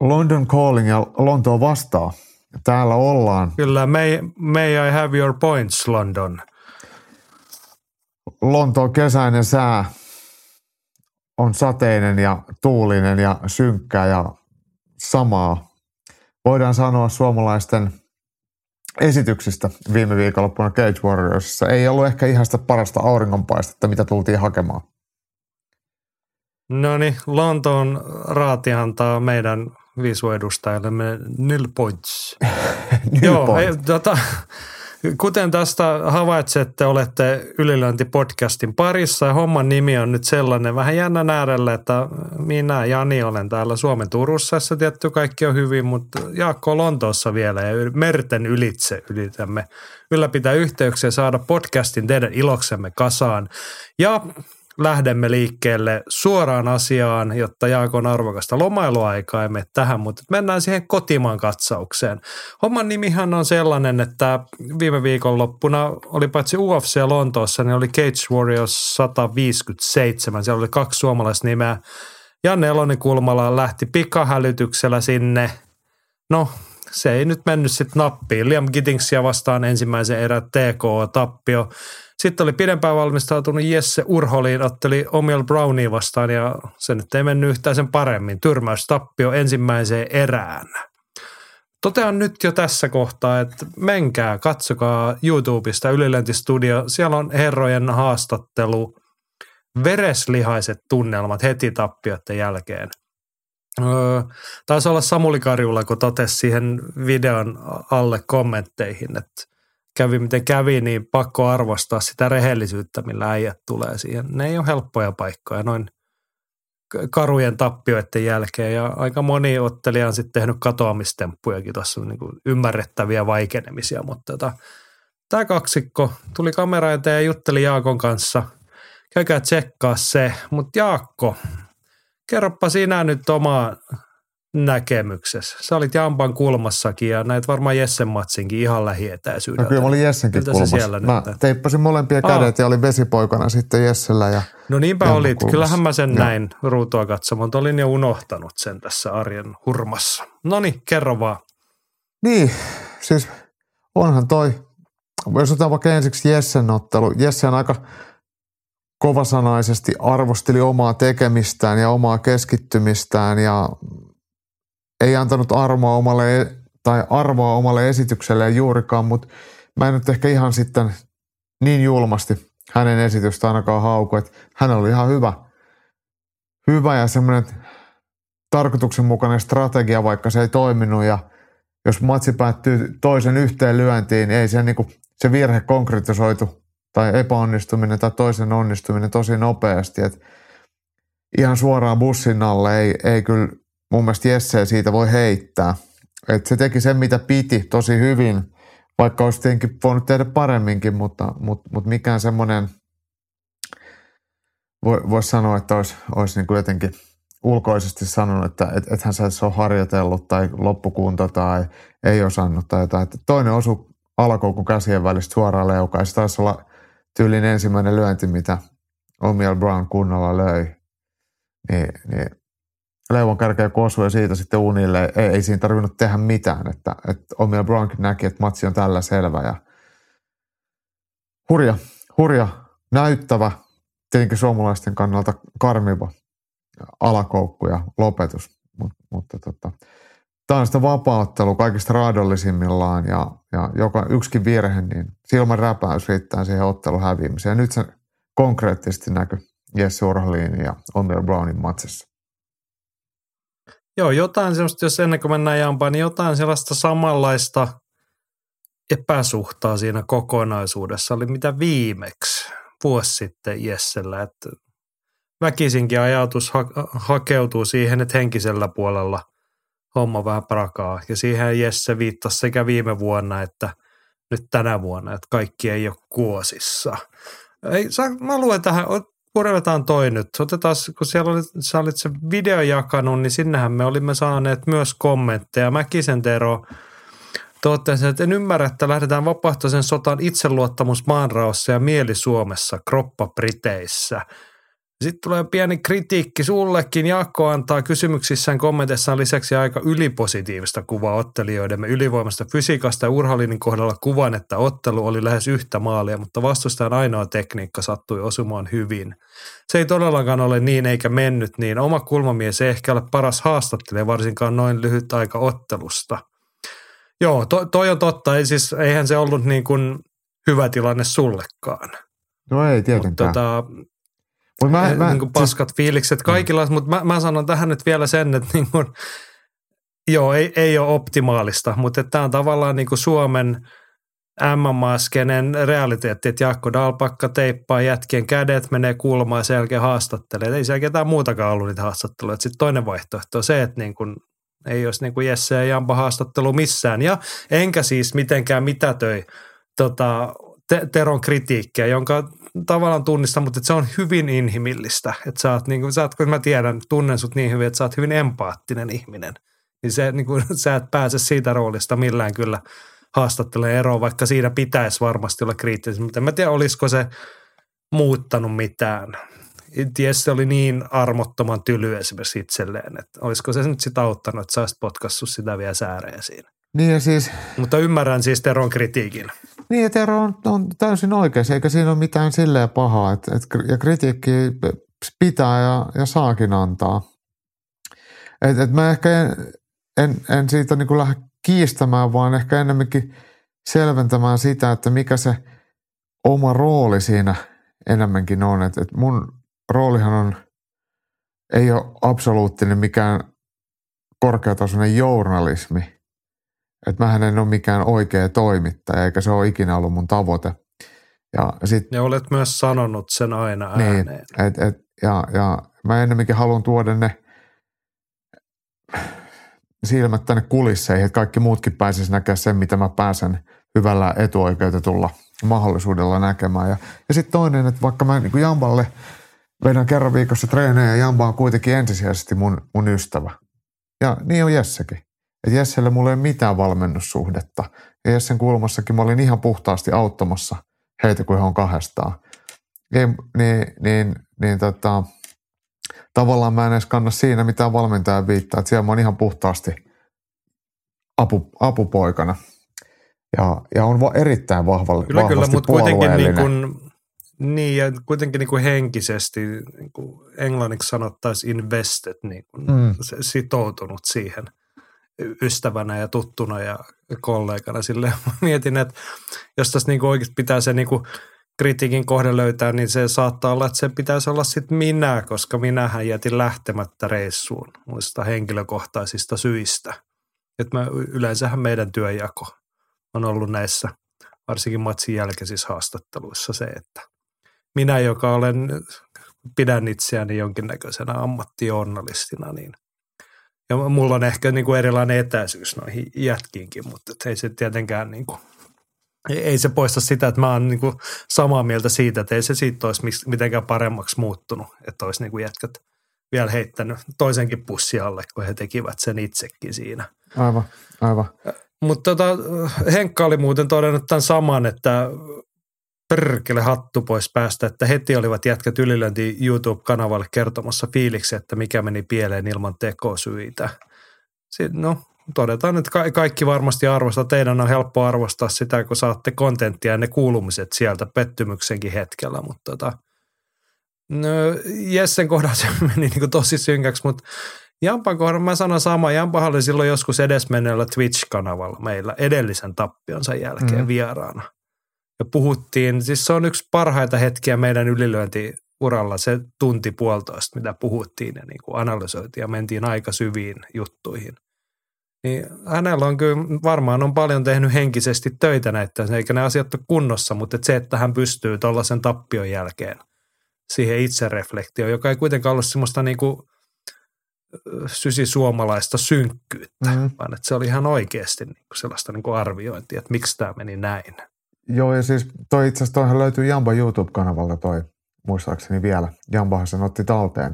London Calling ja Lontoon vastaa. Täällä ollaan. Kyllä, may, may I have your points, London? Lontoon kesäinen sää on sateinen ja tuulinen ja synkkä ja samaa. Voidaan sanoa suomalaisten esityksistä viime viikonloppuna Cage Warriorsissa. Ei ollut ehkä ihan sitä parasta auringonpaistetta, mitä tultiin hakemaan. No niin, Lontoon raati antaa meidän visuedustajillemme nil points. Nil Joo, point. ei, tota, kuten tästä havaitsette, olette Ylilöinti-podcastin parissa ja homman nimi on nyt sellainen vähän jännän äärellä, että minä Jani olen täällä Suomen Turussa, jossa tietty kaikki on hyvin, mutta Jaakko on Lontoossa vielä ja merten ylitse yritämme ylläpitää yhteyksiä saada podcastin teidän iloksemme kasaan. Ja lähdemme liikkeelle suoraan asiaan, jotta Jaakon arvokasta lomailuaikaa ei tähän, mutta mennään siihen kotimaan katsaukseen. Homman nimihän on sellainen, että viime viikonloppuna oli paitsi UFC Lontoossa, niin oli Cage Warriors 157. Siellä oli kaksi suomalaista nimeä. Janne Elonen Kulmala lähti pikahälytyksellä sinne. No, se ei nyt mennyt sitten nappiin. Liam Gittingsia vastaan ensimmäisen erän TKO-tappio. Sitten oli pidempään valmistautunut Jesse Urholiin, otteli Omiel Brownia vastaan ja se nyt ei mennyt yhtään sen paremmin. Tyrmäystappio ensimmäiseen erään. Totean nyt jo tässä kohtaa, että menkää, katsokaa YouTubesta Ylilöntistudio. Siellä on herrojen haastattelu, vereslihaiset tunnelmat heti tappioiden jälkeen. Öö, taisi olla Samuli Karjulla, kun totesi siihen videon alle kommentteihin, että kävi miten kävi, niin pakko arvostaa sitä rehellisyyttä, millä äijät tulee siihen. Ne ei ole helppoja paikkoja noin karujen tappioiden jälkeen ja aika moni ottelija on sitten tehnyt katoamistemppujakin tuossa niin kuin ymmärrettäviä vaikenemisia, mutta tota, tämä kaksikko tuli kamera eteen ja jutteli Jaakon kanssa. Käykää tsekkaa se, mutta Jaakko, kerropa sinä nyt omaa näkemyksessä. Sä olit Jampan kulmassakin ja näet varmaan Jessen matsinkin ihan No lähietäisyydeltä. kyllä mä olin Jessenkin Miltä kulmassa. siellä Mä näyttää? teippasin molempia Aa. kädet ja olin vesipoikana sitten Jessellä. Ja No niinpä Jampan olit. kulmassa. Kyllähän mä sen Joo. näin ruutua katsomaan, olin jo unohtanut sen tässä arjen hurmassa. No niin, kerro vaan. Niin, siis onhan toi, jos otetaan vaikka ensiksi Jessen ottelu. Jesse on aika kovasanaisesti arvosteli omaa tekemistään ja omaa keskittymistään ja ei antanut armoa omalle, tai arvoa omalle esitykselleen juurikaan, mutta mä en nyt ehkä ihan sitten niin julmasti hänen esitystä ainakaan hauku, että hän oli ihan hyvä, hyvä ja semmoinen tarkoituksenmukainen strategia, vaikka se ei toiminut ja jos matsi päättyy toisen yhteen lyöntiin, ei se, niinku, se virhe konkretisoitu tai epäonnistuminen tai toisen onnistuminen tosi nopeasti. Et ihan suoraan bussin alle ei, ei kyllä mun mielestä Jesse siitä voi heittää. Et se teki sen, mitä piti tosi hyvin, vaikka olisi tietenkin voinut tehdä paremminkin, mutta, mutta, mutta mikään semmoinen, voi, voisi sanoa, että olisi, olisi niin kuin jotenkin ulkoisesti sanonut, että et, ethän sä se ole harjoitellut tai loppukunta tai ei osannut tai jotain. Että toinen osu alkoukun käsien välistä suoraan leukaan. Se taisi olla tyylin ensimmäinen lyönti, mitä Omiel Brown kunnolla löi. Niin, niin leuvon kärkeä kosui ja siitä sitten unille. Ei, ei siinä tarvinnut tehdä mitään. Että, että Omiel Brownkin näki, että matsi on tällä selvä. Ja hurja, hurja, näyttävä, tietenkin suomalaisten kannalta karmiva alakoukku ja lopetus. Mut, mutta tota, tämä on sitä vapauttelu kaikista raadollisimmillaan ja, ja joka, yksikin virhe, niin silmän räpäys riittää siihen ottelun häviämiseen. Nyt se konkreettisesti näkyy Jesse Urholin ja Omiel Brownin matsissa. Joo, jotain sellaista, jos ennen kuin mennään jampaan, niin jotain sellaista samanlaista epäsuhtaa siinä kokonaisuudessa oli mitä viimeksi vuosi sitten Jessellä, että väkisinkin ajatus ha- hakeutuu siihen, että henkisellä puolella homma vähän prakaa. Ja siihen Jesse viittasi sekä viime vuonna että nyt tänä vuonna, että kaikki ei ole kuosissa. Ei, saa, mä luen tähän, pureutetaan toi nyt. Otetaan, kun siellä oli, sä olit se video jakanut, niin sinnehän me olimme saaneet myös kommentteja. Mäkisen Tero totesi, että en ymmärrä, että lähdetään vapaaehtoisen sotaan itseluottamus maanraossa ja mieli Suomessa, kroppa Briteissä – sitten tulee pieni kritiikki sullekin. Jaakko antaa kysymyksissään kommenteissaan lisäksi aika ylipositiivista kuvaa ottelijoidemme ylivoimasta fysiikasta ja urhalinin kohdalla kuvan, että ottelu oli lähes yhtä maalia, mutta vastustajan ainoa tekniikka sattui osumaan hyvin. Se ei todellakaan ole niin eikä mennyt niin. Oma kulmamies ei ehkä ole paras haastattelija varsinkaan noin lyhyt aika ottelusta. Joo, to, toi on totta. Ei siis, eihän se ollut niin kuin hyvä tilanne sullekaan. No ei tietenkään. Mutta tota, Mut mä, mä, niin kuin paskat siis, fiilikset kaikilla, mm. mutta mä, mä sanon tähän nyt vielä sen, että niin kuin, joo, ei, ei ole optimaalista, mutta tämä on tavallaan niin kuin Suomen MMA-skenen realiteetti, että Jaakko Dalpakka teippaa jätkien kädet, menee kulmaan ja sen jälkeen haastattelee. Ei siellä ketään muutakaan ollut niitä haastatteluja. Sitten toinen vaihtoehto on se, että niin kuin, ei olisi niin kuin Jesse ja Jampa haastattelu missään. Ja enkä siis mitenkään mitätöi tota, Teron kritiikkiä, jonka tavallaan tunnista, mutta se on hyvin inhimillistä. Että sä oot, niin kuin, sä oot, kun mä tiedän, tunnen sut niin hyvin, että sä oot hyvin empaattinen ihminen. Niin, se, niin kuin, sä et pääse siitä roolista millään kyllä haastattelee eroa, vaikka siinä pitäisi varmasti olla kriittinen. Mutta en mä tiedä, olisiko se muuttanut mitään. Ties se oli niin armottoman tyly esimerkiksi itselleen, että olisiko se nyt sitä auttanut, että sä olisit potkassut sitä vielä sääreen siinä. Niin ja siis... Mutta ymmärrän siis Teron kritiikin. Niin, ja Tero on, on täysin oikeassa, eikä siinä ole mitään silleen pahaa. Et, et, ja kritiikki pitää ja, ja saakin antaa. Et, et mä ehkä en, en, en siitä niin kuin lähde kiistämään, vaan ehkä enemmänkin selventämään sitä, että mikä se oma rooli siinä enemmänkin on. Et, et mun roolihan on, ei ole absoluuttinen mikään korkeatasoinen journalismi – että mähän en ole mikään oikea toimittaja, eikä se ole ikinä ollut mun tavoite. Ja, sit, ja olet myös sanonut sen aina niin, ääneen. Niin, et, et, ja, ja mä ennemminkin haluan tuoda ne silmät tänne kulisseihin, että kaikki muutkin pääsisivät näkemään sen, mitä mä pääsen hyvällä etuoikeutetulla mahdollisuudella näkemään. Ja, ja sitten toinen, että vaikka mä niin Jamballe vedän kerran viikossa treenejä, ja Jamba on kuitenkin ensisijaisesti mun, mun ystävä. Ja niin on Jessekin. Että Jesselle mulla ei ole mitään valmennussuhdetta. Ja Jessen kulmassakin mä olin ihan puhtaasti auttamassa heitä, kun he on kahdestaan. Niin, niin, niin, niin tota, tavallaan mä en edes kanna siinä mitään valmentajan viittaa. Että siellä mä oon ihan puhtaasti apu, apupoikana. Ja, ja on va- erittäin vahva, kyllä, vahvasti kyllä, mutta kuitenkin niin kuin, niin, ja kuitenkin niin kuin henkisesti, niin kuin englanniksi sanottaisiin invested, niin kuin mm. sitoutunut siihen – ystävänä ja tuttuna ja kollegana. Sille mietin, että jos tässä niin oikeasti pitää se niin kritiikin kohde löytää, niin se saattaa olla, että se pitäisi olla sitten minä, koska minähän jätin lähtemättä reissuun muista henkilökohtaisista syistä. Että mä, yleensähän meidän työjako on ollut näissä varsinkin matsin jälkeisissä haastatteluissa se, että minä, joka olen, pidän itseäni jonkinnäköisenä ammattionnalistina, niin – ja mulla on ehkä niin kuin erilainen etäisyys noihin jätkiinkin, mutta ei se tietenkään niin kuin, ei se poista sitä, että mä oon niin kuin samaa mieltä siitä, että ei se siitä olisi mitenkään paremmaksi muuttunut, että olisi niin kuin jätkät vielä heittänyt toisenkin pussi alle, kun he tekivät sen itsekin siinä. Aivan, aivan. Mutta tota, Henkka oli muuten todennut tämän saman, että perkele hattu pois päästä, että heti olivat jätkät ylilöinti YouTube-kanavalle kertomassa fiiliksi, että mikä meni pieleen ilman tekosyitä. Sitten, no, todetaan, että ka- kaikki varmasti arvostaa. Teidän on helppo arvostaa sitä, kun saatte kontenttia ja ne kuulumiset sieltä pettymyksenkin hetkellä, mutta tota, no, Jessen kohdalla se meni niin tosi synkäksi, mutta Jampan kohdalla mä sanon sama. Jampa oli silloin joskus edesmenneellä Twitch-kanavalla meillä edellisen tappionsa jälkeen mm. vieraana ja puhuttiin, siis se on yksi parhaita hetkiä meidän ylilöintiuralla, se tunti puolitoista, mitä puhuttiin ja niin kuin analysoitiin ja mentiin aika syviin juttuihin. Niin hänellä on kyllä, varmaan on paljon tehnyt henkisesti töitä näitä, eikä ne asiat ole kunnossa, mutta se, että hän pystyy tuollaisen tappion jälkeen siihen itsereflektioon, joka ei kuitenkaan ollut semmoista niin kuin suomalaista synkkyyttä, Mhm. vaan että se oli ihan oikeasti niin kuin sellaista niin kuin arviointia, että miksi tämä meni näin. Joo, ja siis toi itse asiassa toihan löytyy Jamba YouTube-kanavalta toi, muistaakseni vielä. Jambahan sen otti talteen.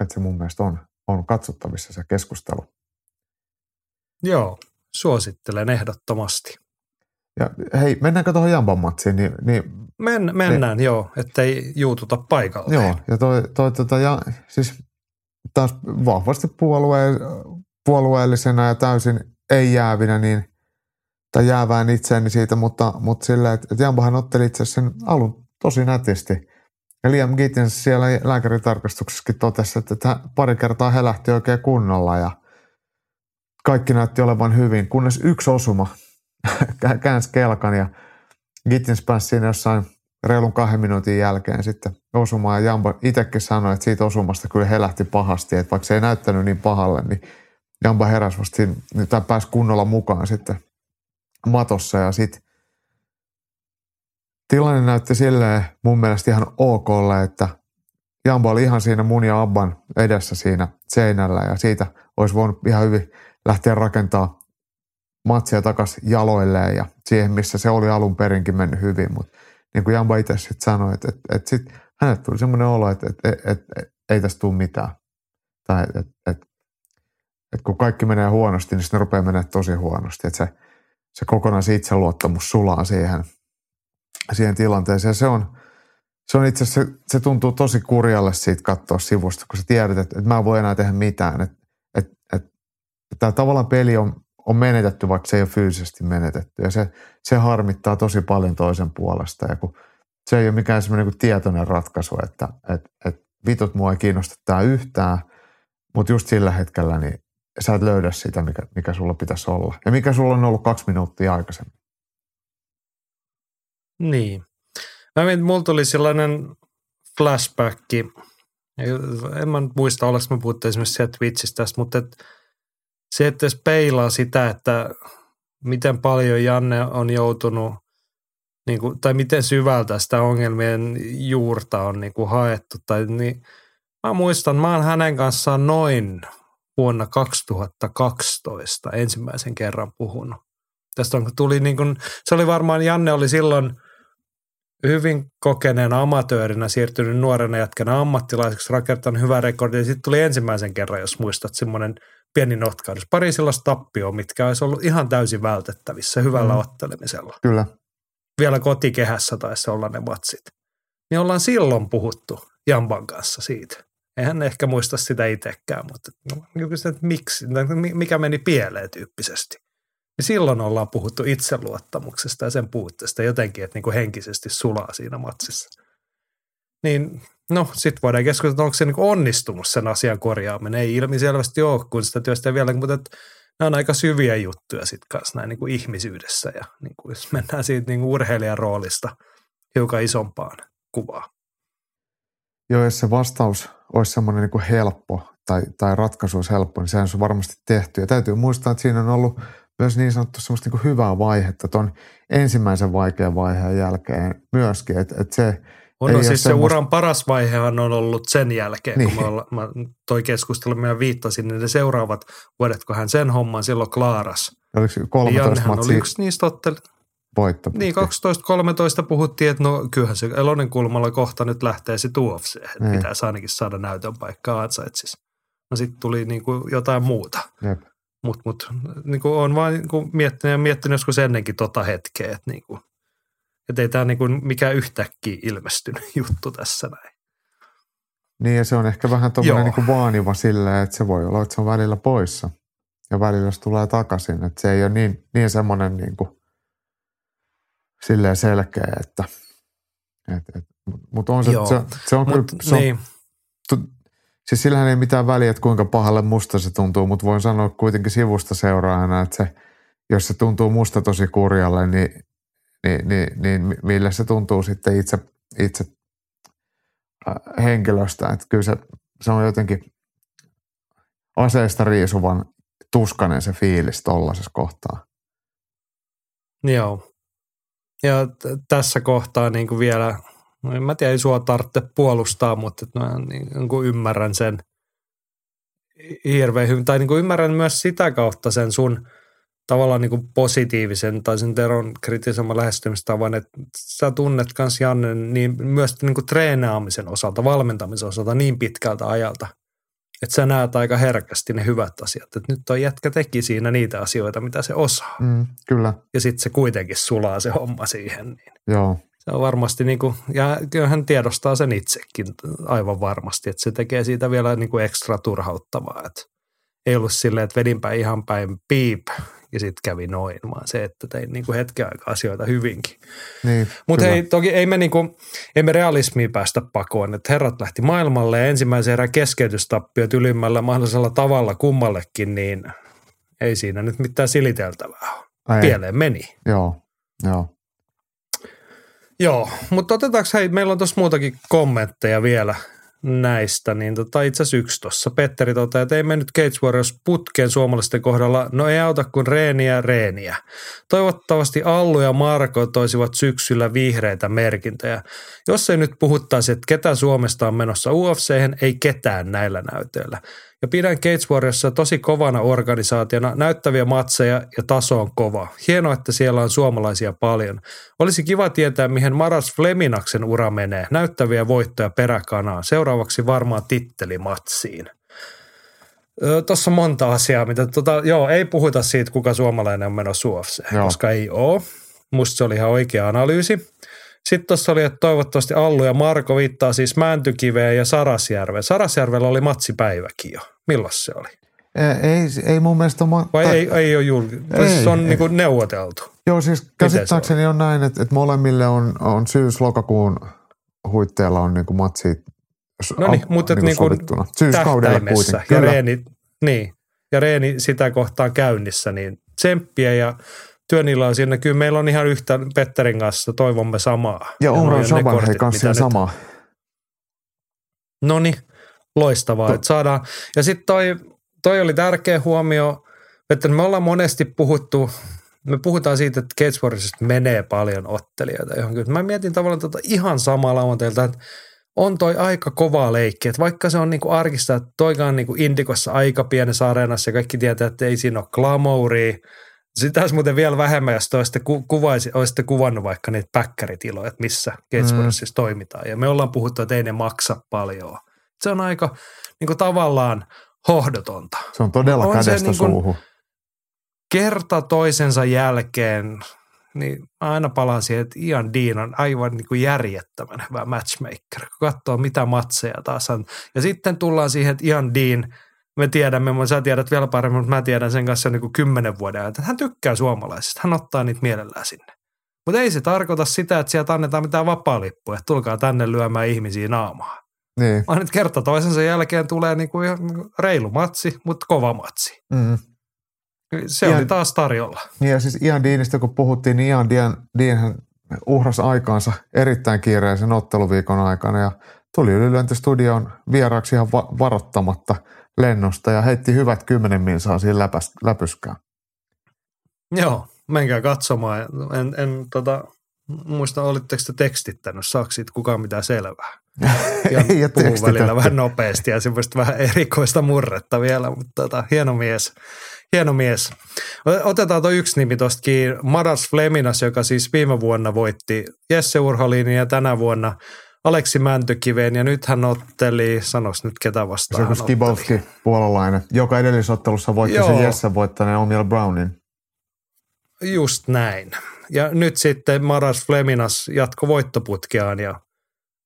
Että se mun mielestä on, on katsottavissa se keskustelu. Joo, suosittelen ehdottomasti. Ja hei, mennäänkö tuohon Jamban matsiin? Niin, niin, Men, mennään, joo, ettei juututa paikalle. joo, ja toi, toi tota, ja, siis taas vahvasti puolue, puolueellisena ja täysin ei jäävinä, niin, tai jäävään itseäni siitä, mutta, mutta silleen, että, että Jambahan otteli itse sen alun tosi nätisti. Ja Liam Gittins siellä lääkäritarkastuksessakin totesi, että hän pari kertaa he lähti oikein kunnolla ja kaikki näytti olevan hyvin, kunnes yksi osuma kä- käänsi kelkan ja Gittins pääsi siinä jossain reilun kahden minuutin jälkeen sitten osumaan. Ja Jamba itsekin sanoi, että siitä osumasta kyllä he lähti pahasti, että vaikka se ei näyttänyt niin pahalle, niin Jamba heräsi vasta siinä, tai pääsi kunnolla mukaan sitten matossa ja sitten tilanne näytti silleen mun mielestä ihan okolle, että Jamba oli ihan siinä mun ja Abban edessä siinä seinällä ja siitä olisi voinut ihan hyvin lähteä rakentaa matsia takaisin jaloilleen ja siihen, missä se oli alun perinkin mennyt hyvin, mutta niin kuin Jamba itse sitten sanoi, että, että, että sitten hänelle tuli semmoinen olo, että, että, että, että ei tästä tule mitään. Tai että, että, että, että kun kaikki menee huonosti, niin sitten rupeaa menemään tosi huonosti. Että se, se kokonaan itseluottamus sulaa siihen, siihen tilanteeseen. Se on, se on itse asiassa, se, se tuntuu tosi kurjalle siitä katsoa sivusta, kun sä tiedät, että, että mä en voi enää tehdä mitään. Että, että, että, tämä tavallaan peli on, on menetetty, vaikka se ei ole fyysisesti menetetty. Ja se, se harmittaa tosi paljon toisen puolesta. Ja kun se ei ole mikään semmoinen niin tietoinen ratkaisu, että että että vitut mua ei kiinnosta tämä yhtään, mutta just sillä hetkellä niin sä et löydä sitä, mikä, mikä sulla pitäisi olla. Ja mikä sulla on ollut kaksi minuuttia aikaisemmin. Niin. Mä mietin, mulla tuli sellainen flashback, en mä nyt muista, ollaanko mä puhuttu esimerkiksi sieltä Twitchistä mutta et se, että jos peilaa sitä, että miten paljon Janne on joutunut, niin kuin, tai miten syvältä sitä ongelmien juurta on niin kuin haettu, tai niin, mä muistan, mä oon hänen kanssaan noin vuonna 2012 ensimmäisen kerran puhunut. Tästä on, tuli niin kuin, se oli varmaan, Janne oli silloin hyvin kokeneena amatöörinä siirtynyt nuorena jätkänä ammattilaiseksi, rakentanut hyvä rekordi, ja sitten tuli ensimmäisen kerran, jos muistat, semmoinen pieni notkahdus. Pari sellaista tappioa, mitkä olisi ollut ihan täysin vältettävissä hyvällä mm. ottelemisella. Kyllä. Vielä kotikehässä taisi olla ne matsit. Niin ollaan silloin puhuttu Jamban kanssa siitä. Eihän ehkä muista sitä itsekään, mutta no, se, että miksi, mikä meni pieleen tyyppisesti. Niin silloin ollaan puhuttu itseluottamuksesta ja sen puutteesta jotenkin, että niin kuin henkisesti sulaa siinä matsissa. Niin no, sitten voidaan keskustella, onko se niin onnistunut sen asian korjaaminen. Ei ilmiselvästi ole, kun sitä työstää vielä, mutta että nämä on aika syviä juttuja sitten kanssa näin niin kuin ihmisyydessä ja niin kuin jos mennään siitä niin kuin urheilijan roolista hiukan isompaan kuvaan. Joo, jos se vastaus olisi semmoinen niin kuin helppo tai, tai ratkaisu olisi helppo, niin sehän on varmasti tehty. Ja täytyy muistaa, että siinä on ollut myös niin sanottu semmoista niin kuin hyvää vaihetta tuon ensimmäisen vaikean vaiheen jälkeen myöskin. Että, että se On, ei no ole siis se semmoista- uran paras vaihehan on ollut sen jälkeen, niin. Kun mä, olla, mä toi keskustelu, mä viittasin, niin ne seuraavat vuodet, kun hän sen homman silloin klaaras. Oliko se Niin 13 Jannehan oli matsia yksi niistä otteli. Voitto? Niin, 12-13 puhuttiin, että no kyllähän se Elonen kulmalla kohta nyt lähtee se UFC, että Niin. pitäisi ainakin saada näytön paikkaa ansaitsis. No sitten tuli niin kuin jotain muuta. Jep. Mutta mut, niin kuin on vaan niin kuin miettinyt ja miettinyt joskus ennenkin tota hetkeä, että niin kuin, että ei tämä niin kuin mikään yhtäkkiä ilmestynyt juttu tässä näin. Niin ja se on ehkä vähän tuommoinen niin kuin vaaniva silleen, että se voi olla, että se on välillä poissa ja välillä se tulee takaisin. Että se ei ole niin, niin semmoinen niin kuin, silleen selkeä, että et, et, mutta on se, Joo. se, se on Mut, kyllä, se on, niin, tu, siis sillähän ei mitään väliä, että kuinka pahalle musta se tuntuu, mutta voin sanoa kuitenkin sivusta seuraajana, että se, jos se tuntuu musta tosi kurjalle, niin, niin, niin, niin mi- millä se tuntuu sitten itse, itse äh, henkilöstä. Että kyllä se, se on jotenkin aseesta riisuvan tuskanen se fiilis tollaisessa kohtaa. Joo. Ja t- tässä kohtaa niin kuin vielä, no en mä tiedä, ei sua tarvitse puolustaa, mutta että mä niin, kuin ymmärrän sen hirveän hyvin. Tai niin kuin ymmärrän myös sitä kautta sen sun tavallaan niin kuin positiivisen tai sen Teron kritisoiman lähestymistavan, että sä tunnet kans Janne niin myös niin kuin treenaamisen osalta, valmentamisen osalta niin pitkältä ajalta, että sä näet aika herkästi ne hyvät asiat. Että nyt toi jätkä teki siinä niitä asioita, mitä se osaa. Mm, kyllä. Ja sitten se kuitenkin sulaa se homma siihen. Niin. Joo. Se on varmasti, niin kuin, ja hän tiedostaa sen itsekin aivan varmasti, että se tekee siitä vielä niin kuin ekstra turhauttavaa. Että ei ollut silleen, että vedinpä ihan päin piip ja sitten kävi noin, vaan se, että tein niin kuin hetken aikaa asioita hyvinkin. Niin, Mutta hei, toki ei me, niin kuin, ei me realismiin päästä pakoon, että herrat lähti maailmalle ja ensimmäisen erän keskeytystappiot ylimmällä mahdollisella tavalla kummallekin, niin ei siinä nyt mitään siliteltävää ole. Pieleen meni. Joo, joo. Joo, mutta otetaanko, hei, meillä on tuossa muutakin kommentteja vielä näistä, niin tota, itse asiassa yksi tuossa. Petteri toteaa, että ei mennyt Cage Warriors putkeen suomalaisten kohdalla, no ei auta kuin reeniä reeniä. Toivottavasti Allu ja Marko toisivat syksyllä vihreitä merkintöjä. Jos ei nyt puhuttaisi, että ketä Suomesta on menossa UFC, ei ketään näillä näytöillä. Ja pidän Cage Warriorsia tosi kovana organisaationa, näyttäviä matseja ja taso on kova. Hienoa, että siellä on suomalaisia paljon. Olisi kiva tietää, mihin Maras Fleminaksen ura menee. Näyttäviä voittoja peräkanaan. Seuraavaksi varmaan tittelimatsiin. Tuossa on monta asiaa, mitä tota, joo, ei puhuta siitä, kuka suomalainen on menossa UFC, Joo. koska ei ole. Musta se oli ihan oikea analyysi. Sitten tuossa oli, että toivottavasti Allu ja Marko viittaa siis Mäntykiveen ja Sarasjärveen. Sarasjärvellä oli matsipäiväkin jo. Milloin se oli? Ei, ei, mun mielestä... Ma- Vai tai- ei, ei ole julki? Ei, se on ei. niinku neuvoteltu. Joo, siis käsittääkseni on näin, että, että molemmille on, on syys-lokakuun huitteella on niin kuin matsi No niin, al- mutta niin niinku sovittuna. Syyskaudella kuitenkin. Ja reeni, niin, ja reeni sitä kohtaan käynnissä, niin tsemppiä ja työnillä on siinä. Kyllä meillä on ihan yhtä Petterin kanssa, toivomme samaa. Ja Omran Shaban kanssa nyt- samaa. No niin, loistavaa, To- että saadaan. Ja sitten toi, toi oli tärkeä huomio, että me ollaan monesti puhuttu, me puhutaan siitä, että Warriorsista menee paljon ottelijoita johonkin. Mä mietin tavallaan tota ihan samaa lauantailta, että on toi aika kova leikki, että vaikka se on niinku arkista, että toikaan niinku Indikossa aika pienessä areenassa ja kaikki tietää, että ei siinä ole glamouria. Sitä olisi muuten vielä vähemmän, jos te olisitte, ku, kuvaisi, olisitte kuvannut vaikka niitä päkkäritiloja, että missä Cage Mm. Toimitaan. Ja me ollaan puhuttu, että ei ne maksa paljon. Se on aika niin kuin tavallaan hohdotonta. Se on todella On se kädestä niin kuin- suuhun. Kerta toisensa jälkeen, niin aina palaan siihen, että Ian Dean on aivan niin kuin järjettömän hyvä matchmaker, kun katsoo mitä matseja taas on. Ja sitten tullaan siihen, että Ian Dean, me tiedämme, mutta sä tiedät vielä paremmin, mutta mä tiedän sen kanssa niin kuin kymmenen vuoden ajan, että hän tykkää suomalaisista, hän ottaa niitä mielellään sinne. Mutta ei se tarkoita sitä, että sieltä annetaan mitään vapaa-lippuja, että tulkaa tänne lyömään ihmisiä naamaa. Niin. Vaan nyt kerta toisensa jälkeen tulee niin kuin ihan reilu matsi, mutta kova matsi. Mm. Se Ihan- oli taas tarjolla. Niin ja siis Ian Deanista kun puhuttiin, niin Ian Dean, Deanhän uhrasi aikaansa erittäin kiireisen otteluviikon aikana ja tuli ylilyöntistudioon vieraaksi ihan va- varoittamatta lennosta ja heitti hyvät kymmenen minsaa siihen läpäs, läpyskään. Joo, menkää katsomaan. En, en tota, muista, olitteko te tekstittänyt, saako siitä kukaan mitään selvää? Ja ole puhuu välillä vähän nopeasti ja semmoista vähän erikoista murretta vielä, mutta tota, hieno mies. Hieno mies. Otetaan tuo yksi nimi tuosta kiinni. Maras Fleminas, joka siis viime vuonna voitti Jesse Urholinin ja tänä vuonna Aleksi Mäntykiveen ja nyt hän otteli, sanois nyt ketä vastaan Se on Skibowski, puolalainen, joka edellisottelussa voitti Joo. sen Jesse voittaneen O'Neal Brownin. Just näin. Ja nyt sitten Maras Fleminas jatko voittoputkeaan ja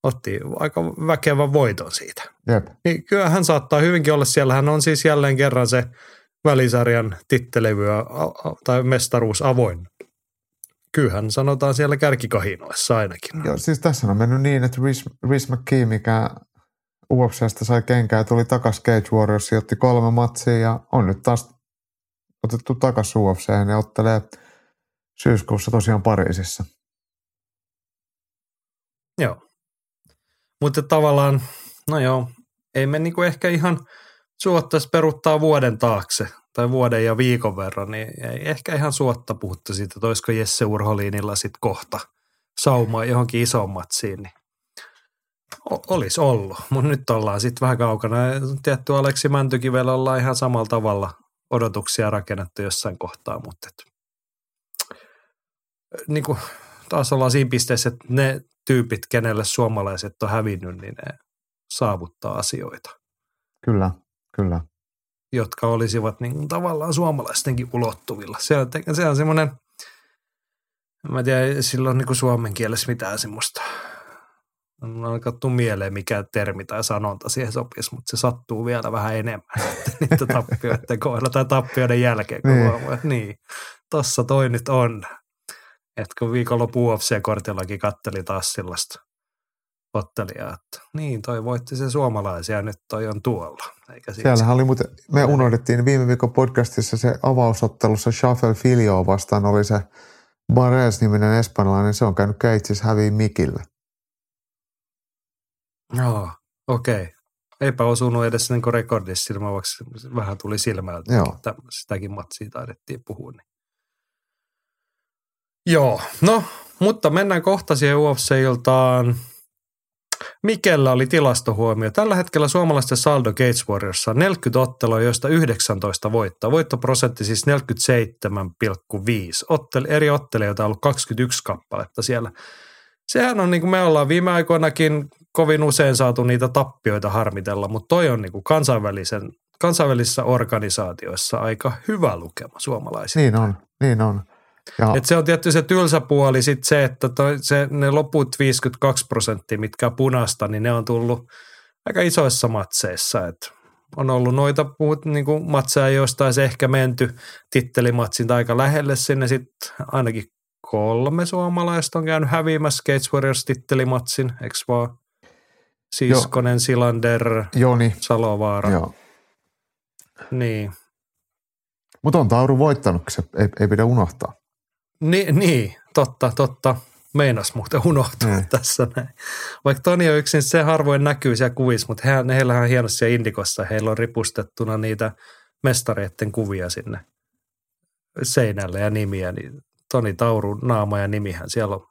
otti aika väkevän voiton siitä. Jep. Niin kyllä hän saattaa hyvinkin olla siellä. Hän on siis jälleen kerran se välisarjan tittelevy a- a- tai mestaruus avoin. Kyllähän sanotaan siellä kärkikahinoissa ainakin. Joo, siis tässä on mennyt niin, että Rhys, Rhys McKee, mikä UFCstä sai kenkää, tuli takaisin Cage Warriors, otti kolme matsia ja on nyt taas otettu takaisin UFC ja ottelee syyskuussa tosiaan Pariisissa. Joo. Mutta tavallaan, no joo, ei me niinku ehkä ihan suottaisi peruttaa vuoden taakse tai vuoden ja viikon verran, niin ei ehkä ihan suotta puhuttu siitä, että olisiko Jesse Urholinilla sitten kohta saumaa johonkin isoon matsiin. Niin olisi ollut, mutta nyt ollaan sitten vähän kaukana. Tietty Aleksi Mäntykivellä ollaan ihan samalla tavalla odotuksia rakennettu jossain kohtaa, mutta et, niin kuin, taas ollaan siinä pisteessä, että ne tyypit, kenelle suomalaiset on hävinnyt, niin ne saavuttaa asioita. Kyllä, kyllä. Jotka olisivat niin kuin, tavallaan suomalaistenkin ulottuvilla. Se on, se on semmoinen, mä en tiedä, silloin niin kuin suomen kielessä mitään semmoista – on alkaa mieleen, mikä termi tai sanonta siihen sopisi, mutta se sattuu vielä vähän enemmän niiden tappioiden kohdalla tai tappioiden jälkeen, kun niin. huomaa, niin, tossa toi nyt on. Että kun viikonloppu UFC-kortillakin katteli taas sellaista ottelijaa, että niin, toi voitti se suomalaisia, nyt toi on tuolla. Eikä Siellähän oli muuten, me unohdettiin viime viikon podcastissa se avausottelussa Shuffle Filio vastaan oli se Bares-niminen espanjalainen, se on käynyt Keitsissä häviin Mikille. Joo, okei. Okay. Eipä osunut edes niin rekordissa vaikka vähän tuli silmältä. Joo. Että sitäkin matsia taidettiin puhua. Niin. Joo, no, mutta mennään kohta siihen UFC-iltaan. Mikellä oli tilastohuomio. Tällä hetkellä suomalaisten saldo Gates Warriors on 40 ottelua, joista 19 voittaa. Voittoprosentti siis 47,5. Otteli, eri ottelijoita on ollut 21 kappaletta siellä. Sehän on niin kuin me ollaan viime aikoinakin kovin usein saatu niitä tappioita harmitella, mutta toi on niin kuin kansainvälisen, kansainvälisissä organisaatioissa aika hyvä lukema suomalaisille. Niin on, niin on. Et se on tietty se tylsä puoli sit se, että toi, se, ne loput 52 prosenttia, mitkä punasta, niin ne on tullut aika isoissa matseissa. Et on ollut noita puhut, niin kuin matseja, joista olisi ehkä menty tittelimatsin aika lähelle sinne sitten ainakin kolme suomalaista on käynyt häviämässä Gates Warriors tittelimatsin, eikö vaan? Siskonen. Silander, Joni. Salovaara. Joo. Niin. Mutta on Tauru voittanut, se ei, ei pidä unohtaa. Ni, niin, totta, totta. Meinas muuten unohtua mm. tässä näin. Vaikka Toni on yksin, se harvoin näkyy siellä kuvissa, mutta he, heillähän on hienosti siellä Indikossa. Heillä on ripustettuna niitä mestareiden kuvia sinne seinälle ja nimiä. Niin Toni Taurun naama ja nimihän siellä on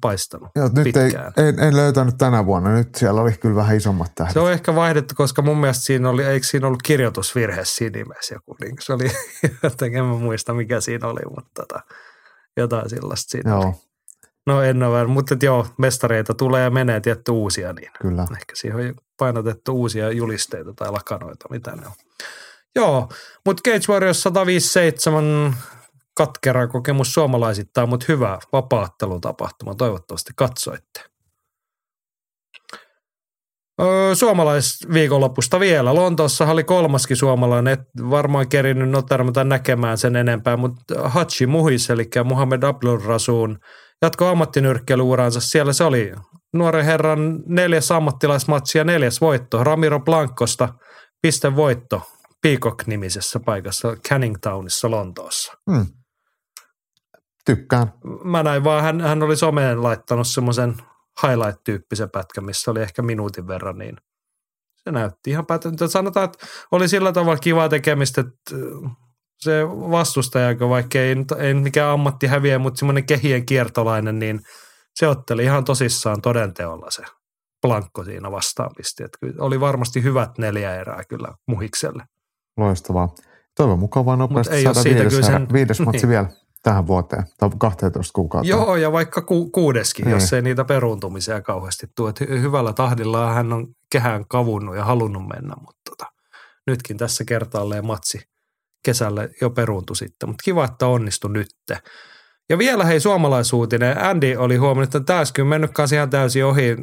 paistanut Joo, nyt ei, en, en, löytänyt tänä vuonna. Nyt siellä oli kyllä vähän isommat tähdet. Se on ehkä vaihdettu, koska mun mielestä siinä oli, eikö siinä ollut kirjoitusvirhe siinä nimessä joku. Niin se oli, jotenkin en muista mikä siinä oli, mutta tota, jotain sellaista siinä Joo. Oli. No en ole, mutta joo, mestareita tulee ja menee tietty uusia, niin Kyllä. ehkä siihen on painotettu uusia julisteita tai lakanoita, mitä ne on. Joo, mutta Cage Warriors 157 katkera kokemus suomalaisittain, mutta hyvä vapaattelutapahtuma. Toivottavasti katsoitte. Öö, suomalaisviikonlopusta vielä. Lontoossa oli kolmaskin suomalainen, et varmaan kerinyt notermata näkemään sen enempää, mutta Hachi Muhis, eli Muhammed Abdul Rasun, jatko ammattinyrkkeilyuransa. Siellä se oli nuoren herran neljäs ammattilaismatsi ja neljäs voitto. Ramiro Blankosta pistevoitto Peacock-nimisessä paikassa Canning Townissa Lontoossa. Hmm. Tykkään. Mä näin vaan, hän, hän oli someen laittanut semmoisen highlight-tyyppisen pätkän, missä oli ehkä minuutin verran, niin se näytti ihan päätöntä. Sanotaan, että oli sillä tavalla kiva tekemistä, että äh, se vastustaja, vaikka ei, ei mikään ammatti häviä, mutta semmoinen kehien kiertolainen, niin se otteli ihan tosissaan todenteolla se plankko siinä vastaan pisti. Että oli varmasti hyvät neljä erää kyllä muhikselle. Loistavaa. Toivon mukaan vaan nopeasti saada viides, sen, viides matsi niin. vielä tähän vuoteen tai 12 kuukautta. Joo, ja vaikka ku, kuudeskin, niin. jos ei niitä peruuntumisia kauheasti tule. Että hyvällä tahdilla hän on kehään kavunnut ja halunnut mennä, mutta tota, nytkin tässä kertaalleen matsi kesällä jo peruuntui sitten. Mutta kiva, että onnistui nytte. Ja vielä hei suomalaisuutinen. Andy oli huomannut, että täyskin mennyt kanssa ihan täysin ohi.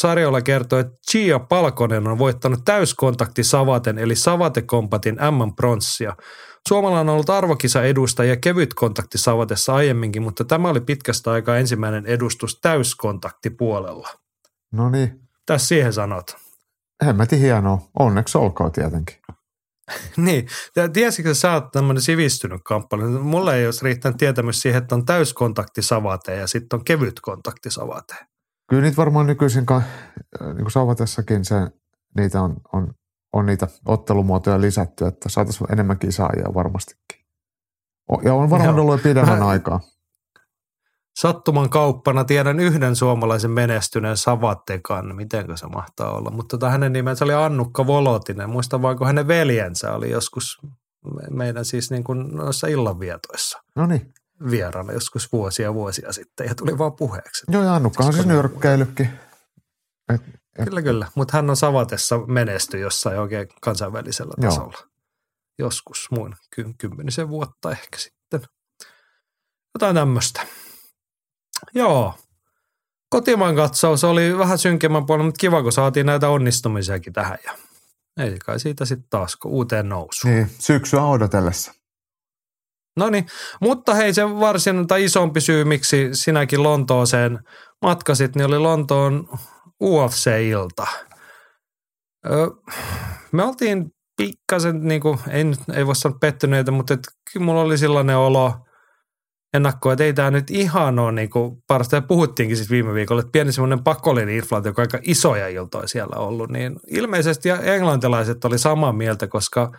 Sarjolla kertoi, että Chia Palkonen on voittanut täyskontakti Savaten, eli Savate Kompatin M-pronssia. Suomalla on ollut arvokisa edustaja kevyt kontakti Savatessa aiemminkin, mutta tämä oli pitkästä aikaa ensimmäinen edustus täyskontaktipuolella. No niin. Tässä siihen sanot. Hemmetin hienoa. Onneksi olkoon tietenkin. niin. Ja tiesitkö, sä oot tämmöinen sivistynyt kamppailu. Mulle ei olisi riittänyt tietämys siihen, että on täyskontakti savate ja sitten on kevyt kontakti savate. Kyllä niitä varmaan nykyisin, niin kuin savatessakin se, niitä on, on on niitä ottelumuotoja lisätty, että saataisiin enemmän kisaajia varmastikin. Ja on varmaan ollut pidemmän Mä, aikaa. sattuman kauppana tiedän yhden suomalaisen menestyneen Savatekan, mitenkö se mahtaa olla, mutta tota hänen nimensä oli Annukka Volotinen. Muistan vaan, kun hänen veljensä oli joskus meidän siis niin kuin noissa illanvietoissa No niin. vieraana joskus vuosia vuosia sitten ja tuli vaan puheeksi. Joo, ja Annukka on siis nyrkkeilykin. Et, et, Kyllä, kyllä. Mutta hän on Savatessa menesty jossain oikein kansainvälisellä Joo. tasolla. Joskus muun ky- kymmenisen vuotta ehkä sitten. Jotain tämmöistä. Joo. Kotimaan katsaus oli vähän synkemmän puolella, mutta kiva, kun saatiin näitä onnistumisiakin tähän. Ja ei kai siitä sitten taas kun uuteen nousuun. niin, syksyä odotellessa. No niin, mutta hei se varsinainen tai isompi syy, miksi sinäkin Lontooseen matkasit, niin oli Lontoon UFC-ilta. Ö, me oltiin pikkasen, niin kuin, ei, ei voi sanoa pettyneitä, mutta et, kyllä mulla oli sellainen olo ennakko, että ei tämä nyt ihan ole niin kuin parasta. Ja puhuttiinkin siis viime viikolla, että pieni semmoinen pakollinen inflaatio, joka aika isoja iltoja siellä ollut, niin ilmeisesti englantilaiset oli samaa mieltä, koska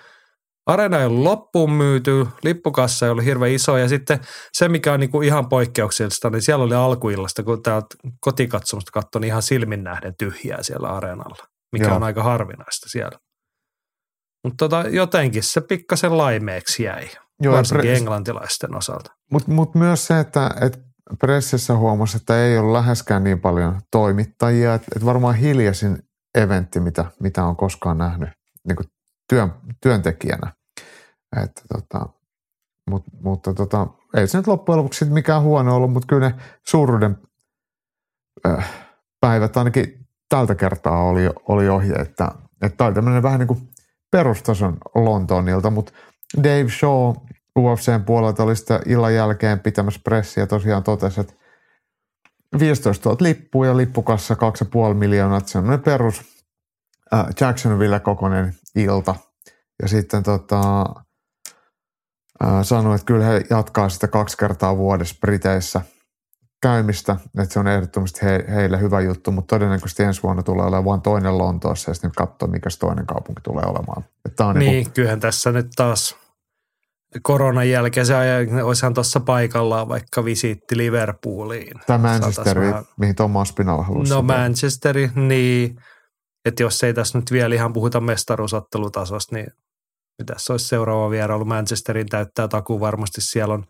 Areena ei ollut loppuun myyty, lippukassa ei ollut hirveän iso ja sitten se, mikä on niinku ihan poikkeuksellista, niin siellä oli alkuillasta, kun täältä kotikatsomusta katsoi, niin ihan silmin nähden tyhjää siellä areenalla, mikä Joo. on aika harvinaista siellä. Mutta tota, jotenkin se pikkasen laimeeksi jäi, Joo, varsinkin pre- englantilaisten osalta. Mutta mut myös se, että et pressissä huomasi, että ei ole läheskään niin paljon toimittajia. Että et varmaan hiljaisin eventti, mitä, mitä on koskaan nähnyt niin kuin työn, työntekijänä. Että tota, mut, mutta tota, ei se nyt loppujen lopuksi mikään huono ollut, mutta kyllä ne suuruuden äh, päivät ainakin tältä kertaa oli, oli ohi, että että tämä oli tämmöinen vähän niin kuin perustason Lontoonilta, mutta Dave Shaw UFCn puolelta oli sitä illan jälkeen pitämässä pressiä tosiaan totesi, että 15 000 lippua ja lippukassa 2,5 miljoonaa, että se on perus äh, Jacksonville kokoinen ilta. Ja sitten tota, äh, sanoi, että kyllä he jatkaa sitä kaksi kertaa vuodessa Briteissä käymistä, että se on ehdottomasti he, heille hyvä juttu, mutta todennäköisesti ensi vuonna tulee olemaan vain toinen Lontoossa ja sitten katsoa, mikä se toinen kaupunki tulee olemaan. Että on Niin, niin kyllähän tässä nyt taas koronan jälkeen se aja, olisihan tuossa paikallaan vaikka visiitti Liverpooliin. tämä Manchesteri, vähän- mihin Thomas Spinalla halusi. No. Manchesteri, niin. Että jos ei tässä nyt vielä ihan puhuta mestaruusottelutasosta, niin mitäs se olisi seuraava vierailu Manchesterin täyttää takuu varmasti. Siellä on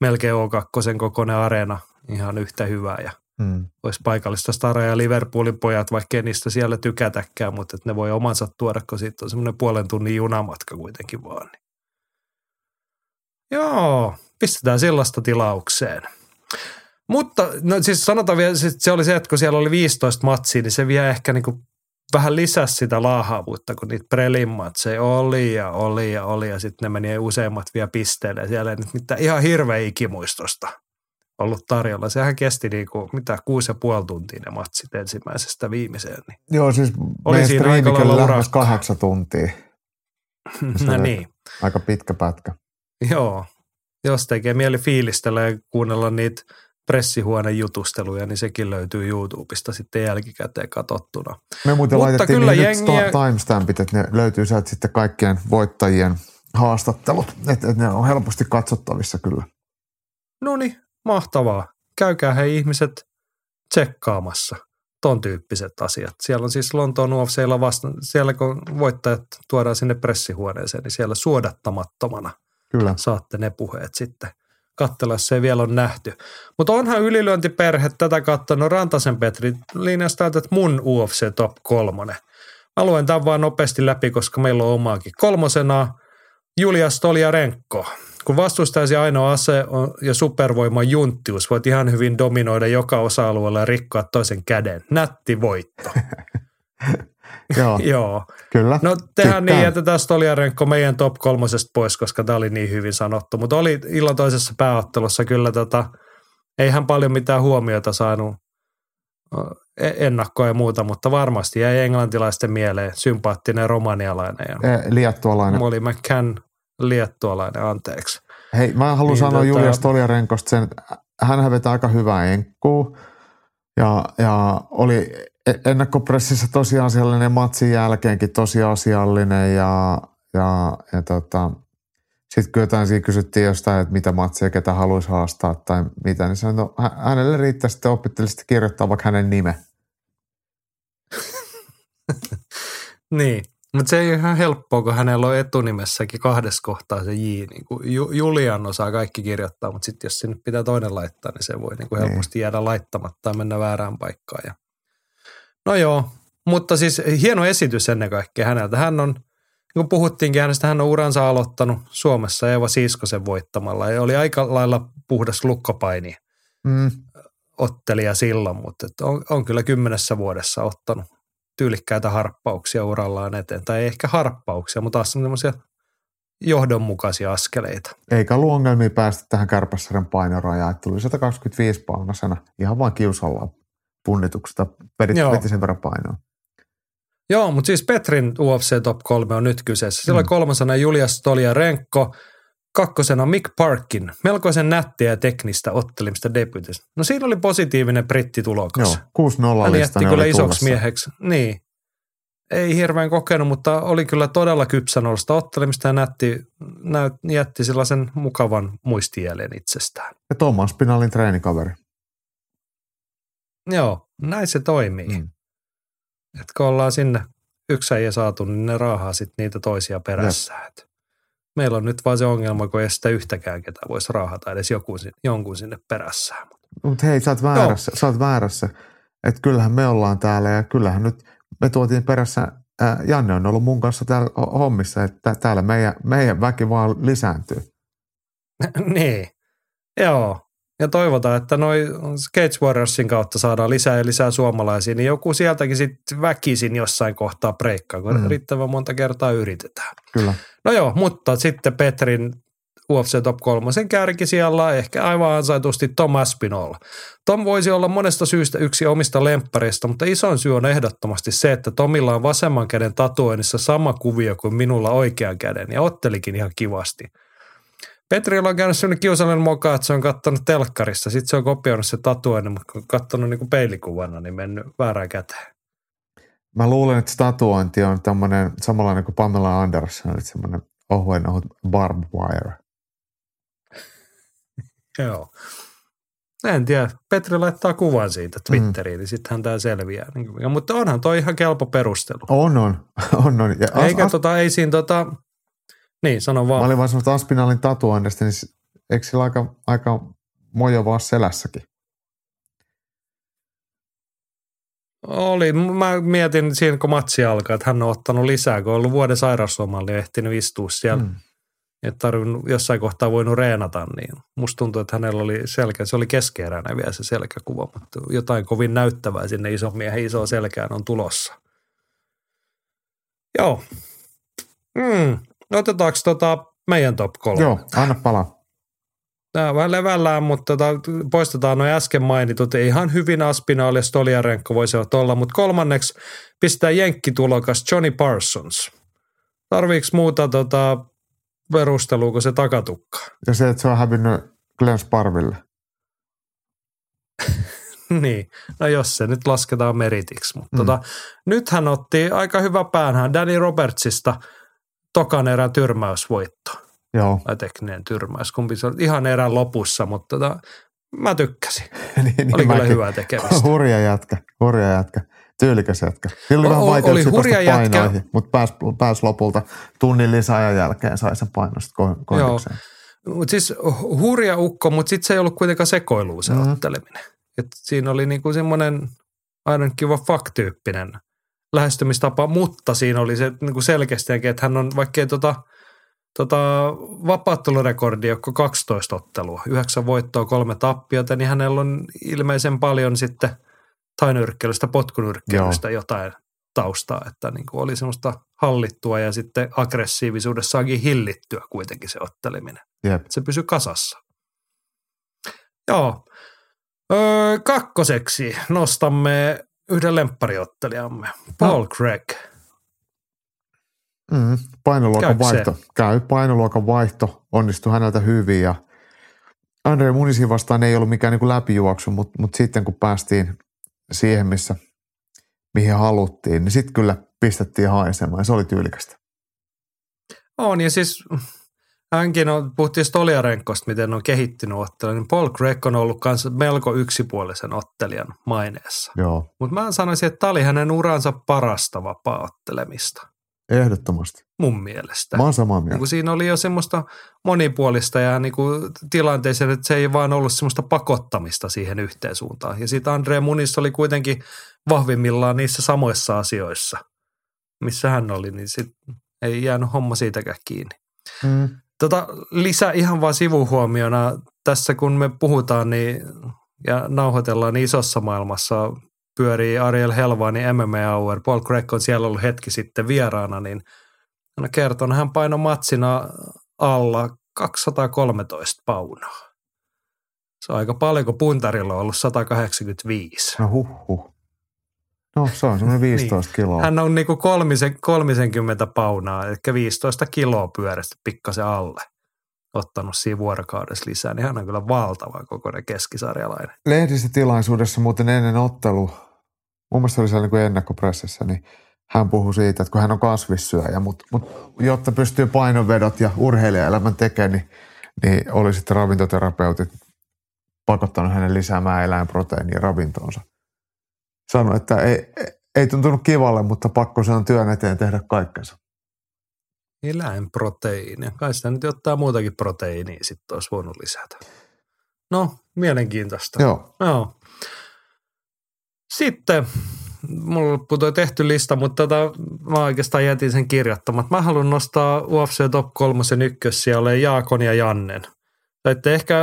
melkein O2 kokoinen areena ihan yhtä hyvä ja Mm. olisi paikallista Stara ja Liverpoolin pojat, vaikkei niistä siellä tykätäkään, mutta ne voi omansa tuoda, kun siitä on semmoinen puolen tunnin junamatka kuitenkin vaan. Niin. Joo, pistetään sellaista tilaukseen. Mutta no siis sanotaan vielä, siis se oli se, että kun siellä oli 15 matsia, niin se vie ehkä niinku vähän lisäsi sitä laahaavuutta, kun niitä prelin matseja oli ja oli ja oli ja sitten ne meni useimmat vielä pisteelle ja siellä ei nyt mitään ihan hirveä ikimuistosta ollut tarjolla. Sehän kesti niinku, mitä kuusi ja puoli tuntia ne matsit ensimmäisestä viimeiseen. Niin. Joo, siis Oli siinä aika lailla kahdeksan tuntia. No niin, Aika pitkä pätkä. joo. Jos tekee mieli fiilistellä ja kuunnella niitä pressihuoneen jutusteluja, niin sekin löytyy YouTubesta sitten jälkikäteen katsottuna. Me muuten Mutta laitettiin kyllä niin nyt jengiä- sta- timestampit, että ne löytyy sieltä sitten kaikkien voittajien haastattelut. Että et ne on helposti katsottavissa kyllä. No niin, mahtavaa. Käykää he ihmiset tsekkaamassa ton tyyppiset asiat. Siellä on siis Lontoon UFCilla vasta, siellä kun voittajat tuodaan sinne pressihuoneeseen, niin siellä suodattamattomana Kyllä. saatte ne puheet sitten se ei vielä on nähty. Mutta onhan ylilyöntiperhe tätä katsonut Rantasen Petri linjasta, että mun UFC top kolmonen. Mä luen tämän vaan nopeasti läpi, koska meillä on omaakin. Kolmosena Julia Stoliarenko. Kun vastustajasi ainoa ase ja supervoima junttius, voit ihan hyvin dominoida joka osa-alueella ja rikkoa toisen käden. Nätti voitto. Joo, Joo. kyllä. No tehdään Tykkään. niin, jätetään Stoliarenko meidän top kolmosesta pois, koska tämä oli niin hyvin sanottu. Mutta oli illan toisessa pääottelussa kyllä tota, ei hän paljon mitään huomiota saanut e- ennakkoa ja muuta, mutta varmasti jäi englantilaisten mieleen sympaattinen romanialainen ja Eh, Liettualainen. Molly McCann liettualainen, anteeksi. Hei, mä haluan Niin, sanoa tota- Julia Stoliarenkosta sen, että hän vetää aika hyvää enkkuu. Ja, ja oli ennakkopressissä tosiasiallinen matsin jälkeenkin tosiasiallinen ja, ja, ja tota, Sitten kun jotain siinä kysyttiin jostain, että mitä matseja, ketä haluaisi haastaa tai mitä, niin sanoi, no, hänelle riittää sitten oppittelisesti kirjoittaa vaikka hänen nime. niin, mutta se ei ole ihan helppoa, kun hänellä on etunimessäkin kahdessa kohtaa se J. Niin kuin Julian osaa kaikki kirjoittaa, mutta sitten jos sinne pitää toinen laittaa, niin se voi niin kuin helposti jäädä laittamatta ja mennä väärään paikkaan. Ja... No joo, mutta siis hieno esitys ennen kaikkea häneltä. Hän on, niin kuin puhuttiinkin hänestä, hän on uransa aloittanut Suomessa Eeva Siiskosen voittamalla ja oli aika lailla puhdas lukkopaini mm. ottelija silloin, mutta on, on kyllä kymmenessä vuodessa ottanut tyylikkäitä harppauksia urallaan eteen. Tai ei ehkä harppauksia, mutta taas semmoisia johdonmukaisia askeleita. Eikä ollut ongelmia päästä tähän kärpässarjan painorajaan, että tuli 125 paunasena ihan vain kiusalla punnituksesta, veti sen verran painoa. Joo, mutta siis Petrin UFC Top 3 on nyt kyseessä. Siellä mm. kolmasena Julius Renkko, kakkosena Mick Parkin, melkoisen nättiä ja teknistä ottelimista debytistä. No siinä oli positiivinen brittitulokas. Joo, 6-0 Hän jätti kyllä isoksi tulossa. mieheksi. Niin. Ei hirveän kokenut, mutta oli kyllä todella kypsänollista ottelimista ja nätti, näyt, jätti sellaisen mukavan muistijäljen itsestään. Ja Thomas Spinalin treenikaveri. Joo, näin se toimii. Mm. Et kun ollaan sinne yksi ei saatu, niin ne raahaa sitten niitä toisia perässä. Et meillä on nyt vaan se ongelma, kun ei sitä yhtäkään ketä voisi raahata edes joku, jonkun sinne perässään. Mutta hei, sä oot väärässä. Sä oot väärässä. Että kyllähän me ollaan täällä ja kyllähän nyt me tuotiin perässä, ää, Janne on ollut mun kanssa täällä hommissa, että täällä meidän, meidän väki vaan lisääntyy. niin, joo. Ja toivotaan, että noi Cage Warriorsin kautta saadaan lisää ja lisää suomalaisia, niin joku sieltäkin sitten väkisin jossain kohtaa breikkaa, kun mm. riittävän monta kertaa yritetään. Kyllä. No joo, mutta sitten Petrin UFC Top 3 kärki siellä ehkä aivan ansaitusti Tom Aspinall. Tom voisi olla monesta syystä yksi omista lemppareista, mutta isoin syy on ehdottomasti se, että Tomilla on vasemman käden tatuoinnissa sama kuvio kuin minulla oikean käden ja ottelikin ihan kivasti – Petrillä on käynyt sellainen kiusallinen moka, että se on katsonut telkkarissa. Sitten se on kopioinut se tatuoinnin, mutta kun on katsonut niin peilikuvana, niin mennyt väärään käteen. Mä luulen, että tatuointi on tämmöinen samanlainen kuin Pamela Anderson, eli semmoinen ohuen ohut barbed wire. Joo. En tiedä. Petri laittaa kuvan siitä Twitteriin, mm. niin sittenhän tämä selviää. Ja, mutta onhan toi ihan kelpo perustelu. On, on. on, on. Ja Eikä as, tota, ei siinä tota, niin, sano vaan. Mä olin vaan semmoista Aspinalin tatuoinnista, niin eikö sillä aika, aika mojo vaan selässäkin? Oli. Mä mietin siinä, kun matsi alkaa, että hän on ottanut lisää, kun on ollut vuoden sairauslomalla ja ehtinyt istua siellä. Mm. Että tarvinnut jossain kohtaa voinut reenata, niin musta tuntuu, että hänellä oli selkä, se oli keskeeräinen vielä se selkäkuva, mutta jotain kovin näyttävää sinne ison miehen iso selkään on tulossa. Joo. Mm. Otetaanko tota meidän top kolme? Joo, anna palaa. Tämä vähän levällään, mutta tota, poistetaan noin äsken mainitut. Ihan hyvin Aspinall ja Stoliarenko voisivat olla, mutta kolmanneksi pistää jenkkitulokas Johnny Parsons. Tarviiko muuta tota, perustelua kuin se takatukka? Ja se, että se on hävinnyt Glenn Sparville. niin, no jos se nyt lasketaan meritiksi. Mutta mm. tota, nyt hän otti aika hyvä päänhän Danny Robertsista – tokan erän tyrmäysvoitto. Joo. Tai tekninen tyrmäys. Kumpi se oli ihan erän lopussa, mutta tota, mä tykkäsin. niin, niin, oli kyllä hyvä tekemistä. Hurja jätkä, hurja jätkä. Tyylikäs jätkä. Sillä oli vähän vaikeuksia hurja jätkä. painoihin, mutta pääsi pääs lopulta tunnin lisäajan jälkeen sai sen painosta kohdikseen. Mutta siis hurja ukko, mutta sitten se ei ollut kuitenkaan sekoilu se mm. otteleminen. Et siinä oli niinku semmoinen aina kiva fuck-tyyppinen lähestymistapa, mutta siinä oli se niin kuin selkeästi, että hän on vaikkei tota, tota vapaattelurekordi, joka 12 ottelua, yhdeksän voittoa, kolme tappiota, niin hänellä on ilmeisen paljon sitten tainyrkkeilystä, potkunyrkkeilystä jotain taustaa, että niin kuin oli semmoista hallittua ja sitten aggressiivisuudessaankin hillittyä kuitenkin se otteleminen. Yep. Se pysyi kasassa. Joo. Öö, kakkoseksi nostamme yhden lemppariottelijamme, Paul no. Craig. Mm, painoluokan Käykö vaihto. Se? Käy. Painoluokan vaihto onnistui häneltä hyvin ja Andre Munisin vastaan ei ollut mikään niin läpijuoksu, mutta, mutta sitten kun päästiin siihen, missä, mihin haluttiin, niin sitten kyllä pistettiin haisemaan ja se oli tyylikästä. On ja siis hänkin on, puhuttiin Stoliarenkosta, miten on kehittynyt ottelu, niin Paul Craig on ollut myös melko yksipuolisen ottelijan maineessa. Joo, Mutta mä sanoisin, että tämä oli hänen uransa parasta vapaa-ottelemista, ehdottomasti. mun mielestä. Mä oon samaa Niin mieltä. kuin siinä oli jo semmoista monipuolista ja niin kuin tilanteeseen, että se ei vaan ollut semmoista pakottamista siihen yhteen suuntaan. Ja sitten Andre Munis oli kuitenkin vahvimmillaan niissä samoissa asioissa, missä hän oli, niin sit ei jäänyt homma siitäkään kiinni. Mm. Tota, lisä ihan vaan sivuhuomiona, tässä kun me puhutaan niin, ja nauhoitellaan niin isossa maailmassa, pyörii Ariel Helvani MMA Hour, Paul Craig on siellä ollut hetki sitten vieraana, niin hän on kertonut, hän painoi matsina alla 213 paunaa. Se on aika paljon, kun puntarilla on ollut 185. No huh huh. No se on semmoinen 15 kiloa. Niin. Hän on niinku kolmisen, 30 paunaa, eli 15 kiloa pyörästä pikkasen alle ottanut siinä vuorokaudessa lisää, niin hän on kyllä valtava kokoinen keskisarjalainen. Lehdistötilaisuudessa muuten ennen ottelu, mun mielestä oli siellä niin kuin ennakkopressissä, niin hän puhui siitä, että kun hän on kasvissyöjä, mutta, mutta jotta pystyy painonvedot ja urheilijaelämän tekemään, niin, niin oli sitten ravintoterapeutit pakottanut hänen lisäämään eläinproteiinia ravintoonsa. Sanoi, että ei, ei tuntunut kivalle, mutta pakko se on työn eteen tehdä kaikkensa. Eläinproteiinia. Kai sitä nyt ottaa muutakin proteiinia sitten olisi voinut lisätä. No, mielenkiintoista. Joo, Joo. Sitten, mulla loppui tuo tehty lista, mutta tota, mä oikeastaan jätin sen kirjoittamatta. Mä haluan nostaa UFC Top 3 ykkössijalle Jaakon ja Jannen. Saitte ehkä,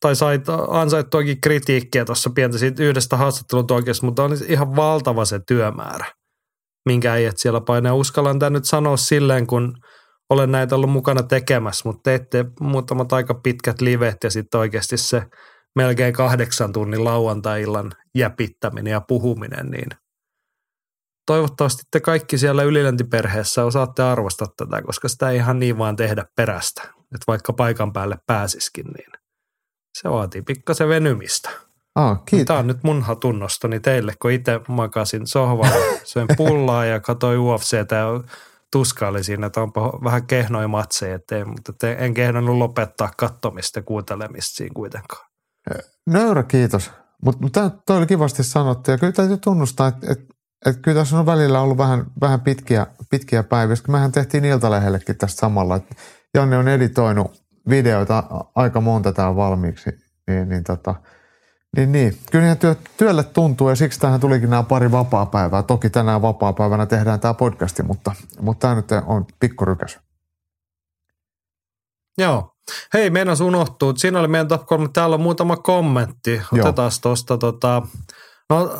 tai sait ansaittuakin kritiikkiä tuossa pientä siitä yhdestä haastattelun oikeassa, mutta on ihan valtava se työmäärä, minkä äijät siellä painaa. Uskallan tämän nyt sanoa silleen, kun olen näitä ollut mukana tekemässä, mutta teette muutamat aika pitkät livet ja sitten oikeasti se melkein kahdeksan tunnin lauantai-illan jäpittäminen ja puhuminen, niin toivottavasti te kaikki siellä yliläntiperheessä osaatte arvostaa tätä, koska sitä ei ihan niin vaan tehdä perästä. Että vaikka paikan päälle pääsiskin, niin se vaatii pikkasen venymistä. ah, kiitos. Tämä on nyt mun hatunnostoni teille, kun itse makasin sohvalla, söin pullaa ja katsoin UFCtä ja tuskaili siinä, että onpa vähän kehnoja matseja, ettei, mutta en kehdannut lopettaa kattomista ja kuuntelemista siinä kuitenkaan. Nöyrä kiitos. Mutta mut toi oli kivasti sanottu ja kyllä täytyy tunnustaa, että et, et kyllä tässä on välillä ollut vähän, vähän pitkiä, pitkiä päiviä. koska Mehän tehtiin Iltalehdellekin tästä samalla, että Janne on editoinut videoita aika monta täällä valmiiksi. Niin, niin, tota, niin, niin. Kyllä työ, työlle tuntuu ja siksi tähän tulikin nämä pari vapaa-päivää. Toki tänään vapaa-päivänä tehdään tämä podcasti, mutta, mutta tämä nyt on pikkurykäs. Joo. Hei, meinas unohtuu. Siinä oli meidän top 3. Täällä on muutama kommentti. Otetaan tuosta tota, No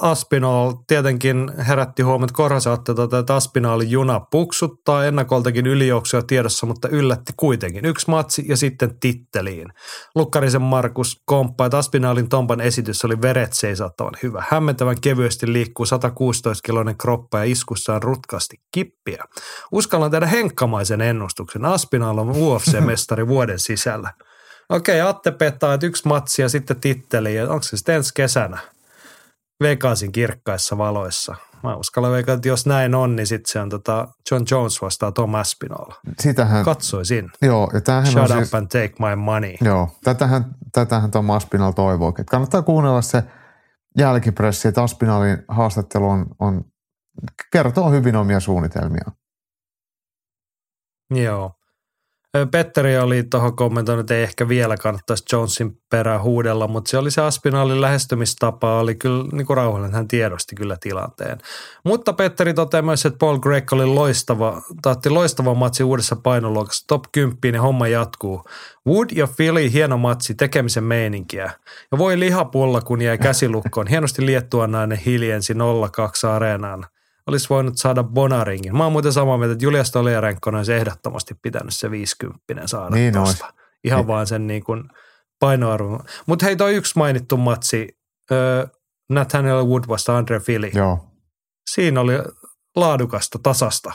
Aspinall tietenkin herätti huomioon, että Korhosen otti tota, että Aspinallin juna puksuttaa ennakoltakin ylijuoksuja tiedossa, mutta yllätti kuitenkin. Yksi matsi ja sitten titteliin. Lukkarisen Markus komppaa, että Aspinallin Tompan esitys oli veret seisattavan hyvä. Hämmentävän kevyesti liikkuu 116-kiloinen kroppa ja iskussaan rutkasti kippiä. Uskallan tehdä henkkamaisen ennustuksen. Aspinall on UFC-mestari vuoden sisällä. Okei, Atte pettaa, että yksi matsi ja sitten titteli. Onko se sitten ensi kesänä? Vegasin kirkkaissa valoissa. Mä uskallan veikata, että jos näin on, niin sitten se on tota John Jones vastaa Tom Aspinall. Sitähän, Katsoisin. joo, ja tämähän Shut on up siis, and take my money. joo, tätähän, tätähän Tom Aspinall toivoo. Että kannattaa kuunnella se jälkipressi, että Aspinallin haastattelu on, on kertoo hyvin omia suunnitelmia. Joo. Petteri oli tuohon kommentoinut, että ei ehkä vielä kannattaisi Jonesin perään huudella, mutta se oli se Aspinallin lähestymistapa, oli kyllä niin kuin rauhallinen, hän tiedosti kyllä tilanteen. Mutta Petteri toteaa myös, että Paul Gregg oli loistava, taatti loistava matsi uudessa painoluokassa, top 10 ja homma jatkuu. Wood ja Philly, hieno matsi, tekemisen meininkiä. Ja voi lihapulla, kun jäi käsilukkoon. Hienosti liettuanainen hiljensi 0-2 areenaan olisi voinut saada Bonaringin. Mä oon muuten samaa mieltä, että Julius Toliarenkkonen olisi ehdottomasti pitänyt se 50 saada Niin tosta. Ihan Niin. vaan sen niin kuin painoarvo. Mutta hei, toi yksi mainittu matsi, Nathaniel Wood vasta Andre Philly. Joo, Siinä oli laadukasta, tasasta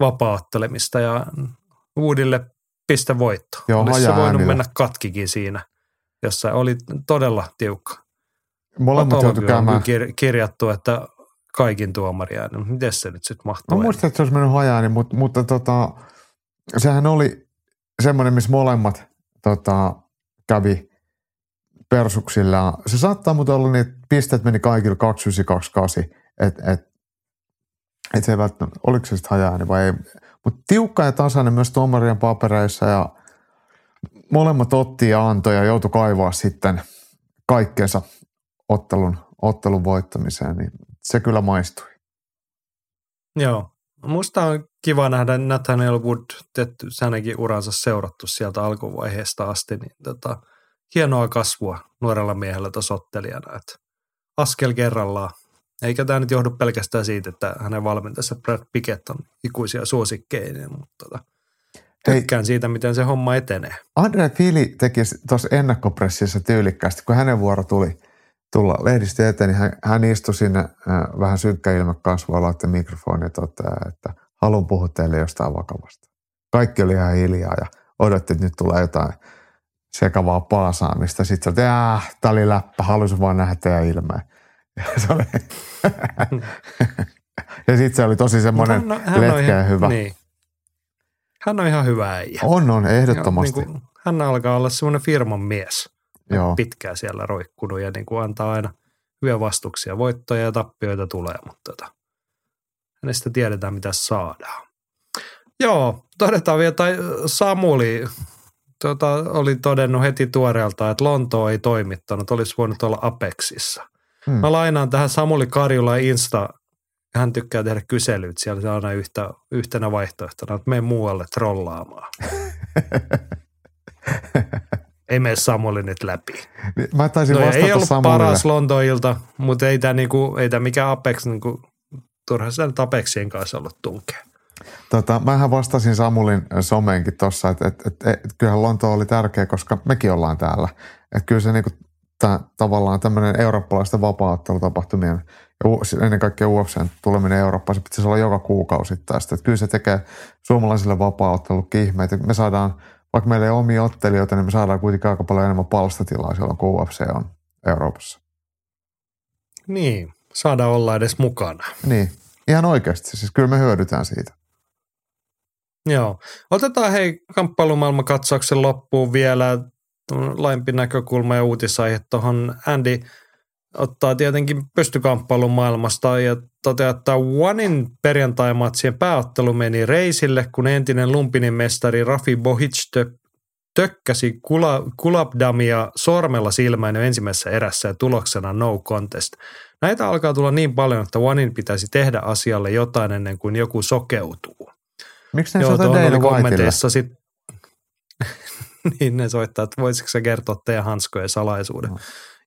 vapauttelemista ja Woodille piste voitto. Joo, olisi se voinut äänillä. mennä katkikin siinä, jossa oli todella tiukka. molemmat joutui käymään. kirjattu, että kaikin tuomaria. No, miten se nyt sitten mahtuu? Mä muistan, että se olisi mennyt hajaani, mutta, mutta tota, sehän oli, semmoinen, missä molemmat tota, kävi persuksilla. Se saattaa mutta olla niin, että pisteet meni kaikilla 2928, että et, et se ei välttämättä, oliko se sitten hajaani vai ei. Mutta tiukka ja tasainen myös tuomarien papereissa ja molemmat otti ja antoi ja joutui kaivaa sitten kaikkensa ottelun, ottelun voittamiseen, niin se kyllä maistui. Joo. Musta on kiva nähdä Nathaniel Wood, tehty ainakin uransa seurattu sieltä alkuvaiheesta asti, niin tota, hienoa kasvua nuorella miehellä tasottelijana, että askel kerrallaan. Eikä tämä nyt johdu pelkästään siitä, että hänen valmentajansa Brad Pickett on ikuisia suosikkeja, mutta tota, tykkään Hei, siitä, miten se homma etenee. Andre Fili teki tuossa ennakkopressissä tyylikkäästi, kun hänen vuoro tuli tulla lehdistö eteen, niin hän, hän istui sinne äh, vähän synkkä ilme kasvua, laittoi mikrofoni ja toteaa, että haluan puhua teille jostain vakavasta. Kaikki oli ihan hiljaa ja odotti, että nyt tulee jotain sekavaa paasaamista. Sitten se että tämä oli läppä, halusin vaan nähdä teidän ilmeen. Ja, se oli ja sitten se oli tosi semmoinen no, letkeä hyvä. Niin. Hän on ihan hyvä äijä. On, on, ehdottomasti. Ja, niin kuin, hän alkaa olla semmoinen firman mies. Joo. Pitkään siellä roikkunut ja niin kuin antaa aina hyviä vastuksia. Voittoja ja tappioita tulee, mutta tota, hänestä tiedetään, mitä saadaan. Joo, todetaan vielä, tai Samuli tota, oli todennut heti tuoreelta, että Lonto ei toimittanut, olisi voinut olla Apexissa. Hmm. Mä lainaan tähän Samuli Karjula Insta, hän tykkää tehdä kyselyt, siellä se on aina yhtä, yhtenä vaihtoehtona, että mene muualle trollaamaan. ei mene Samuli nyt läpi. Mä taisin no, vastata ei ollut Samulille. paras Lontoilta, mutta ei tämä niinku, ei mikä Apex, niinku, turha sitä nyt Apexien kanssa ollut tunkea. Tota, mähän vastasin Samulin someenkin tuossa, että et, et, et, kyllähän Lonto oli tärkeä, koska mekin ollaan täällä. Että kyllä se niinku, tää, tavallaan tämmöinen eurooppalaisten vapaa-ottelutapahtumien ja ennen kaikkea UFCn tuleminen Eurooppaan, se pitäisi olla joka kuukausittaista. Että kyllä se tekee suomalaisille vapaa-ottelutkin ihmeitä. Me saadaan, vaikka meillä ei ole omia ottelijoita, niin me saadaan kuitenkin aika paljon enemmän palstatilaa silloin, kun UFC on Euroopassa. Niin, saadaan olla edes mukana. Niin, ihan oikeasti. Siis kyllä me hyödytään siitä. Joo. Otetaan hei kamppailumaailman katsauksen loppuun vielä laimpi näkökulma ja uutisaihe tuohon Andy ottaa tietenkin pystykamppailun maailmasta ja toteaa, että Onein perjantai-matsien pääottelu meni reisille, kun entinen Lumpinin mestari Rafi Bohic tökkäsi kula, kulabdamia sormella silmään jo ensimmäisessä erässä ja tuloksena no contest. Näitä alkaa tulla niin paljon, että Onein pitäisi tehdä asialle jotain ennen kuin joku sokeutuu. Miksi ne Joo, tuohon kommenteissa sit, niin ne soittaa, että voisiko se kertoa teidän hanskojen salaisuuden. No.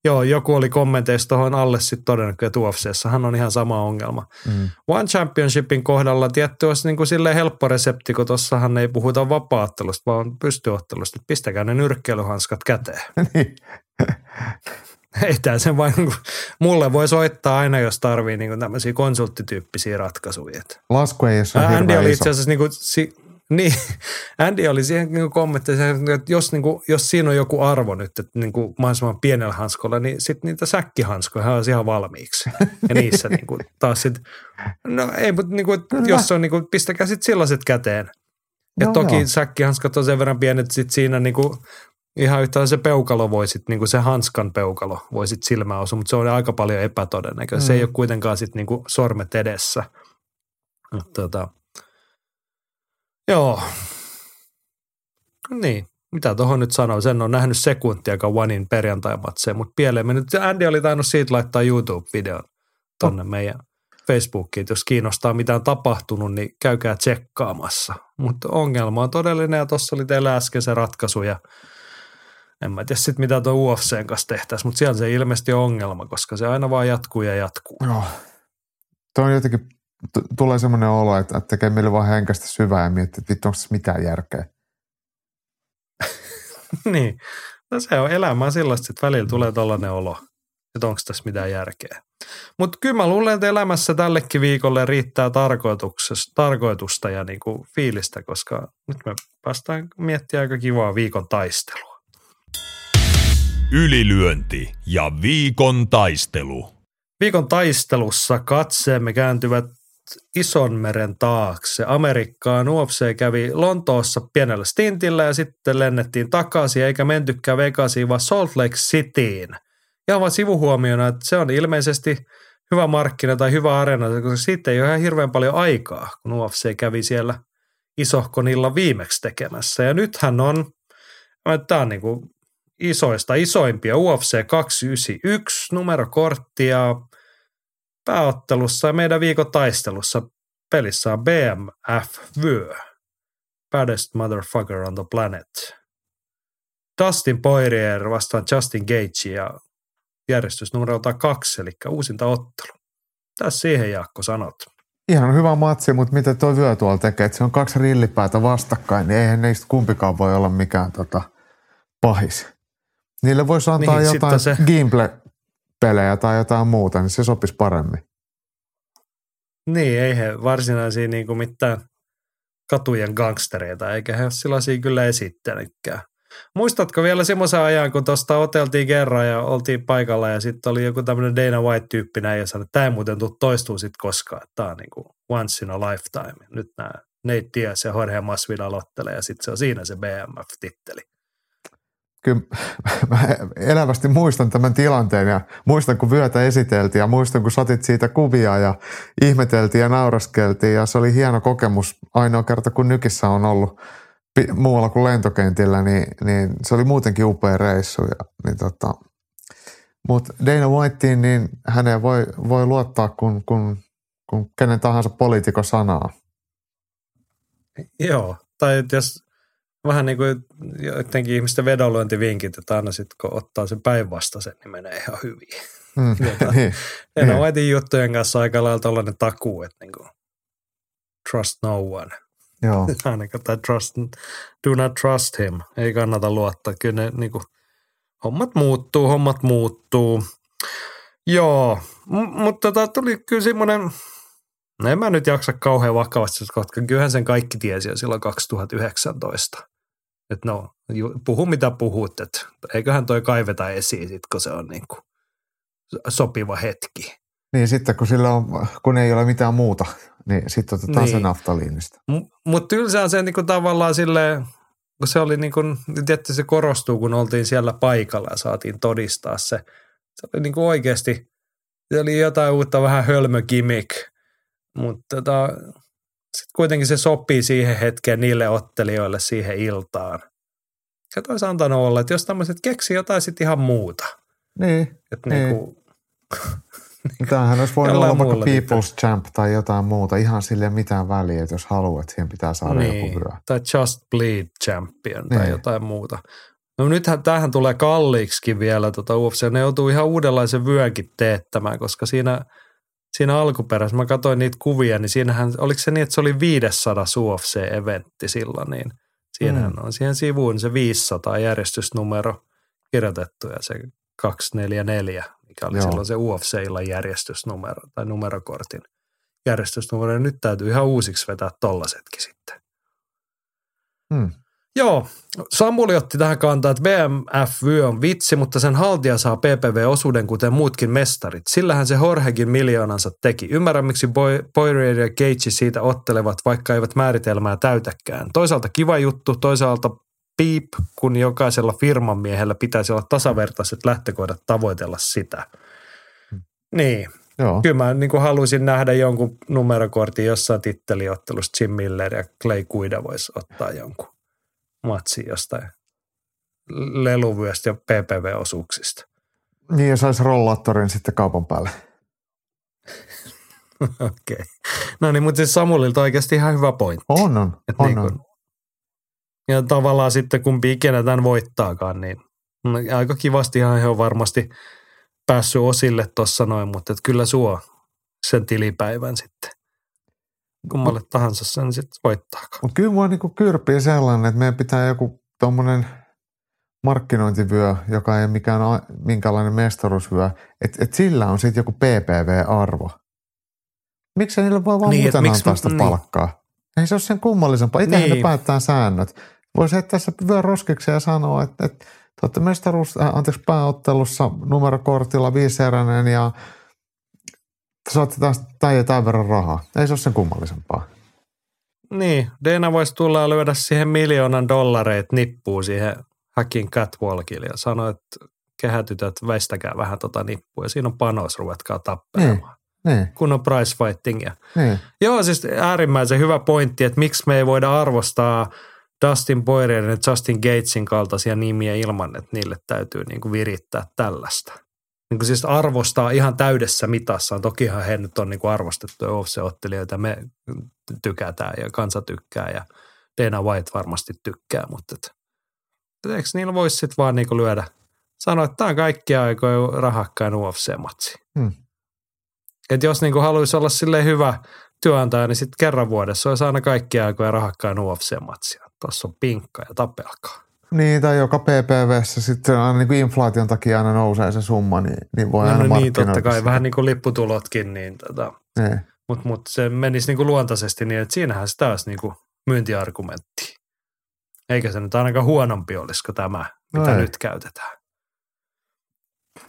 Joo, joku oli kommenteissa tuohon alle sitten todennut, että UFCssä hän on ihan sama ongelma. Mm. One Championshipin kohdalla tietty olisi niin kuin silleen helppo resepti, kun tuossahan ei puhuta vapaattelusta, vaan pystyottelusta. Pistäkää ne nyrkkeilyhanskat käteen. Ei tämä sen vain, niin mulle voi soittaa aina, jos tarvii niin tämmöisiä konsulttityyppisiä ratkaisuja. Lasku ei ole Andy oli itse asiassa niin kuin, si, niin, Andy oli siihen niin kommentti, että jos, niin kuin, jos siinä on joku arvo nyt, että niin kuin mahdollisimman pienellä hanskolla, niin sitten niitä säkkihanskoja on ihan valmiiksi. Ja niissä niin kuin, taas sitten, no ei, mutta niin kuin, jos on, niin kuin, pistäkää sitten sellaiset käteen. Ja no, toki joo. säkkihanskat on sen verran pienet, että sit siinä niin kuin, ihan yhtä se peukalo voi sit, niin kuin se hanskan peukalo voi sitten silmään osua, mutta se on aika paljon epätodennäköistä. Mm. Se ei mm. ole kuitenkaan sitten niin kuin sormet edessä. Tota, Joo. Niin, mitä tuohon nyt sanoo, sen on nähnyt sekuntiakaan Onein perjantai-matseen, mutta pieleen mennyt. Andy oli tainnut siitä laittaa YouTube-videon tonne oh. meidän Facebookiin, että jos kiinnostaa mitä on tapahtunut, niin käykää tsekkaamassa. Mutta ongelma on todellinen ja tuossa oli teillä äsken se ratkaisu ja en mä tiedä sitten mitä tuo UFCn kanssa tehtäisiin, mutta siellä se ilmeisesti on ongelma, koska se aina vaan jatkuu ja jatkuu. No. Tuo on jotenkin t- tulee semmoinen olo, että, että tekee meille vaan henkästä syvää ja miettii, että onko tässä mitään järkeä. niin. No se on elämää sellaista, että välillä tulee tällainen olo, että onko tässä mitään järkeä. Mutta kyllä mä luulen, että elämässä tällekin viikolle riittää tarkoitusta ja niinku fiilistä, koska nyt me päästään miettimään aika kivaa viikon taistelua. Ylilyönti ja viikon taistelu. Viikon taistelussa katseemme kääntyvät ison meren taakse Amerikkaan. UFC kävi Lontoossa pienellä stintillä ja sitten lennettiin takaisin eikä mentykään Vegasiin, vaan Salt Lake Cityin. Ja vaan sivuhuomiona, että se on ilmeisesti hyvä markkina tai hyvä areena, koska siitä ei ole ihan hirveän paljon aikaa, kun UFC kävi siellä isohkonilla viimeksi tekemässä. Ja nythän on, tämä on niin kuin isoista isoimpia UFC 291 numerokorttia pääottelussa ja meidän viikon taistelussa pelissä on BMF Vyö. Baddest motherfucker on the planet. Dustin Poirier vastaan Justin Gage ja järjestys numerolta kaksi, eli uusinta ottelu. Tässä siihen Jaakko sanot. Ihan hyvä matsi, mutta mitä tuo vyö tuolla tekee, että se on kaksi rillipäätä vastakkain, niin eihän niistä kumpikaan voi olla mikään tota, pahis. Niille voisi antaa niin, jotain se... gameplay-pelejä tai jotain muuta, niin se sopisi paremmin. Niin, ei he varsinaisia niin kuin mitään katujen gangstereita, eikä he ole sellaisia kyllä esittänytkään. Muistatko vielä semmoisen ajan, kun tuosta oteltiin kerran ja oltiin paikalla ja sitten oli joku tämmöinen Dana White-tyyppi näin ja sanoi, että tämä ei muuten tule toistuu sitten koskaan, tämä on niin kuin once in a lifetime. Nyt nämä Nate Diaz ja Jorge Masvidal aloittelee ja sitten se on siinä se BMF-titteli kyllä elävästi muistan tämän tilanteen ja muistan, kun vyötä esiteltiin ja muistan, kun satit siitä kuvia ja ihmeteltiin ja nauraskeltiin ja se oli hieno kokemus. Ainoa kerta, kun nykissä on ollut muualla kuin lentokentillä, niin, niin se oli muutenkin upea reissu. Ja, niin tota, mutta Dana Whiteen, niin häneen voi, voi luottaa, kun, kun, kun kenen tahansa poliitikon sanaa. Joo, tai jos vähän niin kuin jotenkin ihmisten vedonlyöntivinkit, että aina sitten kun ottaa sen päinvastaisen, niin menee ihan hyvin. Mm, niin, ne niin. juttujen kanssa aika lailla tällainen takuu, että niin kuin, trust no one. Joo. Ainakaan, tai trust, do not trust him. Ei kannata luottaa. Kyllä ne niin kuin, hommat muuttuu, hommat muuttuu. Joo, M- mutta tota, tuli kyllä semmoinen, no en mä nyt jaksa kauhean vakavasti, koska kyllähän sen kaikki tiesi jo silloin 2019. Että no, puhu mitä puhut, että eiköhän toi kaiveta esiin sit, kun se on niin kuin sopiva hetki. Niin sitten kun, sillä on, kun ei ole mitään muuta, niin sitten otetaan niin. se naftaliinista. M- Mutta tylsää se niin kuin tavallaan silleen, kun se oli niin kuin, tietysti se korostuu, kun oltiin siellä paikalla ja saatiin todistaa se. Se oli niin kuin oikeasti, se oli jotain uutta vähän hölmö gimmick, mutta tota, sitten kuitenkin se sopii siihen hetkeen niille ottelijoille siihen iltaan. Se olisi antanut olla, että jos tämmöiset keksii jotain sitten ihan muuta. Niin. Että niin. Niinku, Tämähän olisi voinut olla vaikka People's Champ tai jotain muuta, ihan sille mitään väliä, että jos haluat, siihen pitää saada niin. joku vyö. Tai Just Bleed Champion niin. tai jotain muuta. No nythän tähän tulee kalliiksi vielä tota UFC. Ne joutuu ihan uudenlaisen vyönkin teettämään, koska siinä – siinä alkuperässä, mä katsoin niitä kuvia, niin siinähän, oliko se niin, että se oli 500 UFC-eventti silloin, niin siinähän mm. on siihen sivuun se 500 järjestysnumero kirjoitettu ja se 244, mikä oli Joo. silloin se UFC-illan järjestysnumero tai numerokortin järjestysnumero. Ja nyt täytyy ihan uusiksi vetää tollasetkin sitten. Hmm. Joo, Samuli otti tähän kantaa, että BMF-vyö on vitsi, mutta sen haltija saa PPV-osuuden kuten muutkin mestarit. Sillähän se Horhegin miljoonansa teki. Ymmärrän, miksi Poirier ja Gage siitä ottelevat, vaikka eivät määritelmää täytäkään. Toisaalta kiva juttu, toisaalta piip, kun jokaisella firman miehellä pitäisi olla tasavertaiset lähtökohdat tavoitella sitä. Hmm. Niin, Joo. Kyllä mä niin kuin haluaisin nähdä jonkun numerokortin jossain titteliottelussa. Jim Miller ja Clay Guida voisi ottaa jonkun matsi jostain leluvyöstä ja PPV-osuuksista. Niin, ja saisi rollaattorin sitten kaupan päälle. Okei. Okay. No niin, mutta siis Samulilta oikeasti ihan hyvä pointti. On, on. on, niin kun, on. Ja tavallaan sitten kumpi ikinä tämän voittaakaan, niin aika kivastihan he on varmasti päässyt osille tuossa noin, mutta että kyllä suo sen tilipäivän sitten kummalle tahansa sen sitten voittaa. Mutta kyllä mua niinku kyrpii sellainen, että meidän pitää joku tuommoinen markkinointivyö, joka ei ole mikään, minkälainen mestaruusvyö, että et sillä on sitten joku PPV-arvo. Miksi niille voi vaan niin, muuten miksi, antaa sitä niin. palkkaa? Ei se ole sen kummallisempaa. Itsehän niin. ne päättää säännöt. Voisi heittää se vyö roskiksi ja sanoa, että, että te olette mestaruus, äh, anteeksi, pääottelussa numerokortilla viiseräinen ja saatte taas tai ja tämän verran rahaa. Ei se ole sen kummallisempaa. Niin, Dana voisi tulla ja lyödä siihen miljoonan dollareita nippuu siihen Hacking Catwalkille ja sanoa, että kehätytöt, väistäkää vähän tota nippua. Ja siinä on panos, ruvetkaa tappelemaan. Niin, niin, Kun on price fightingia. niin. Joo, siis äärimmäisen hyvä pointti, että miksi me ei voida arvostaa Dustin Poirierin ja Justin Gatesin kaltaisia nimiä ilman, että niille täytyy niin kuin virittää tällaista. Niin kuin siis arvostaa ihan täydessä mitassaan. Tokihan he nyt on niin kuin arvostettuja ottelijoita me tykätään ja kansa tykkää ja Dana White varmasti tykkää, mutta et, et eikö niillä voisi sitten vaan niin kuin lyödä, sanoa, että tämä on kaikkia aikoja rahakkain UFC-matsi. Hmm. Että jos niin kuin haluaisi olla silleen hyvä työnantaja, niin sitten kerran vuodessa olisi aina kaikkia aikoja rahakkain UFC-matsia. Tuossa on pinkka ja tapelkaa. Niin, tai joka PPVssä sitten aina niin kuin inflaation takia aina nousee se summa, niin, niin voi No, aina no niin, totta kai, sitä. vähän niin kuin lipputulotkin, niin tota, Niin. mutta mut se menisi niin kuin luontaisesti niin, että siinähän se taas niin kuin myyntiargumentti. Eikä se nyt ainakaan huonompi olisi kuin tämä, No mitä ei. nyt käytetään.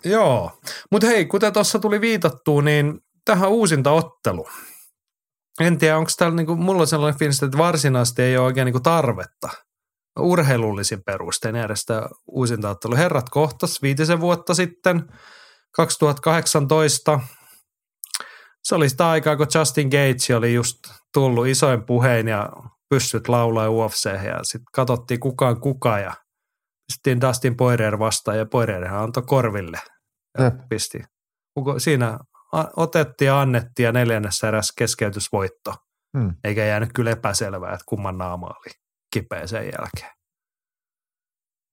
Joo, mutta hei, kuten tuossa tuli viitattua, niin tähän uusinta ottelu. En tiedä, onko täällä, niinku, mulla on sellainen fiilis, että varsinaisesti ei ole oikein niinku tarvetta urheilullisin perustein järjestää uusinta ottelu. Herrat kohtas viitisen vuotta sitten, 2018. Se oli sitä aikaa, kun Justin Gates oli just tullut isoin puhein ja pyssyt laulaa UFC ja sitten katsottiin kukaan kuka ja pistettiin Dustin Poirier vastaan ja Poirierhan antoi korville ja Jep. pisti. Siinä otettiin ja annettiin ja neljännessä eräs keskeytysvoitto. Hmm. Eikä jäänyt kyllä epäselvää, että kumman naama oli kipeä sen jälkeen.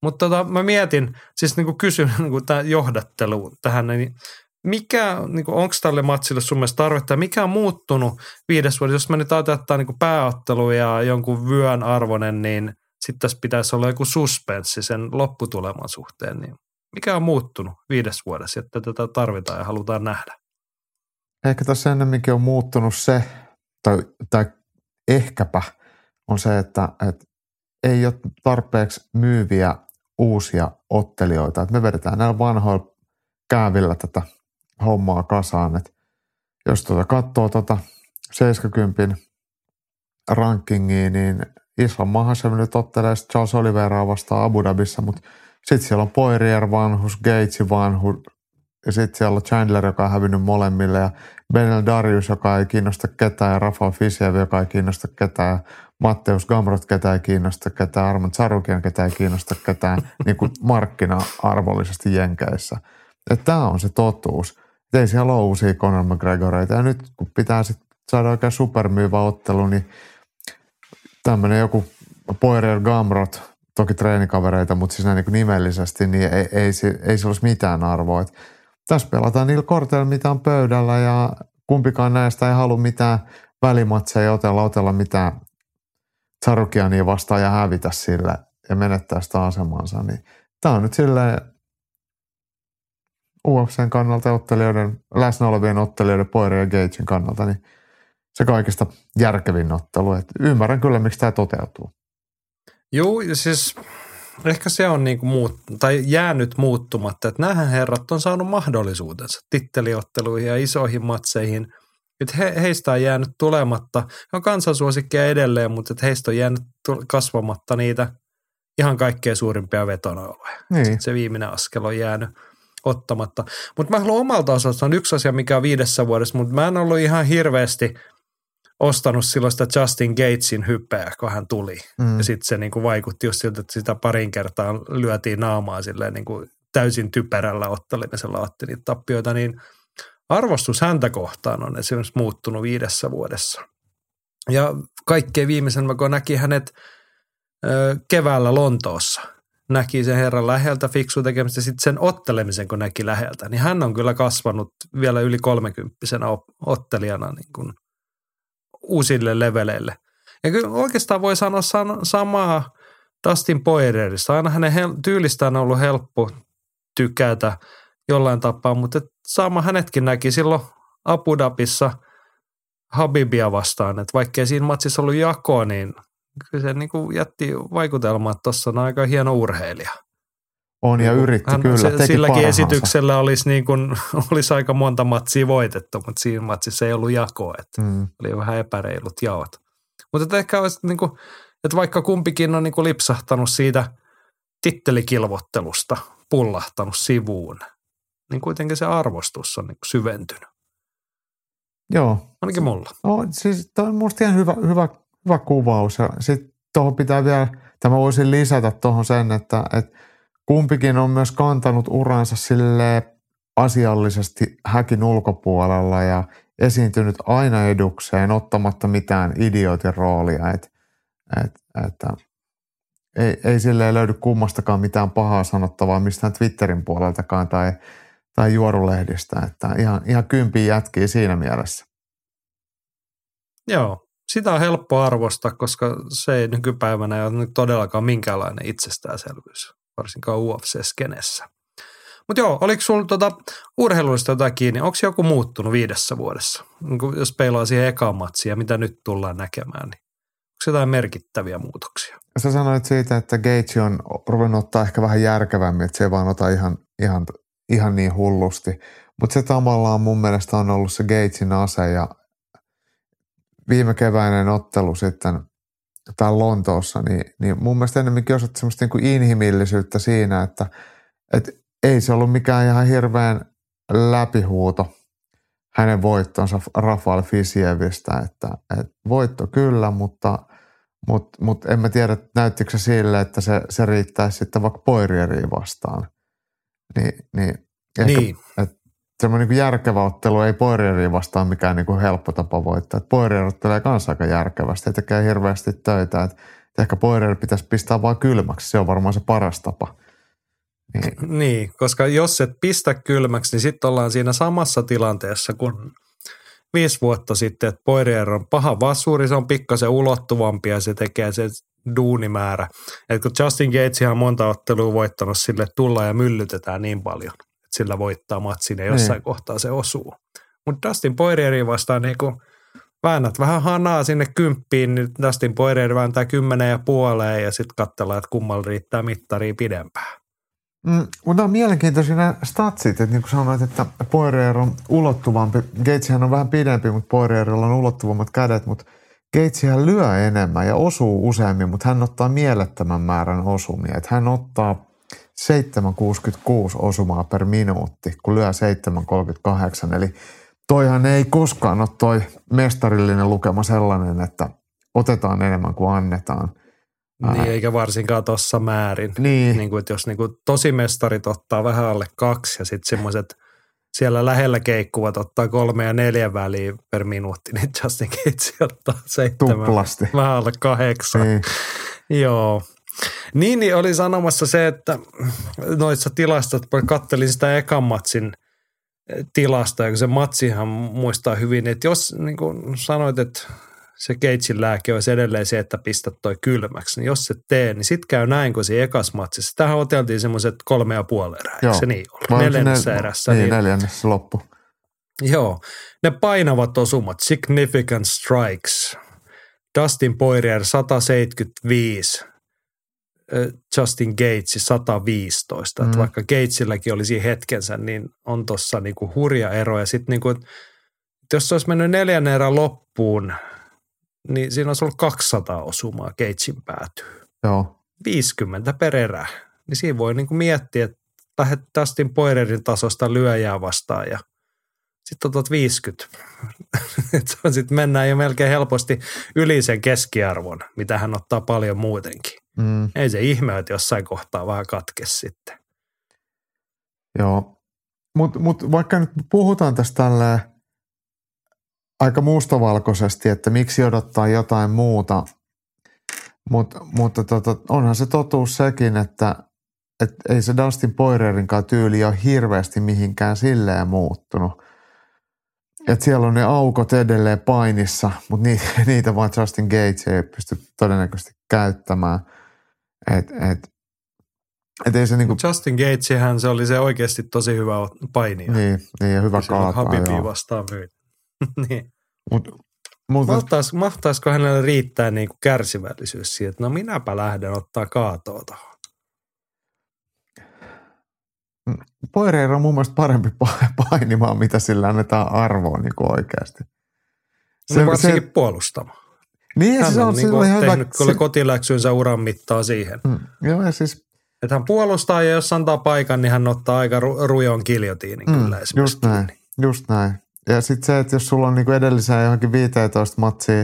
Mutta tota, mä mietin, siis niinku kysyn niinku tämä johdattelu tähän, niin mikä, niinku, onko tälle matsille sun mielestä tarvetta ja mikä on muuttunut viides vuodessa? Jos me nyt ajatellaan niinku pääottelu ja jonkun vyön arvoinen, niin sitten tässä pitäisi olla joku suspenssi sen lopputuleman suhteen. Niin mikä on muuttunut viides vuodessa, että tätä tarvitaan ja halutaan nähdä? Ehkä tässä ennemminkin on muuttunut se, tai, tai ehkäpä on se, että, että ei ole tarpeeksi myyviä uusia ottelijoita. Että me vedetään näillä vanhoilla käävillä tätä hommaa kasaan. Että jos tuota katsoo tuota 70 rankingia, niin Islam Mahashev nyt ottelee Charles Oliveraa vastaan Abu Dhabissa, mutta sitten siellä on Poirier vanhus, Gates vanhus, ja sitten siellä on Chandler, joka on hävinnyt molemmille, ja Benel Darius, joka ei kiinnosta ketään, ja Rafael Fisiev, joka ei kiinnosta ketään, ja Matteus Gamrot, ketä ei kiinnosta ketään, Arman Tsarukian, ketä ei kiinnosta ketään, niin kuin markkina-arvollisesti Jenkeissä. Tämä on se totuus. Et ei siellä ole uusia Conor McGregoreita, ja nyt kun pitää sit saada oikein supermyyvä ottelu, niin tämmöinen joku Poirier Gamrot, toki treenikavereita, mutta siis näin niin kuin nimellisesti, niin ei, ei, ei se olisi mitään arvoa. Et tässä pelataan niillä korteilla, mitä on pöydällä ja kumpikaan näistä ei halua mitään välimatseja otella, otella mitään Tsarukiania vastaan ja hävitä sille ja menettää sitä asemansa. Niin tämä on nyt silleen UFCn kannalta ottelijoiden, läsnä olevien ottelijoiden Poirier ja Gagein kannalta, niin se kaikista järkevin ottelu. Et ymmärrän kyllä, miksi tämä toteutuu. Joo, siis ehkä se on niinku muut, tai jäänyt muuttumatta, että nämä herrat on saanut mahdollisuutensa titteliotteluihin ja isoihin matseihin. Nyt he, heistä on jäänyt tulematta, he on kansansuosikkeja edelleen, mutta että heistä on jäänyt kasvamatta niitä ihan kaikkein suurimpia vetonauloja. Niin. Se viimeinen askel on jäänyt ottamatta. Mutta mä haluan omalta osalta, on yksi asia, mikä on viidessä vuodessa, mutta mä en ollut ihan hirveästi ostanut silloin sitä Justin Gatesin hypeä, kun hän tuli. Mm. Ja sitten se niinku vaikutti just siltä, että sitä parin kertaa lyötiin naamaa silleen niinku täysin typerällä ottelemisella otti niitä tappioita, niin arvostus häntä kohtaan on esimerkiksi muuttunut viidessä vuodessa. Ja kaikkein viimeisen kun näki hänet keväällä Lontoossa, näki sen herran läheltä fiksu tekemistä, sitten sen ottelemisen kun näki läheltä, niin hän on kyllä kasvanut vielä yli kolmekymppisenä ottelijana niin kuin uusille leveleille. Ja kyllä oikeastaan voi sanoa san- samaa Dustin Poirierista. Aina hänen tyylistään on ollut helppo tykätä jollain tapaa, mutta et sama hänetkin näki silloin Abu Dhabissa Habibia vastaan, että vaikkei siinä matsissa ollut jakoa, niin kyllä se niin kuin jätti vaikutelmaa, että tuossa on aika hieno urheilija. On ja yritti hän, kyllä, se, teki Silläkin parhaansa. esityksellä olisi, niin kuin, olisi aika monta matsia voitettu, mutta siinä matsissa ei ollut jakoa, että Mm. oli vähän epäreilut jaot. Mutta että ehkä olisi, niin kuin, että vaikka kumpikin on niin kuin lipsahtanut siitä tittelikilvottelusta, pullahtanut sivuun, niin kuitenkin se arvostus on niin syventynyt. Joo, Ainakin mulla. No, siis toi on musta ihan hyvä, hyvä, hyvä kuvaus. Ja sitten tuohon pitää vielä, tämä voisin lisätä tuohon sen, että, että kumpikin on myös kantanut uransa sille asiallisesti häkin ulkopuolella ja esiintynyt aina edukseen ottamatta mitään idiootin roolia. Et, et, että ei, ei silleen löydy kummastakaan mitään pahaa sanottavaa mistään Twitterin puoleltakaan tai, tai juorulehdistä. Että ihan, ihan kympi jätkii siinä mielessä. Joo, sitä on helppo arvostaa, koska se ei nykypäivänä ole nyt todellakaan minkäänlainen itsestäänselvyys, varsinkaan UFC-skenessä. Mutta joo, oliko sulla tuota urheilullista jotain kiinni? Onko joku muuttunut viidessä vuodessa? Niin kun jos peilaa siihen ekaan matsiin ja mitä nyt tullaan näkemään, niin onko jotain merkittäviä muutoksia? Sä sanoit siitä, että Gage on ruvennut ottaa ehkä vähän järkevämmin, että se ei vaan ota ihan, ihan, ihan niin hullusti. Mutta se tavallaan mun mielestä on ollut se Gatesin ase ja viime keväinen ottelu sitten täällä Lontoossa, niin, niin mun mielestä enemmänkin osoitti semmoista niin kuin inhimillisyyttä siinä, että, että ei se ollut mikään ihan hirveän läpihuuto hänen voittonsa Rafael Fisievistä, että, että voitto kyllä, mutta, mutta, mutta en mä tiedä, näyttikö se sille, että se, se riittäisi sitten vaikka Poirieriin vastaan. Niin, niin, ehkä, Niin. semmoinen niin järkevä ottelu ei Poirieriin vastaan mikään niin kuin helppo tapa voittaa. Poirier ottelee kanssa aika järkevästi ja tekee hirveästi töitä. Et ehkä Poirier pitäisi pistää vaan kylmäksi. Se on varmaan se paras tapa. Niin, Niin, koska jos et pistä kylmäksi, niin sitten ollaan siinä samassa tilanteessa kuin viisi vuotta sitten, että Poirier on paha vasuri, se on pikkasen ulottuvampi ja se tekee se duunimäärä. Et kun Justin Gates on monta ottelua voittanut sille, että tullaan ja myllytetään niin paljon, että sillä voittaa matsin ja jossain Niin. kohtaa se osuu. Mutta Dustin Poirierin vastaan niin kun väännät vähän hanaa sinne kymppiin, niin Dustin Poirier vääntää kymmenen ja puoleen ja sitten katsellaan, että kummalla riittää mittaria pidempään. Mm, mutta on mielenkiintoisia nämä statsit, että niin kuin sanoit, että Poirier on ulottuvampi. Gateshän on vähän pidempi, mutta Poirierilla on ulottuvammat kädet, mutta Gateshän lyö enemmän ja osuu useammin, mutta hän ottaa mielettömän määrän osumia. Että hän ottaa 7,66 osumaa per minuutti, kun lyö 7,38. Eli toihan ei koskaan ole toi mestarillinen lukema sellainen, että otetaan enemmän kuin annetaan. Niin, eikä varsinkaan tuossa määrin. Niin, Niin kuin, että jos niin kuin tosimestarit ottaa vähän alle kaksi ja sitten semmoiset siellä lähellä keikkuvat ottaa kolme ja neljä väliä per minuutti, niin Justin Gates ottaa seitsemän. tuplasti. Vähän alle kahdeksan. Niin. Joo. Niin, niin oli sanomassa se, että noissa tilastot, kun kattelin sitä ekan matsin eh, tilasta, ja kun se matsihan muistaa hyvin, että jos niin kuin sanoit, että se Gatesin lääke olisi edelleen se, että pistä toi kylmäksi, niin jos se tee, niin sit käy näin kuin siinä ekas matsissa. Tähän oteltiin semmoiset kolme ja puoli erää, Joo. se niin ollut? Neljännessä nel- erässä. Niin, Niin, neljännessä loppu. Joo, ne painavat osumat, significant strikes. Dustin Poirier 175, äh, Justin Gates 115. Mm. Vaikka Gatesilläkin oli siinä hetkensä, niin on tuossa niinku hurja ero. Ja sitten niinku, jos se olisi mennyt neljännen erän loppuun, niin siinä olisi ollut 200 osumaa Gatesin päätyy. Joo. 50 per erä. Niin siinä voi niinku miettiä, että lähdet Dustin Poirierin tasosta lyöjää vastaan ja sitten otat 50. sitten mennään jo melkein helposti yli sen keskiarvon, mitä hän ottaa paljon muutenkin. Mm, Ei se ihme, että jossain kohtaa vähän katkes sitten. joo. Mutta mut vaikka nyt puhutaan tästä tälleen aika mustavalkoisesti, että miksi odottaa jotain muuta, Mut, mutta tota, onhan se totuus sekin, että et ei se Dustin Poirierinkaan tyyli ole hirveästi mihinkään silleen muuttunut. Et siellä on ne aukot edelleen painissa, mutta niitä, niitä vaan Justin Gates ei pysty todennäköisesti käyttämään. Et, et, et ei se niinku, Justin Gatesihän se oli se oikeasti tosi hyvä painija. niin, niin ja hyvä kaataa. Habibia vastaan myy. niin. Mut, mutta Mahtais, mahtaisiko hänelle riittää niin kuin kärsivällisyys siihen, että no minäpä lähden ottaa kaatoa tuohon. Poirier on mun mielestä parempi painimaan, mitä sillä annetaan arvoa niin kuin oikeasti. Se, no varsinkin se, puolustamaan. Niin, hän se on, niin se on tehnyt hyvä. kyllä kotiläksynsä uran mittaa siihen. Mm, joo, ja siis Että hän puolustaa ja jos antaa paikan, niin hän ottaa aika ru- rujon kiljotiinin Mm, kyllä esimerkiksi. just näin, just näin. Ja sitten se, että jos sulla on niinku edelliseen johonkin 15 matsia,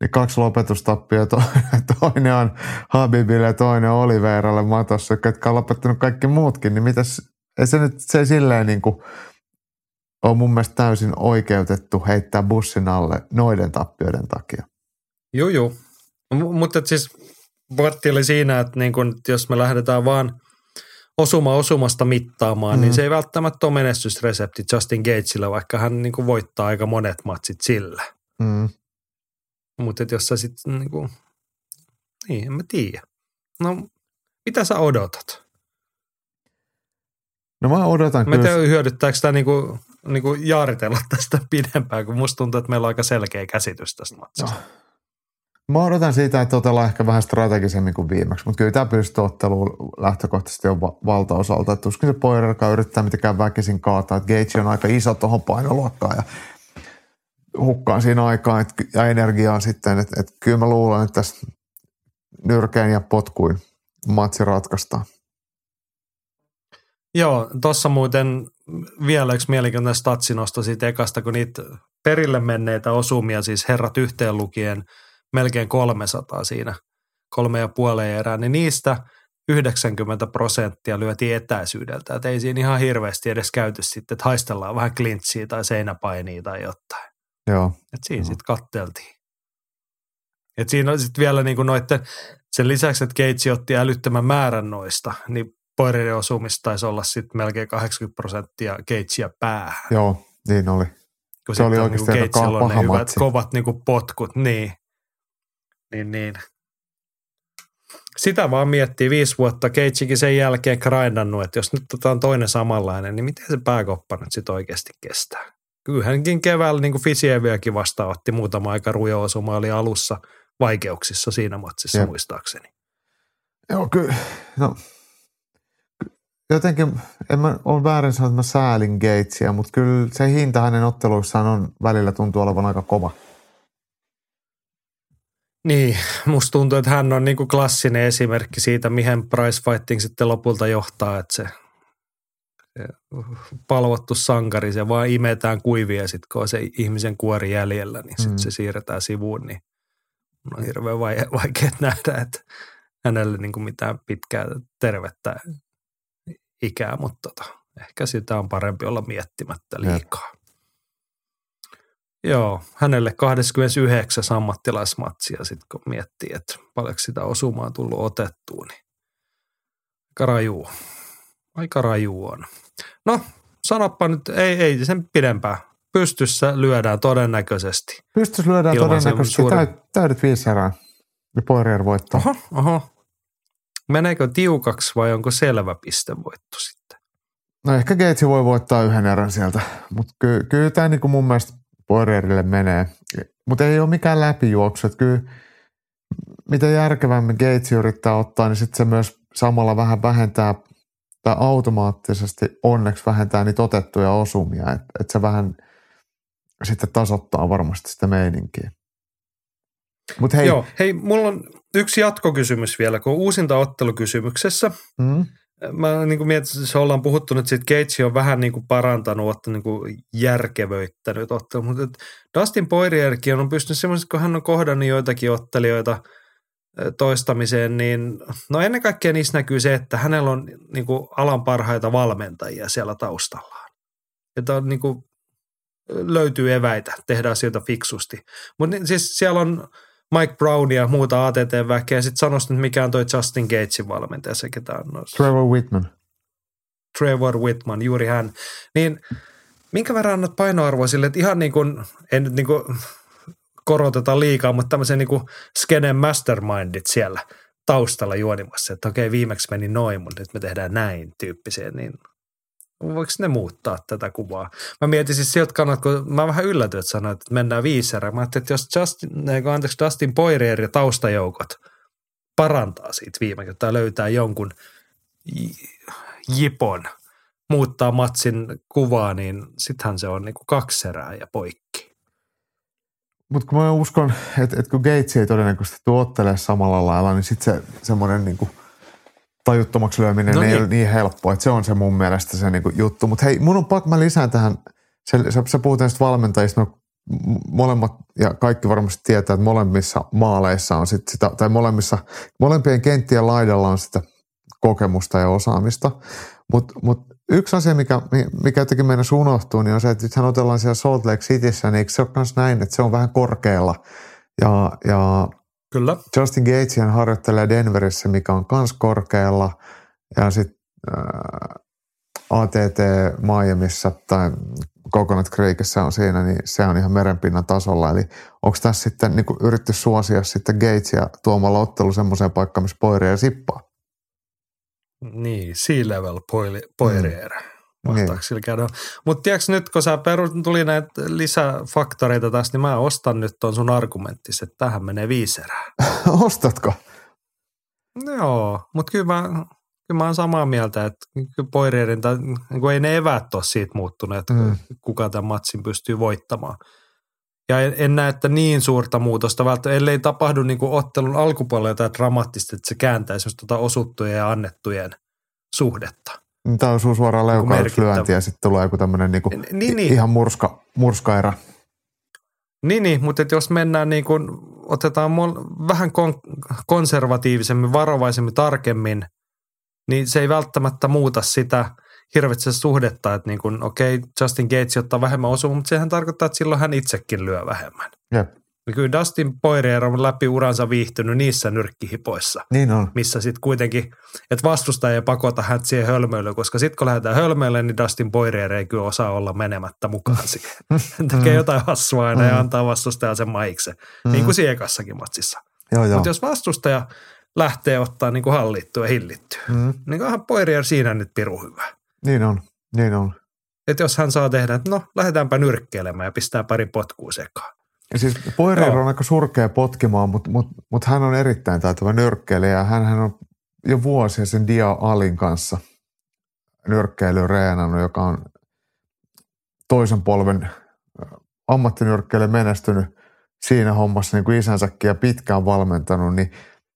niin kaksi lopetustappia, to, toinen on Habibille ja toinen Oliveiralle matossa, jotka on lopettanut kaikki muutkin, niin mitäs, ei se nyt se ei silleen kuin on mun mielestä täysin oikeutettu heittää bussin alle noiden tappioiden takia. Joo, joo. M- mutta siis pointti oli siinä, että niin kun, jos me lähdetään vaan osuma osumasta mittaamaan, mm. niin se ei välttämättä ole menestysresepti Justin Gatesille, vaikka hän niin kuin voittaa aika monet matsit sillä. Mm. Mutta jos sä sitten, niin, kuin, niin en mä tiedä. No, mitä sä odotat? No mä odotan Mä kyllä. tiedän, hyödyttääkö sitä niin kuin, niin kuin jaaritella tästä pidempään, kun musta tuntuu, että meillä on aika selkeä käsitys tästä matsista. No. Mä odotan siitä, että otellaan ehkä vähän strategisemmin kuin viimeksi, mutta kyllä tämä pystyy otteluun lähtökohtaisesti jo va- valtaosalta. Että tuskin se Poirerkaan yrittää mitenkään väkisin kaataa, että Gage on aika iso tuohon painoluokkaan ja hukkaan siinä aikaa et, ja energiaa sitten. Että et kyllä mä luulen, että tässä nyrkein ja potkuin matsi ratkaistaan. Joo, tuossa muuten vielä yksi mielenkiintoinen statsinosto siitä ekasta, kun niitä perille menneitä osumia, siis herrat yhteen lukien melkein 300 siinä kolme ja puoleen erää, niin niistä 90 prosenttia lyötiin etäisyydeltä. Että ei siinä ihan hirveästi edes käyty sitten, että haistellaan vähän klintsiä tai seinäpainia tai jotain. Joo, Et siinä sitten katteltiin. Et siinä sitten vielä niinku noitten, sen lisäksi, että Keitsi otti älyttömän määrän noista, niin Poirierin osumista taisi olla sitten melkein 80 prosenttia Keitsiä päähän. joo, niin oli. Kun Se oli oikeasti aika Keitsillä on ne paha hyvät, matsi. kovat niinku potkut, niin. Niin, niin. Sitä vaan miettii viisi vuotta. Keitsikin sen jälkeen grindannut, että jos nyt tota on toinen samanlainen, niin miten se pääkoppa nyt sitten oikeasti kestää? Kyllähänkin keväällä niin kuin Fisieviäkin vastaanotti muutama aika rujo osuma, oli alussa vaikeuksissa siinä matsissa Jep. muistaakseni. Joo, kyllä. No, jotenkin, en mä ole väärin sanoa, että mä säälin Gatesia, mutta kyllä se hinta hänen otteluissaan on välillä tuntuu olevan aika kova. Niin, musta tuntuu, että hän on niin kuin klassinen esimerkki siitä, mihin price fighting sitten lopulta johtaa, että se, se palvottu sankari, se vaan imetään kuivia sitten, kun on se ihmisen kuori jäljellä, niin sitten Mm. se siirretään sivuun, niin on hirveän vai- vaikea nähdä, että hänelle niin kuin mitään pitkää tervettä ikää, mutta tota, ehkä sitä on parempi olla miettimättä liikaa. Joo, hänelle 29 ammattilaismatsia sitten kun miettii, että paljonko sitä osumaa on tullut otettua, niin aika raju. Aika raju on. No, sanoppa nyt, ei, ei sen pidempään. Pystyssä lyödään todennäköisesti. Pystyisi lyödään Ilman todennäköisesti suuri- täyt, täydet viisi erää. Ja Poirier voittaa. Oho, oho. Meneekö tiukaksi vai onko selvä pistevoitto sitten? No ehkä Gates voi voittaa yhden erän sieltä, mutta ky- kyllä tämä niinku mun mielestä Poirierille menee. Mutta ei ole mikään läpijuoksu. Että kyllä mitä järkevämmin Gates yrittää ottaa, niin sitten se myös samalla vähän vähentää tai automaattisesti onneksi vähentää niitä otettuja osumia. Että et se vähän sitten tasoittaa varmasti sitä meininkiä. Mutta hei, Joo, hei, mulla on yksi jatkokysymys vielä, kun uusinta ottelukysymyksessä. mm, Mä niin kuin mietin, että ollaan puhuttu nyt siitä, Gates on vähän niin kuin parantanut, ottanut niin kuin järkevöittänyt ottelu, mutta et Dustin Poirierkin on pystynyt semmoisesti, kun hän on kohdannut joitakin ottelijoita toistamiseen, niin no ennen kaikkea niissä näkyy se, että hänellä on niin kuin alan parhaita valmentajia siellä taustallaan. Että on niin kuin, löytyy eväitä tehdä asioita fiksusti. Mutta siis siellä on Mike Brown ja muuta ATT-väkeä, ja sitten sanoisin, että mikä on toi Justin Gatesin valmentaja, se ketä on noissa. Trevor Whitman. Trevor Whitman, juuri hän. Niin minkä verran annat painoarvoa sille, että ihan niin kuin, en nyt niin kuin koroteta liikaa, mutta tämmöisen niin kuin skenen mastermindit siellä taustalla juonimassa, että okei viimeksi meni noin, mutta nyt me tehdään näin tyyppiseen, niin voiko ne muuttaa tätä kuvaa? Mä mietin siis sieltä kannat, kun mä vähän yllätyin, että että mennään viisi erää. Mä ajattelin, että jos Justin, anteeksi, Dustin Poirier ja taustajoukot parantaa siitä viimeksi, tai löytää jonkun jipon, muuttaa matsin kuvaa, niin sittenhän se on niin kuin kaksi erää ja poikki. Mutta kun mä uskon, että, että kun Gates ei todennäköisesti tuottele samalla lailla, niin sitten se semmoinen niin tajuttomaksi lyöminen no niin. ei ole niin helppoa. Että se on se mun mielestä se niin kuin juttu. Mutta hei, mun on pakko, mä lisään tähän, se, sä, sä puhut näistä valmentajista, no molemmat ja kaikki varmasti tietää, että molemmissa maaleissa on sit sitä, tai molemmissa, molempien kenttien laidalla on sitä kokemusta ja osaamista. Mutta mut yksi asia, mikä, mikä jotenkin meidän unohtuu, niin on se, että nythän otellaan siellä Salt Lake Cityssä, niin eikö se ole myös näin, että se on vähän korkealla. Ja, ja Kyllä. Justin Gatesian harjoittelee Denverissä, mikä on myös korkealla. Ja sitten äh, ATT Miamiissa tai Coconut Creekissä on siinä, niin se on ihan merenpinnan tasolla. Eli onko tässä sitten niin yritetty suosia sitten Gatesia tuomalla ottelu semmoiseen paikkaan, missä poiria sippaa? Niin, sea level poirier. Mm. Niin. Mutta tiedätkö nyt, kun sä peru, tuli näitä lisäfaktoreita taas, niin mä ostan nyt ton sun argumenttis, että tähän menee viisi erää. Ostatko? Joo, mutta kyllä mä, kyllä mä oon samaa mieltä, että Poirierin, niin ei ne eväät ole siitä muuttuneet, mm. kuka tämän matsin pystyy voittamaan. Ja en, en näe, että niin suurta muutosta, välttämättä ellei tapahdu niin kuin ottelun alkupuolella jotain dramaattista, että se kääntäisi tuota osuttujen ja annettujen suhdetta. Tämä on suoraan leukauslyönti ja sitten tulee joku tämmöinen niinku niin, niin. ihan murska, murskaera. Niin, niin mutta jos mennään niin kuin, otetaan vähän kon- konservatiivisemmin, varovaisemmin, tarkemmin, niin se ei välttämättä muuta sitä hirveästi suhdetta, että niin kuin, okei, okay, Justin Gates ottaa vähemmän osua, mutta sehän tarkoittaa, että silloin hän itsekin lyö vähemmän. Jep. Niin kyllä Dustin Poirier on läpi uransa viihtynyt niissä nyrkkihipoissa. Niin on. Missä sitten kuitenkin, että vastustaja ei pakota hän siihen hölmöilyyn, koska sitten kun lähdetään hölmöille, niin Dustin Poirier ei kyllä osaa olla menemättä mukaan siihen. Hän tekee jotain hassua aina ja mm. antaa vastustajan sen maikse, mm. niin kuin siekassakin matsissa. Mutta jos vastustaja lähtee ottaa niin kuin hallittua ja hillittyä, mm. niin onhan Poirier siinä nyt piru hyvä. Niin on, niin on. Että jos hän saa tehdä, että no lähdetäänpä nyrkkeilemään ja pistää pari potkua sekaan ja siis Poirier on aika surkea potkimaan, mutta, mutta, mutta hän on erittäin taitava nyrkkeilijä ja hän, hän on jo vuosia sen Dia Alin kanssa nyrkkeilyä reenannut, joka on toisen polven ammattinyrkkeilijä menestynyt siinä hommassa niin kuin isänsäkin ja pitkään valmentanut, niin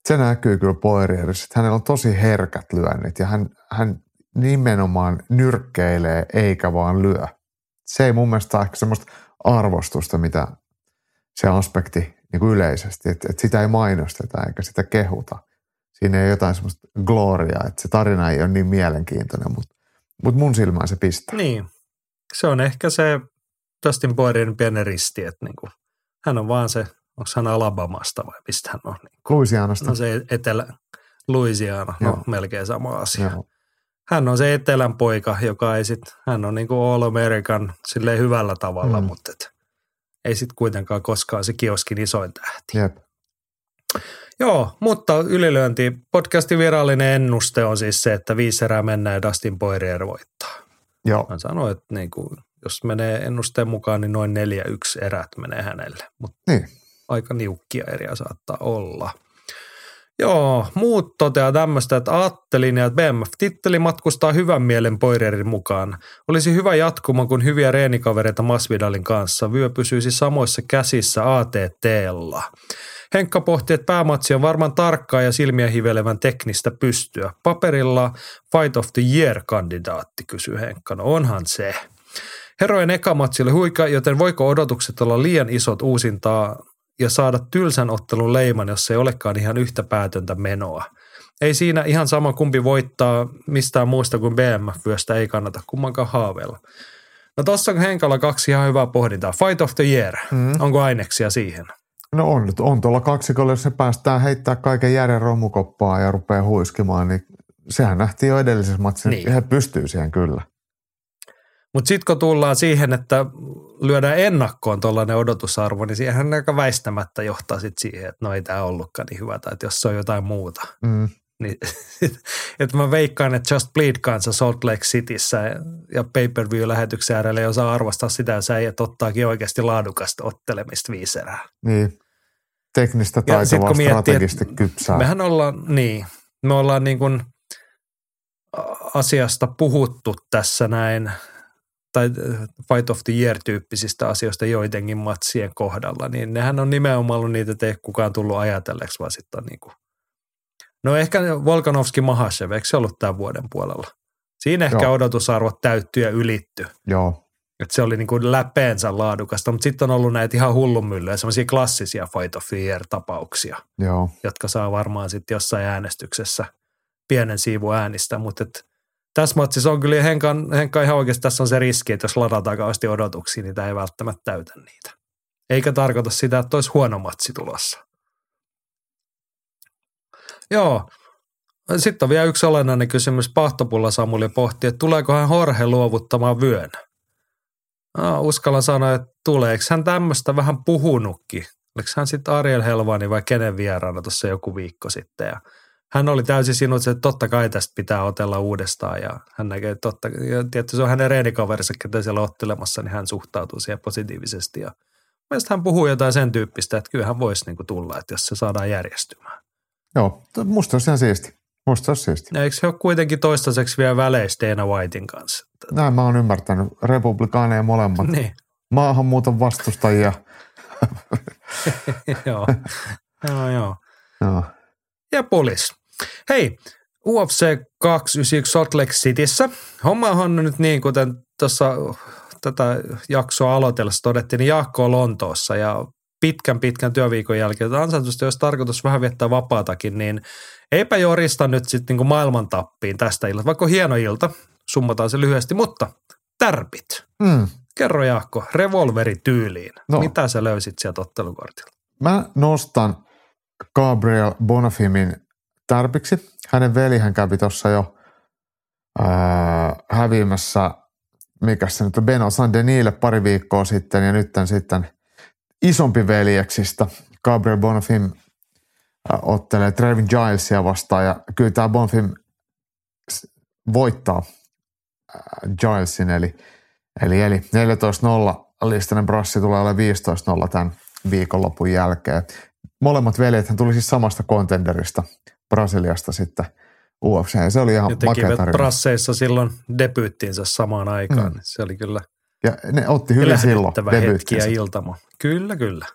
se näkyy kyllä Poirierissa, että hänellä on tosi herkät lyönnit ja hän, hän nimenomaan nyrkkeilee eikä vaan lyö. Se ei mun mielestä ole ehkä semmoista arvostusta, mitä se aspekti niin kuin yleisesti, että, että sitä ei mainosteta eikä sitä kehuta. Siinä ei ole jotain semmoista gloriaa, että se tarina ei ole niin mielenkiintoinen, mutta, mutta mun silmään se pistää. Niin, se on ehkä se Dustin Poirien pieni risti, että niin kuin, hän on vaan se, onko hän Alabamasta vai mistä hän on? Niin kuin, Louisianasta. No se etelä, Louisiana, no Joo. melkein sama asia. Joo. Hän on se etelän poika, joka ei sit, hän on niin kuin All American silleen hyvällä tavalla, mm. mutta et, ei sitten kuitenkaan koskaan se kioskin isoin tähti. Jep. Joo, mutta ylilyönti. Podcastin virallinen ennuste on siis se, että viisi erää mennään ja Dustin Poirier voittaa. Joo. Hän sanoi, että niin kuin, jos menee ennusteen mukaan, niin noin neljä yksi erät menee hänelle. Mutta niin. aika niukkia eriä saattaa olla. Joo, muut toteaa tämmöistä, että ajattelin ja BMF-titteli matkustaa hyvän mielen Poirerin mukaan. Olisi hyvä jatkuma, kun hyviä reenikavereita Masvidalin kanssa. Vyö pysyisi samoissa käsissä ATTlla. Henkka pohti, että päämatsi on varmaan tarkkaa ja silmiä hivelevän teknistä pystyä. Paperilla Fight of the Year-kandidaatti, kysyy Henkka. No onhan se. Herojen ekamatsi oli huika, joten voiko odotukset olla liian isot uusintaa ja saada tylsän ottelun leiman, jos ei olekaan ihan yhtä päätöntä menoa. Ei siinä ihan sama kumpi voittaa mistään muusta kuin BMF-vyöstä ei kannata kummankaan haaveilla. No tossa on Henkalla kaksi ihan hyvää pohdintaa. Fight of the year. Mm. Onko aineksia siihen? No on, on tuolla kaksikolla, jos se päästään heittää kaiken järjen romukoppaa ja rupeaa huiskimaan, niin sehän nähtiin jo edellisessä matsissa. Niin. He pystyy siihen kyllä. Mutta sitten kun tullaan siihen, että lyödään ennakkoon tuollainen odotusarvo, niin siihen aika väistämättä johtaa sit siihen, että no ei tämä ollutkaan niin hyvä, tai että jos se on jotain muuta. Mm. Niin, että mä veikkaan, että Just Bleed kanssa Salt Lake Cityssä ja pay-per-view-lähetyksen äärellä ei osaa arvostaa sitä, jos äijät ottaakin oikeasti laadukasta ottelemista viiserää. Niin, teknistä taitoa, strategista kypsää. Mehän ollaan, niin, me ollaan niin kuin – asiasta puhuttu tässä näin, tai Fight of the Year-tyyppisistä asioista joidenkin matsien kohdalla, niin nehän on nimenomaan ollut niitä, että ei kukaan tullut ajatelleeksi, vaan sitten on niin kuin No ehkä Volkanovski Mahashev, eikö se ollut tämän vuoden puolella? Siinä ehkä Joo. odotusarvot täytty ja ylitty. Joo. Että se oli niin kuin läpeensä laadukasta, mutta sitten on ollut näitä ihan hullunmyllyjä, semmoisia klassisia Fight of the Year-tapauksia, Joo. jotka saa varmaan sitten jossain äänestyksessä pienen siivu äänistä, mutta et tässä matsissa on kyllä Henkan, Henka ihan oikeasti tässä on se riski, että jos ladataan kauheasti odotuksia, niin tämä ei välttämättä täytä niitä. Eikä tarkoita sitä, että olisi huono matsi tulossa. Joo. Sitten on vielä yksi olennainen kysymys. Pahtopulla Samuli pohti, että tuleeko hän Horhe luovuttamaan vyön? No, uskallan sanoa, että tuleeko hän tämmöistä vähän puhunutkin. Oliko hän sitten Ariel Helvani vai kenen vieraana tuossa joku viikko sitten. Ja hän oli täysin sinut, että totta kai tästä pitää otella uudestaan ja hän näkee, että totta, ja tietysti se on hänen reenikaverinsa, ketä siellä ottelemassa, niin hän suhtautuu siihen positiivisesti ja mielestäni hän puhuu jotain sen tyyppistä, että kyllä hän voisi niin tulla, että jos se saadaan järjestymään. Joo, musta olisi ihan siisti. Musta olisi siisti. Eikö se ole kuitenkin toistaiseksi vielä väleissä Dana Whitein kanssa? Näin mä oon ymmärtänyt. Republikaaneja molemmat. Niin. Maahanmuuton vastustajia. joo. joo, joo. joo. Ja polis. Hei, UFC 291 Salt Lake Cityssä. Homma on nyt niin, kuten tuossa tätä jaksoa aloitellessa todettiin, niin Jaakko on Lontoossa ja pitkän pitkän työviikon jälkeen, että ansaitusti olisi tarkoitus vähän viettää vapaatakin, niin eipä jorista nyt sitten niin maailman tappiin tästä illasta, vaikka hieno ilta, summataan se lyhyesti, mutta tärpit. Mm. Kerro Jaakko, revolverityyliin. No. Mitä sä löysit sieltä ottelukortilla? Mä nostan Gabriel Bonafimin tärpiksi. Hänen velihän kävi tuossa jo ää, häviämässä, mikä se nyt on, Beno San Denille pari viikkoa sitten ja nyt sitten isompi veljeksistä. Gabriel Bonfim äh, ottelee Trevin Gilesia vastaan ja kyllä tämä Bonfim voittaa äh, Gilesin eli, eli, eli 14-0 listainen brassi tulee olemaan 15-0 tämän viikonlopun jälkeen. Molemmat veljet tuli siis samasta kontenderista Brasiliasta sitten UFC. Se oli ihan ja makea brasseissa silloin debyyttiinsä samaan aikaan. Mm. Se oli kyllä – ja ne otti hyvin silloin hetki ja iltama. Kyllä, kyllä.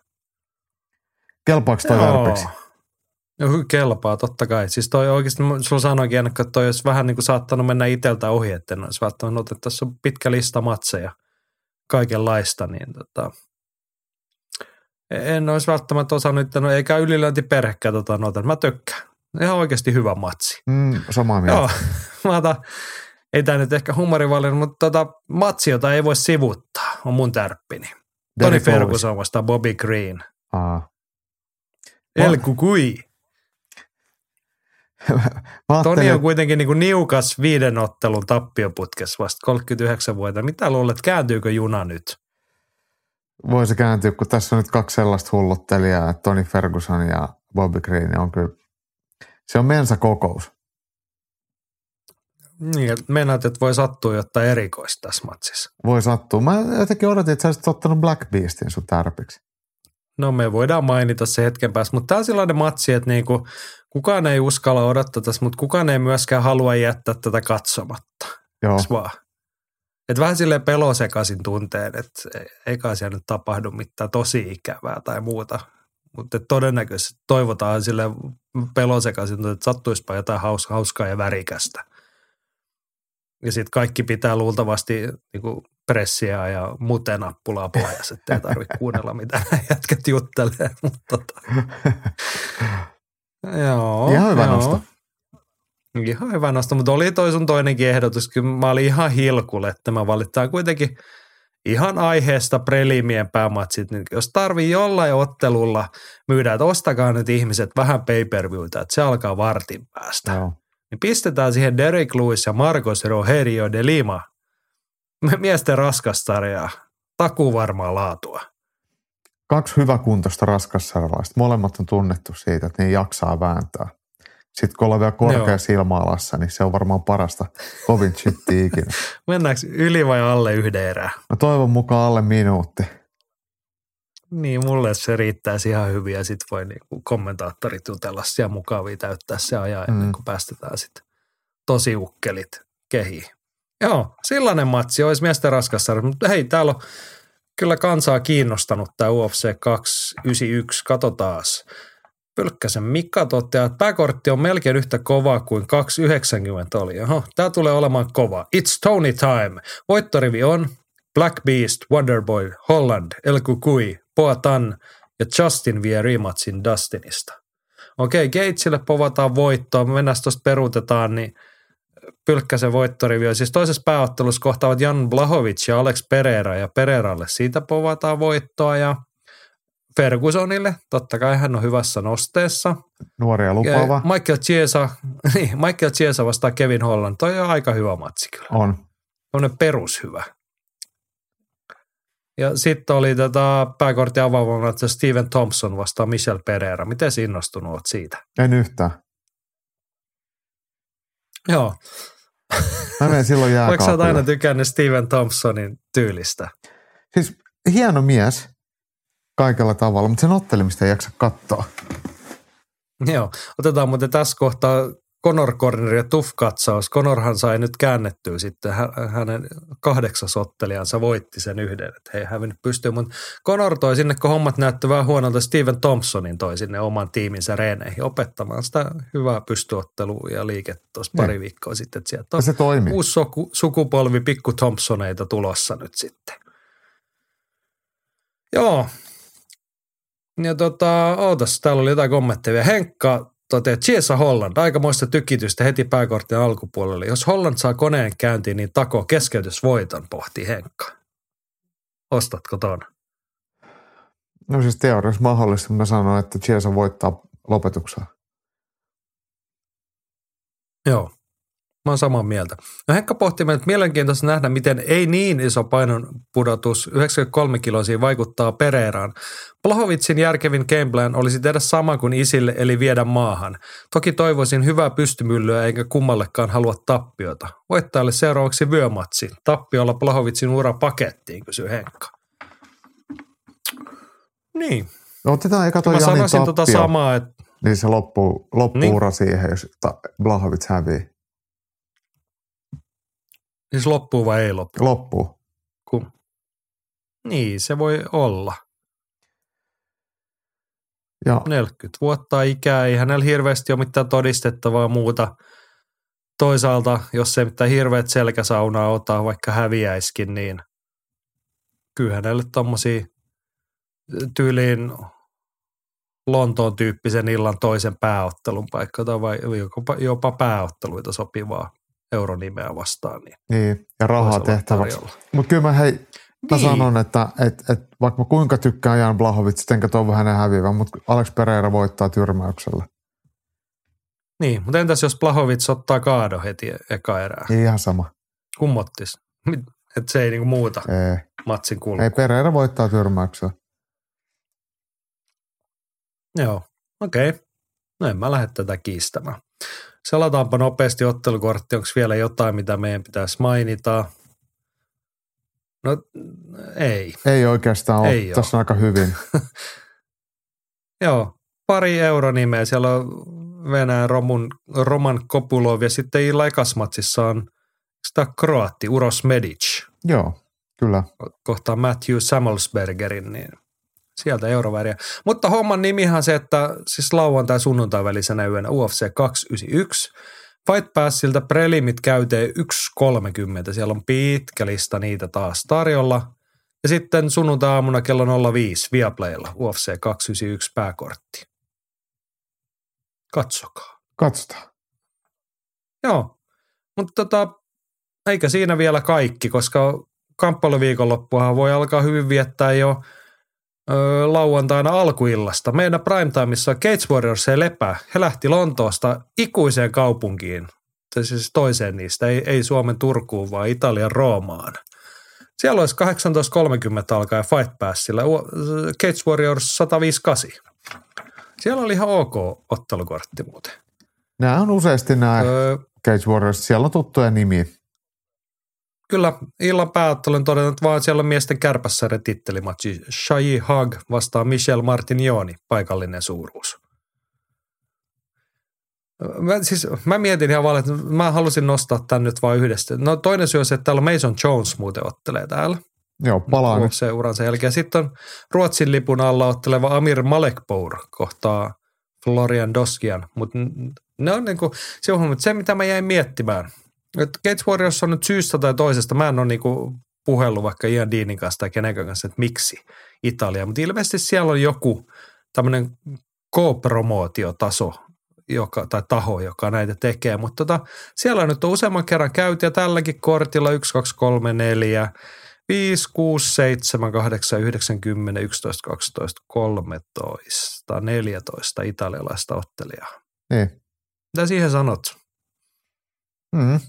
Kelpaako toi tarpeeksi? Joo, kelpaa, totta kai. Siis toi oikeasti, sulla sanoikin että toi olisi vähän niin kuin saattanut mennä iteltä ohi, että en olisi välttämättä että tässä on pitkä lista matseja kaikenlaista, niin tota, en olisi välttämättä osannut, että no eikä ylilöintiperhekään tota noita. Mä tökkään. Ihan oikeasti hyvä matsi. Mm, samaa mieltä. Joo, mä otan, ei tämä nyt ehkä huumorivalinnan, mutta tota, matsi, jota ei voi sivuttaa, on mun tärppini. Toni Ferguson vastaan Bobby Green. Aa. El Kukui. Toni on kuitenkin niin kuin niukas viiden ottelun tappioputkessa vasta 39 vuotta. Mitä luulet, kääntyykö juna nyt? Voisi kääntyä, kun tässä on nyt kaksi sellaista hulluttelijaa, Toni Ferguson ja Bobby Green on kyllä, se on mensa kokous. Niin, että meinaat, että voi sattua jotain erikoista tässä matsissa. Voi sattua. Mä jotenkin odotin, että sä olisit ottanut Black Beastin sun tärpiksi. No me voidaan mainita se hetken päästä, mutta tämä on sellainen matsi, että niinku, kukaan ei uskalla odottaa tässä, mutta kukaan ei myöskään halua jättää tätä katsomatta. Joo. Vaan? Et vähän silleen pelosekaisin tunteen, että eikä siellä nyt tapahdu mitään tosi ikävää tai muuta. Mutta todennäköisesti toivotaan sille pelosekaisin, että sattuispa jotain hauskaa ja värikästä. Ja sitten kaikki pitää luultavasti niin kuin pressiä ja mutenappulaa pohjassa, että ei tarvitse kuunnella mitä jätkät juttelee. Mutta tota. joo, ihan hyvä joo. nosto. Ihan hyvä nosto, mutta oli toi sun toinenkin ehdotus. Kyllä mä olin ihan hilkulle, että mä valittaan kuitenkin ihan aiheesta prelimien päämatsit. Niin jos tarvii jollain ottelulla myydä, että ostakaa nyt ihmiset vähän pay per viewtä, että se alkaa vartin päästä. Joo niin pistetään siihen Derek Lewis ja Marcos Rogerio de Lima. Miesten raskastarjaa. Takuu varmaa laatua. Kaksi hyväkuntoista raskassarjalaista. Molemmat on tunnettu siitä, että ne jaksaa vääntää. Sitten kun ollaan vielä korkeassa ilma-alassa, niin se on varmaan parasta kovin chitti ikinä. Mennäänkö yli vai alle yhden erää? No toivon mukaan alle minuutti. Niin, mulle se riittäisi ihan hyvin ja sitten voi niinku kommentaattorit jutella siellä mukavia täyttää se ajan ennen mm. kuin päästetään sitten tosi ukkelit kehi. Joo, sellainen matsi olisi miesten raskassa, mutta hei, täällä on kyllä kansaa kiinnostanut tämä UFC 291, kato Pylkkäsen Mikka toteaa, että pääkortti on melkein yhtä kova kuin 290 oli. Oho, tämä tulee olemaan kova. It's Tony time. Voittorivi on Black Beast, Wonderboy, Holland, El Kukui, Poatan ja Justin vie rematchin Dustinista. Okei, Gatesille povataan voittoa. Mennään tuosta peruutetaan, niin Pylkkäsen voittorivi on. Siis toisessa pääottelussa kohtaavat Jan Blahovic ja Alex Pereira ja Pereiralle siitä povataan voittoa ja Fergusonille, totta kai hän on hyvässä nosteessa. Nuoria lupaava. Michael Chiesa, niin, Michael Chiesa vastaa Kevin Holland, toi on aika hyvä matsi kyllä. On. Tämmöinen perushyvä. Ja sitten oli tätä pääkortin avaavana, että Steven Thompson vastaa Michel Pereira. Miten innostunut olet siitä? En yhtään. Joo. Mä menen silloin jääkaapille. Vaikka sä oot aina tykännyt Steven Thompsonin tyylistä? Siis hieno mies kaikella tavalla, mutta sen ottelemista ei jaksa katsoa. Joo. Otetaan muuten tässä kohtaa Conor Corner ja Tuff-katsaus. Conorhan sai nyt käännettyä sitten, hänen kahdeksas ottelijansa voitti sen yhden, että he hävinnyt pystyy, mutta Conor toi sinne, kun hommat näytti vähän huonolta, Steven Thompsonin toi sinne oman tiiminsä reeneihin opettamaan sitä hyvää pystyottelua ja liikettä tuossa pari niin. viikkoa sitten, että sieltä on se toimii. uusi suku, sukupolvi pikku Thompsoneita tulossa nyt sitten. Joo, ja tota, ootas, täällä oli jotain kommentteja. Henkka toteaa, että Chiesa Holland, aikamoista tykitystä heti pääkortin alkupuolelle. Jos Holland saa koneen käyntiin, niin tako keskeytysvoiton, pohti Henkka. Ostatko ton? No siis teoriassa mahdollista, mä sanoin, että Chiesa voittaa lopetuksella. Joo. Mä oon samaa mieltä. No Henkka pohti että mielenkiintoista nähdä, miten ei niin iso painon pudotus 93 kiloisiin vaikuttaa Pereiraan. Plahovitsin järkevin gameplan olisi tehdä sama kuin isille, eli viedä maahan. Toki toivoisin hyvää pystymyllyä eikä kummallekaan halua tappiota. Voittajalle seuraavaksi vyömatsi. Tappiolla Plahovitsin ura pakettiin, kysyy Henkka. Niin. No, otetaan eka toi Mä sanoisin tota samaa, että niin se loppuu, loppuu niin. ura siihen, jos Blahovic hävii. Siis loppuu vai ei loppu? Loppuu. Kun... Niin, se voi olla. Ja. 40 vuotta ikää, ei hänellä hirveästi ole mitään todistettavaa muuta. Toisaalta, jos se mitään hirveät selkäsaunaa ottaa, vaikka häviäiskin, niin kyllä hänelle tommosia tyyliin Lontoon tyyppisen illan toisen pääottelun paikka tai vai jopa, jopa pääotteluita sopivaa euronimeä vastaan. Niin, niin ja rahaa tehtäväksi. Mutta kyllä mä hei, mä niin. sanon, että et, et, vaikka mä kuinka tykkään Jan Blahovic, enkä toivon hänen häviävän, mutta Alex Pereira voittaa tyrmäyksellä. Niin, mutta entäs jos Blahovic ottaa kaado heti eka erää? Ei ihan sama. Kummottis. Että se ei niinku muuta ei. matsin kulkua. Ei, Pereira voittaa tyrmäyksellä. Joo, okei. Okay. No en mä lähde tätä kiistämään. Selataanpa nopeasti ottelukortti, onko vielä jotain, mitä meidän pitäisi mainita? No ei. Ei oikeastaan ole. Ei Tässä on aika hyvin. Joo, pari euronimeä. Siellä on Venäjän Romun, Roman Kopulov ja sitten Laikasmatsissa on sitä kroatti Uros Medic. Joo, kyllä. Kohtaa Matthew Samuelsbergerin, niin sieltä euroväriä. Mutta homman nimihan se, että siis lauantai sunnuntai välisenä yönä UFC 291. Fight Passilta prelimit käytee 1.30. Siellä on pitkä lista niitä taas tarjolla. Ja sitten sunnuntai-aamuna kello 05 Viaplaylla UFC 291 pääkortti. Katsokaa. Katsotaan. Joo, mutta tota, eikä siinä vielä kaikki, koska kamppailuviikonloppuahan voi alkaa hyvin viettää jo – lauantaina alkuillasta. Meidän primetimeissa Gates Warriors ei lepää. He lähti Lontoosta ikuiseen kaupunkiin, siis toiseen niistä, ei, ei Suomen Turkuun, vaan Italian Roomaan. Siellä olisi 18.30 alkaa Fight Passilla, Cage Warriors 158. Siellä oli ihan ok ottelukortti muuten. Nämä on useasti nämä öö, Cage Warriors, siellä on tuttuja nimiä kyllä illan pääottelun todennut, että vaan siellä on miesten kärpässä tittelimatsi. Shai Hag vastaa Michel Martinioni, paikallinen suuruus. Mä, siis, mä mietin ihan vaan, että mä halusin nostaa tämän nyt vain yhdestä. No toinen syy on se, että täällä Mason Jones muuten ottelee täällä. Joo, palaa nyt. Se uransa jälkeen. Sitten on Ruotsin lipun alla otteleva Amir Malekpour kohtaa Florian Doskian. Mutta ne on niinku, se, on, se, mitä mä jäin miettimään. Gates Warriors on nyt syystä tai toisesta. Mä en ole niinku puhellut vaikka Ian Deanin kanssa tai kenenkään kanssa, että miksi Italia. Mutta ilmeisesti siellä on joku tämmöinen K-promootiotaso joka, tai taho, joka näitä tekee. Mutta tota, siellä on nyt on useamman kerran käyty ja tälläkin kortilla 1, 2, 3, 4, 5, 6, 7, 8, 9, 10, 11, 12, 13, 14 italialaista ottelijaa. Niin. Mitä siihen sanot? Mm.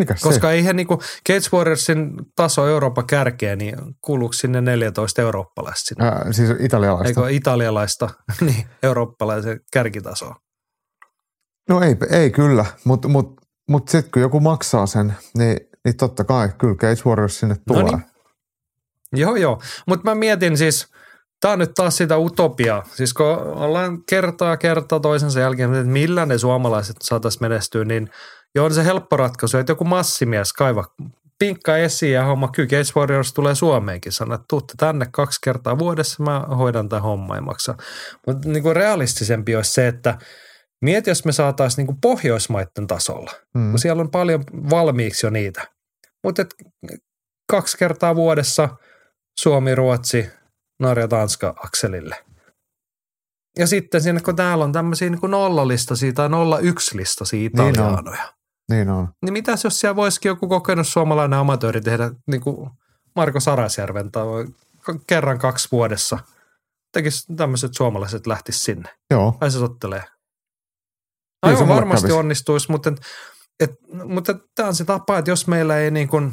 Mikä Koska se? eihän niinku Cage Warriorsin taso Euroopan kärkeen, niin kuuluuko sinne 14 eurooppalaista sinne? Äh, siis italialaista. Eikö italialaista, niin eurooppalaisen kärkitasoa? No ei, ei kyllä, mutta mut, mut sitten kun joku maksaa sen, niin, niin totta kai kyllä Cage Warriors sinne tulee. Noniin. Joo, joo. Mutta mä mietin siis, tämä on nyt taas sitä utopiaa. Siis kun ollaan kertaa kertaa toisensa jälkeen, että millä ne suomalaiset saataisiin menestyä, niin joo on se helppo ratkaisu, että joku massimies kaiva pinkka esiin ja homma, kyllä Cage Warriors tulee Suomeenkin. Sano, että tuutte tänne kaksi kertaa vuodessa, mä hoidan tämän homma ja maksa. Mutta niin realistisempi olisi se, että mieti, jos me saataisiin niin Pohjoismaiden tasolla, Mm. kun siellä on paljon valmiiksi jo niitä. Mutta kaksi kertaa vuodessa Suomi, Ruotsi, Norja, Tanska akselille. Ja sitten siinä, kun täällä on tämmöisiä niin nollalistaisia tai nolla yksilistasisia Niin on. italiaanoja. Niin on. Niin mitäs jos siellä voisikin joku kokenut suomalainen amatööri tehdä niin kuin Marko Sarasjärven tai kerran kaksi vuodessa. Tekisi tämmöiset suomalaiset lähtis sinne. Joo, Ai se ottelee. Kyllä se Aivan mulle varmasti kävisi. onnistuisi, mutta, et, mutta tämä on se tapa, että jos meillä ei niin kuin,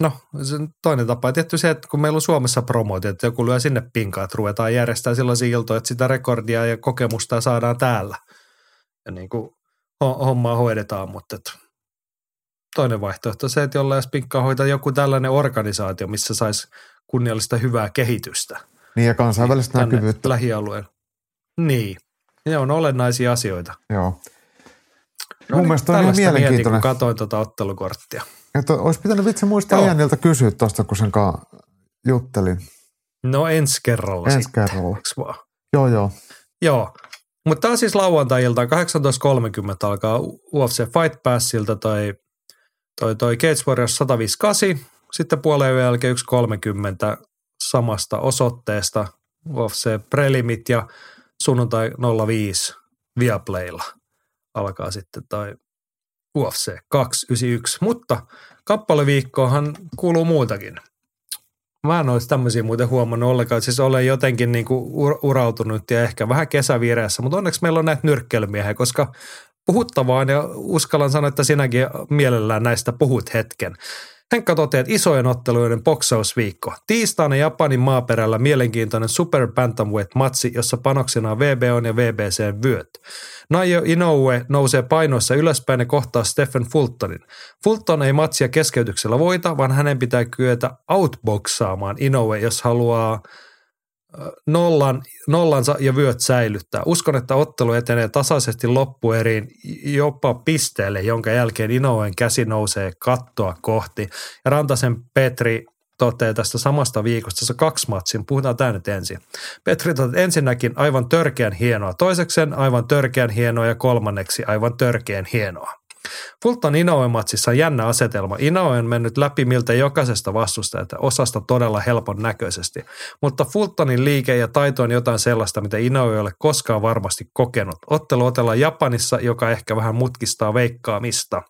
no se toinen tapa, tietty se, että kun meillä on Suomessa promooti, että joku lyö sinne pinkaan, että ruvetaan järjestää sellaisia iltoja, että sitä rekordia ja kokemusta saadaan täällä. Ja niin kuin hommaa hoidetaan, mutta et, toinen vaihtoehto on se, että jollain jos pinkkaa hoitaa joku tällainen organisaatio, missä saisi kunniallista hyvää kehitystä niin ja kansainvälistä tänne näkyvyyttä. lähialueen. Niin, ne on olennaisia asioita. Joo. No Mun niin, mielestä on ihan tällaista mietin, mielenkiintoinen. kun katsoin tuota ottelukorttia. Että olisi pitänyt vitsi muistaa Joo. Janilta kysyä tuosta, kun sen kanssa juttelin. No ensi kerralla Ensi sitten. kerralla. vaan? Joo, joo. Joo. Mutta tämä on siis lauantai-ilta, 18.30 alkaa UFC Fight Passilta toi, toi, toi Cage Warriors 158, sitten puolen jälkeen 1.30 samasta osoitteesta UFC Prelimit ja sunnuntai 05 Viaplaylla alkaa sitten toi UFC 291, mutta kappaleviikkoonhan kuuluu muutakin. Mä en olisi tämmöisiä muuten huomannut ollenkaan. Siis olen jotenkin niin kuin ur- urautunut ja ehkä vähän kesävireessä, mutta onneksi meillä on näitä nyrkkelmiehiä, koska puhuttavaa on ja uskallan sanoa, että sinäkin mielellään näistä puhut hetken. Henkka toteaa, isojen otteluiden boksausviikko. Tiistaina Japanin maaperällä mielenkiintoinen Super Bantamweight-matsi, jossa panoksena on VBOn ja VBCn vyöt. Naio Inoue nousee painoissa ylöspäin ja kohtaa Stephen Fultonin. Fulton ei matsia keskeytyksellä voita, vaan hänen pitää kyetä outboxaamaan Inoue, jos haluaa nollan, nollansa ja vyöt säilyttää. Uskon, että ottelu etenee tasaisesti loppueriin jopa pisteelle, jonka jälkeen Inouen käsi nousee kattoa kohti. Ja Rantasen Petri toteaa tästä samasta viikosta, tässä kaksi matsin, puhutaan tämä nyt ensin. Petri toteaa, ensinnäkin aivan törkeän hienoa, toisekseen aivan törkeän hienoa ja kolmanneksi aivan törkeän hienoa. Fulton Inoue matsissa on jännä asetelma. Inoue on mennyt läpi miltä jokaisesta vastustajasta, osasta todella helpon näköisesti. Mutta Fultonin liike ja taito on jotain sellaista, mitä Inoue ei ole koskaan varmasti kokenut. Ottelu otellaan Japanissa, joka ehkä vähän mutkistaa veikkaamista.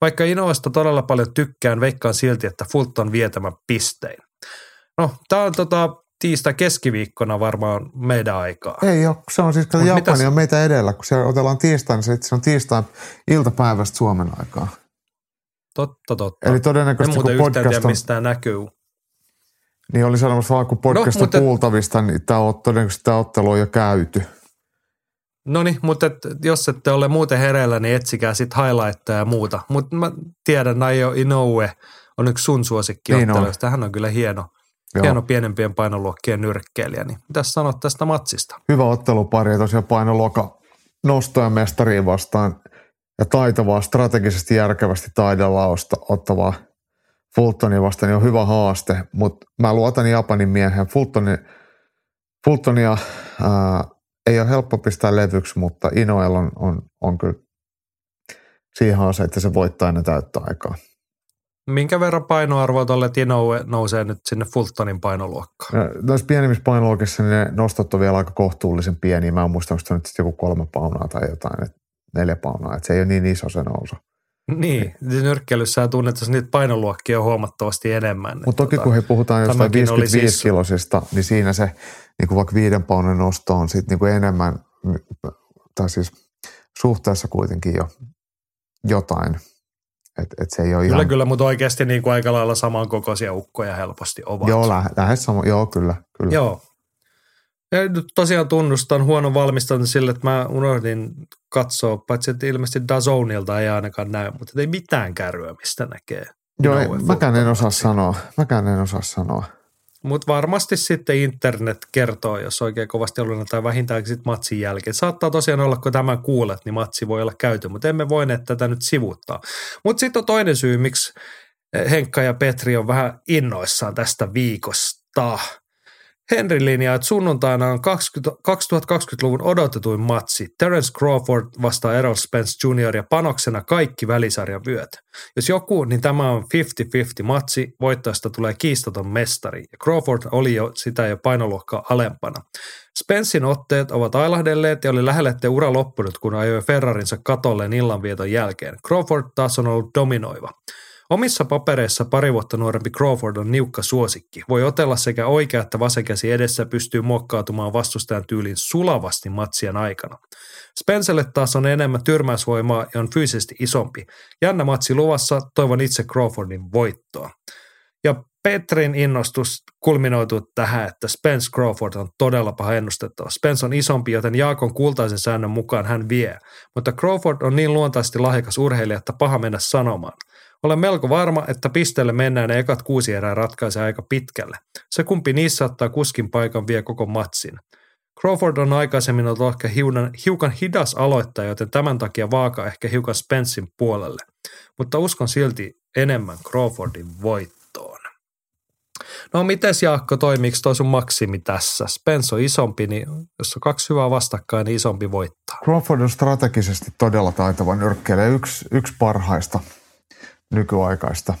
Vaikka Inoesta todella paljon tykkään, veikkaan silti, että Fulton vie tämän pistein. No, tämä on tota, tiistai keskiviikkona varmaan meidän aikaa. Ei ole, se on siis, Mut Japani mitäs- on meitä edellä, kun siellä otellaan tiistaina, niin se on tiistain iltapäivästä Suomen aikaa. Totta, totta. Eli en todennäköisesti kun podcast tiedä, on, mistä tämä näkyy. niin oli sanomassa vaan, kun podcast No, mutta- on kuultavista, niin tämä on, todennäköisesti tämä ottelu on jo käyty. No niin, mutta et, jos ette ole muuten hereillä, niin etsikää sitten highlightteja ja muuta. Mutta mä tiedän, Naio Inoue on yksi sun suosikkiotteluista. Hän on kyllä hieno, Joo. hieno pienempien painoluokkien nyrkkeilijä. Niin mitäs sanot tästä matsista? Hyvä ottelupari ja tosiaan painoluokka nostoja mestariin vastaan ja taitavaa, strategisesti järkevästi taidella ottavaa Fultonia vastaan niin on hyvä haaste, mutta mä luotan Japanin miehen. Fultoni, Fultonia ää, ei ole helppo pistää levyksi, mutta Inoel on, on, on kyllä siihen ase, että se voittaa aina täyttä aikaa. Minkä verran painoarvoa tuolle Inoue nousee nyt sinne Fultonin painoluokkaan? Noissa pienimmissä painoluokissa niin ne nostot on vielä aika kohtuullisen pieniä. Mä en muista, onko se nyt joku kolme paunaa tai jotain, että neljä paunaa. Että se ei ole niin iso se nousu. Niin, nyrkkeilyssä tunnettaisiin niitä painoluokkia huomattavasti enemmän. Mutta toki tota, kun he puhutaan jostain 55-kilosista, siis... niin siinä se niin kuin vaikka viiden paunan nosto on sitten niin kuin enemmän, tai siis suhteessa kuitenkin jo jotain. Et, et se ei ole kyllä, ihan... kyllä, mutta oikeasti niin kuin aika lailla samankokoisia ukkoja helposti ovat. Joo, lä- lähes sama, joo, kyllä, kyllä. Joo, ja nyt tosiaan tunnustan huonon valmistelun sille, että mä unohdin katsoa, paitsi että ilmeisesti Dazonilta ei ainakaan näy, mutta ei mitään kärryä, mistä näkee. Joo, ei, mäkään en osaa sanoa. Mäkään en osaa sanoa. Mutta varmasti sitten internet kertoo, jos oikein kovasti ollut tai vähintäänkin sitten matsin jälkeen. Saattaa tosiaan olla, kun tämän kuulet, niin matsi voi olla käyty, mutta emme voineet tätä nyt sivuttaa. Mutta sitten on toinen syy, miksi Henkka ja Petri on vähän innoissaan tästä viikosta – Henry linjaa, että sunnuntaina on 20, 2020-luvun odotetuin matsi. Terence Crawford vastaa Errol Spence Jr. ja panoksena kaikki välisarjan vyöt. Jos joku, niin tämä on 50-50 matsi, voittajasta tulee kiistaton mestari. Crawford oli jo sitä jo painoluokkaa alempana. Spencein otteet ovat ailahdelleet ja oli lähelle, että ura loppunut, kun ajoi Ferrarinsa katolleen illanvieton jälkeen. Crawford taas on ollut dominoiva. Omissa papereissa pari vuotta nuorempi Crawford on niukka suosikki. Voi otella sekä oikea että vasenkäsi edessä pystyy muokkautumaan vastustajan tyylin sulavasti matsien aikana. Spencelle taas on enemmän tyrmäysvoimaa ja on fyysisesti isompi. Jännä matsi luvassa, toivon itse Crawfordin voittoa. Ja Petrin innostus kulminoituu tähän, että Spence Crawford on todella paha ennustettava. Spence on isompi, joten Jaakon kultaisen säännön mukaan hän vie. Mutta Crawford on niin luontaisesti lahjakas urheilija, että paha mennä sanomaan. Olen melko varma, että pisteelle mennään ne ekat kuusi erää ratkaisee aika pitkälle. Se kumpi niissä ottaa kuskin paikan vie koko matsin. Crawford on aikaisemmin ollut ehkä hiukan, hiukan hidas aloittaja, joten tämän takia vaaka ehkä hiukan Spencein puolelle. Mutta uskon silti enemmän Crawfordin voittoon. No mites Jaakko, toimiiko toi sun maksimi tässä? Spence on isompi, niin jos on kaksi hyvää vastakkain, niin isompi voittaa. Crawford on strategisesti todella taitava nyrkkeilijä, yksi, yksi parhaista – nykyaikaista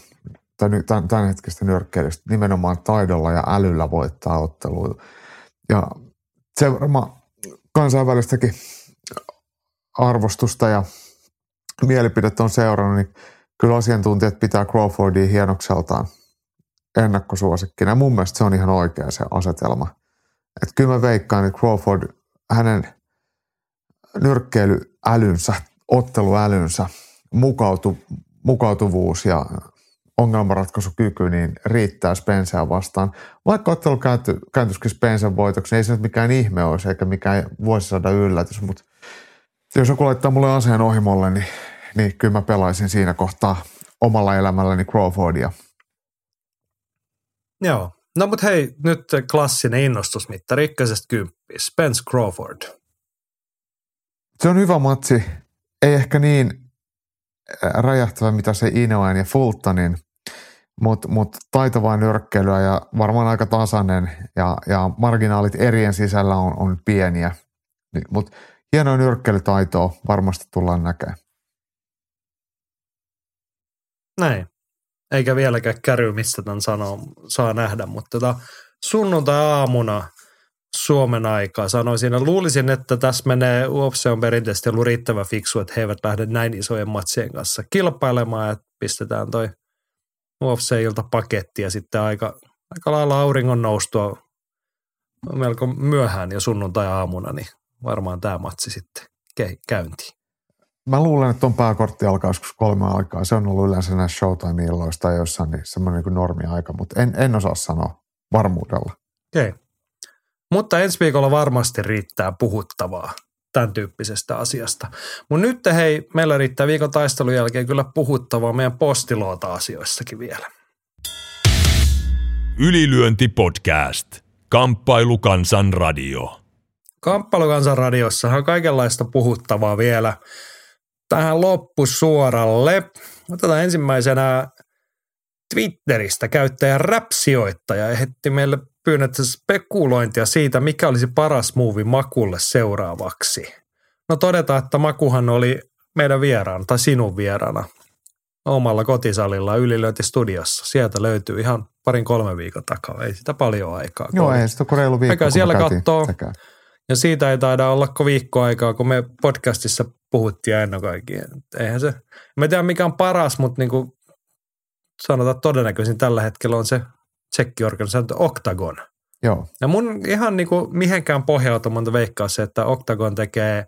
tai tämän hetkistä nyrkkeilystä nimenomaan taidolla ja älyllä voittaa otteluita. Ja se varmaan kansainvälistäkin arvostusta ja mielipidettä on seurannut, niin kyllä asiantuntijat pitää Crawfordia hienokseltaan ennakkosuosikkina. Ja mun mielestä se on ihan oikea se asetelma. Että kyllä mä veikkaan, että Crawford, hänen nyrkkeilyalynsä, otteluälynsä mukautui mukautuvuus ja ongelmanratkaisukyky niin riittää Spenceä vastaan. Vaikka ottelu käänty, kääntyisikin Spencen voitoksi, niin ei se nyt mikään ihme olisi eikä mikään vuosisada yllätys, mutta jos joku laittaa mulle aseen ohimolle, niin, niin kyllä mä pelaisin siinä kohtaa omalla elämälläni Crawfordia. Joo. No mutta hei, nyt klassinen innostusmittari ykkösestä kymppi. Spence Crawford. Se on hyvä matsi. Ei ehkä niin räjähtävä, mitä se Inoen ja Fultonin, mutta mut taitavaa nyrkkeilyä ja varmaan aika tasainen ja, ja marginaalit erien sisällä on, on pieniä. Mutta hienoa nyrkkeilytaitoa varmasti tullaan näkemään. Näin. Eikä vieläkään käry, mistä tämän sanoo, saa nähdä, mutta tota, sunnuntai-aamuna – Suomen aikaa. Sanoisin, että luulisin, että tässä menee, UFC on perinteisesti ollut riittävän fiksu, että he eivät lähde näin isojen matsien kanssa kilpailemaan, että pistetään toi UFC-ilta paketti ja sitten aika, aika lailla auringon noustua melko myöhään jo sunnuntai-aamuna, niin varmaan tämä matsi sitten käyntiin. Mä luulen, että tuon pääkortti alkaa joskus kolme aikaa. Se on ollut yleensä näissä showtime-illoissa tai jossain niin semmoinen niin normi-aika, mutta en, en osaa sanoa varmuudella. Okei. Okay. Mutta ensi viikolla varmasti riittää puhuttavaa tämän tyyppisestä asiasta. Mutta nyt hei, meillä riittää viikon taistelun jälkeen kyllä puhuttavaa meidän postiloota-asioissakin vielä. Ylilyönti podcast. Kamppailu kansan radio. Kamppailukansan radiossahan on kaikenlaista puhuttavaa vielä tähän loppusuoralle. Otetaan ensimmäisenä Twitteristä käyttäjä Rapsijoittaja ehdotti meille pyynnettä spekulointia siitä, mikä olisi paras muuvi Makulle seuraavaksi. No todetaan, että Makuhan oli meidän vieraana tai sinun vieraana omalla kotisalilla ylilöintistudiossa. Sieltä löytyy ihan parin kolme viikon takaa. Ei sitä paljon aikaa. Joo, ei sitä kuin reilu viikko. Aika siellä katsoo. Ja siitä ei taida olla viikko aikaa, kun me podcastissa puhuttiin ennen kaikkea. Eihän se, mä tiedä mikä on paras, mutta niin kuin sanotaan todennäköisin tällä hetkellä on se tsekkiorganisaatio Octagon. Joo. Ja mun ihan niin kuin mihinkään pohjautumatta veikkaa se, että Octagon tekee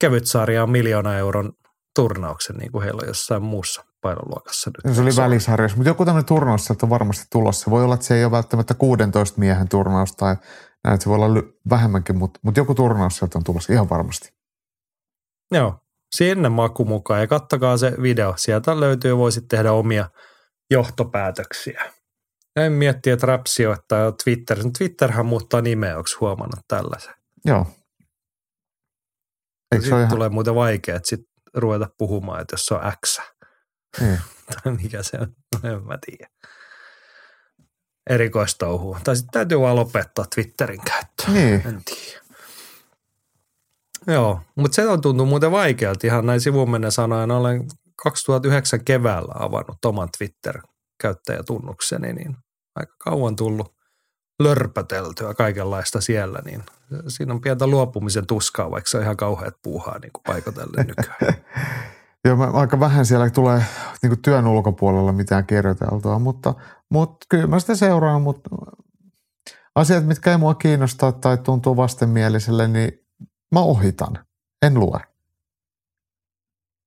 kevyt sarjaa miljoona euron turnauksen, niin kuin heillä on jossain muussa painoluokassa. Nyt. Se oli välisarjassa, mutta joku tämmöinen turnaus sieltä on varmasti tulossa. Voi olla, että se ei ole välttämättä 16 miehen turnaus tai näin, että se voi olla vähemmänkin, mutta, mutta joku turnaus sieltä on tulossa ihan varmasti. Joo, sinne maku mukaan ja kattokaa se video. Sieltä löytyy, voisit tehdä omia johtopäätöksiä. Näin miettiä, että rap sijoittaa Twitter. Twitterhän muuttaa nimeä, onko huomannut tällaisen? Joo. Eikö se ihan... tulee muuten vaikea, että sit ruveta puhumaan, että jos se on X. Niin. tai mikä se on, no en mä tiedä. Erikoistouhua. Tai sitten täytyy vaan lopettaa Twitterin käyttö. Niin. En tiedä. Joo, mutta se on tuntuu muuten vaikealta ihan näin sivumennen sanoen. Olen 2009 keväällä avannut oman Twitter-käyttäjätunnukseni, niin aika kauan tullut lörpöteltyä kaikenlaista siellä, niin siinä on pientä luopumisen tuskaa, vaikka se on ihan kauheat puuhaa niin kuin paikotellen nykyään. Joo, mä, aika vähän siellä tulee niin kuin työn ulkopuolella mitään kirjoiteltua, mutta, mutta kyllä mä sitä seuraan, mutta asiat, mitkä ei mua kiinnostaa tai tuntuu vastenmieliselle, niin mä ohitan, en lue.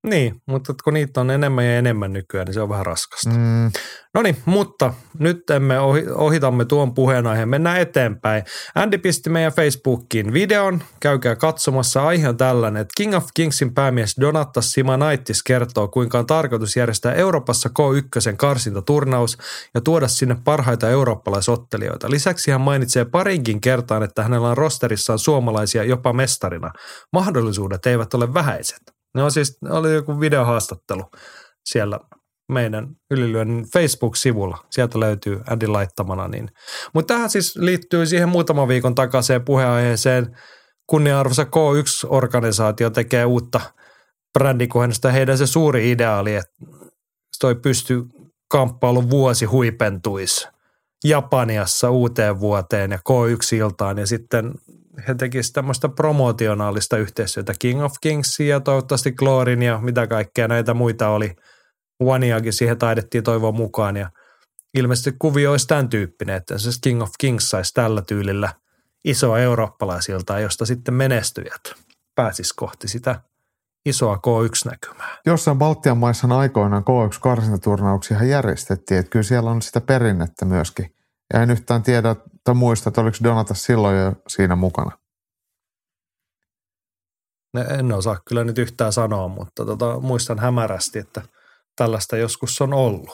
Niin, mutta kun niitä on enemmän ja enemmän nykyään, niin se on vähän raskasta. Mm. No niin, mutta nyt emme ohi, ohitamme tuon puheenaiheen, mennään eteenpäin. Andy pisti meidän Facebookiin videon, käykää katsomassa. Aihe on tällainen, että King of Kingsin päämies Donatas Simanaitis kertoo, kuinka on tarkoitus järjestää Euroopassa K1 karsintaturnaus ja tuoda sinne parhaita eurooppalaisottelijoita. Lisäksi hän mainitsee parinkin kertaan, että hänellä on rosterissaan suomalaisia jopa mestarina. Mahdollisuudet eivät ole vähäiset. Ne on siis, oli joku videohaastattelu siellä meidän ylilyönnin Facebook-sivulla. Sieltä löytyy Andy laittamana. Niin. Mutta tähän siis liittyy siihen muutaman viikon takaiseen puheenaiheeseen. Kunnianarvoisa K1-organisaatio tekee uutta brändikohennusta. Heidän se suuri ideaali, että toi pysty kamppailun vuosi huipentuisi Japaniassa uuteen vuoteen ja K1-iltaan ja sitten he tekisivät tämmöistä promotionaalista yhteistyötä King of Kingsia ja toivottavasti Glorin ja mitä kaikkea näitä muita oli. Waniakin siihen taidettiin toivoa mukaan ja ilmeisesti kuvio olisi tämän tyyppinen, että se King of Kings saisi tällä tyylillä isoa eurooppalaisilta, josta sitten menestyjät pääsis kohti sitä isoa K1-näkymää. Jossain Baltian maissa aikoinaan K1-karsintaturnauksia järjestettiin, että kyllä siellä on sitä perinnettä myöskin. Ja en yhtään tiedä tai muista, että oliko Donatas silloin jo siinä mukana. En osaa kyllä nyt yhtään sanoa, mutta tota, muistan hämärästi, että tällaista joskus on ollut.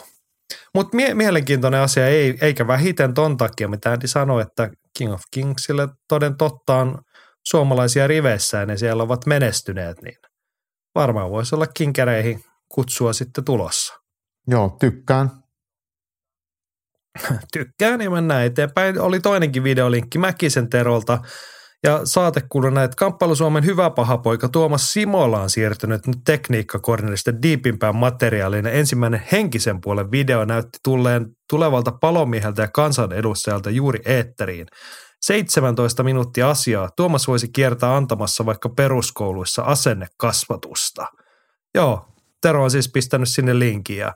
Mutta mie- mielenkiintoinen asia, ei, eikä vähiten ton takia, mitä Andy sanoi, että King of Kingsille toden totta on suomalaisia riveissä ja ne siellä ovat menestyneet, niin varmaan voisi olla kinkereihin kutsua sitten tulossa. Joo, tykkään. tykkään ja mennään eteenpäin. Oli toinenkin videolinkki Mäkisen Terolta ja saatekuluna, että Kamppailu Suomen hyvä paha poika Tuomas Simola on siirtynyt nyt tekniikkakornerista diipimpään materiaaliin. Ensimmäinen henkisen puolen video näytti tulleen tulevalta palomieheltä ja kansanedustajalta juuri eetteriin. 17 minuuttia asiaa. Tuomas voisi kiertää antamassa vaikka peruskouluissa asennekasvatusta. Joo, Tero on siis pistänyt sinne linkin ja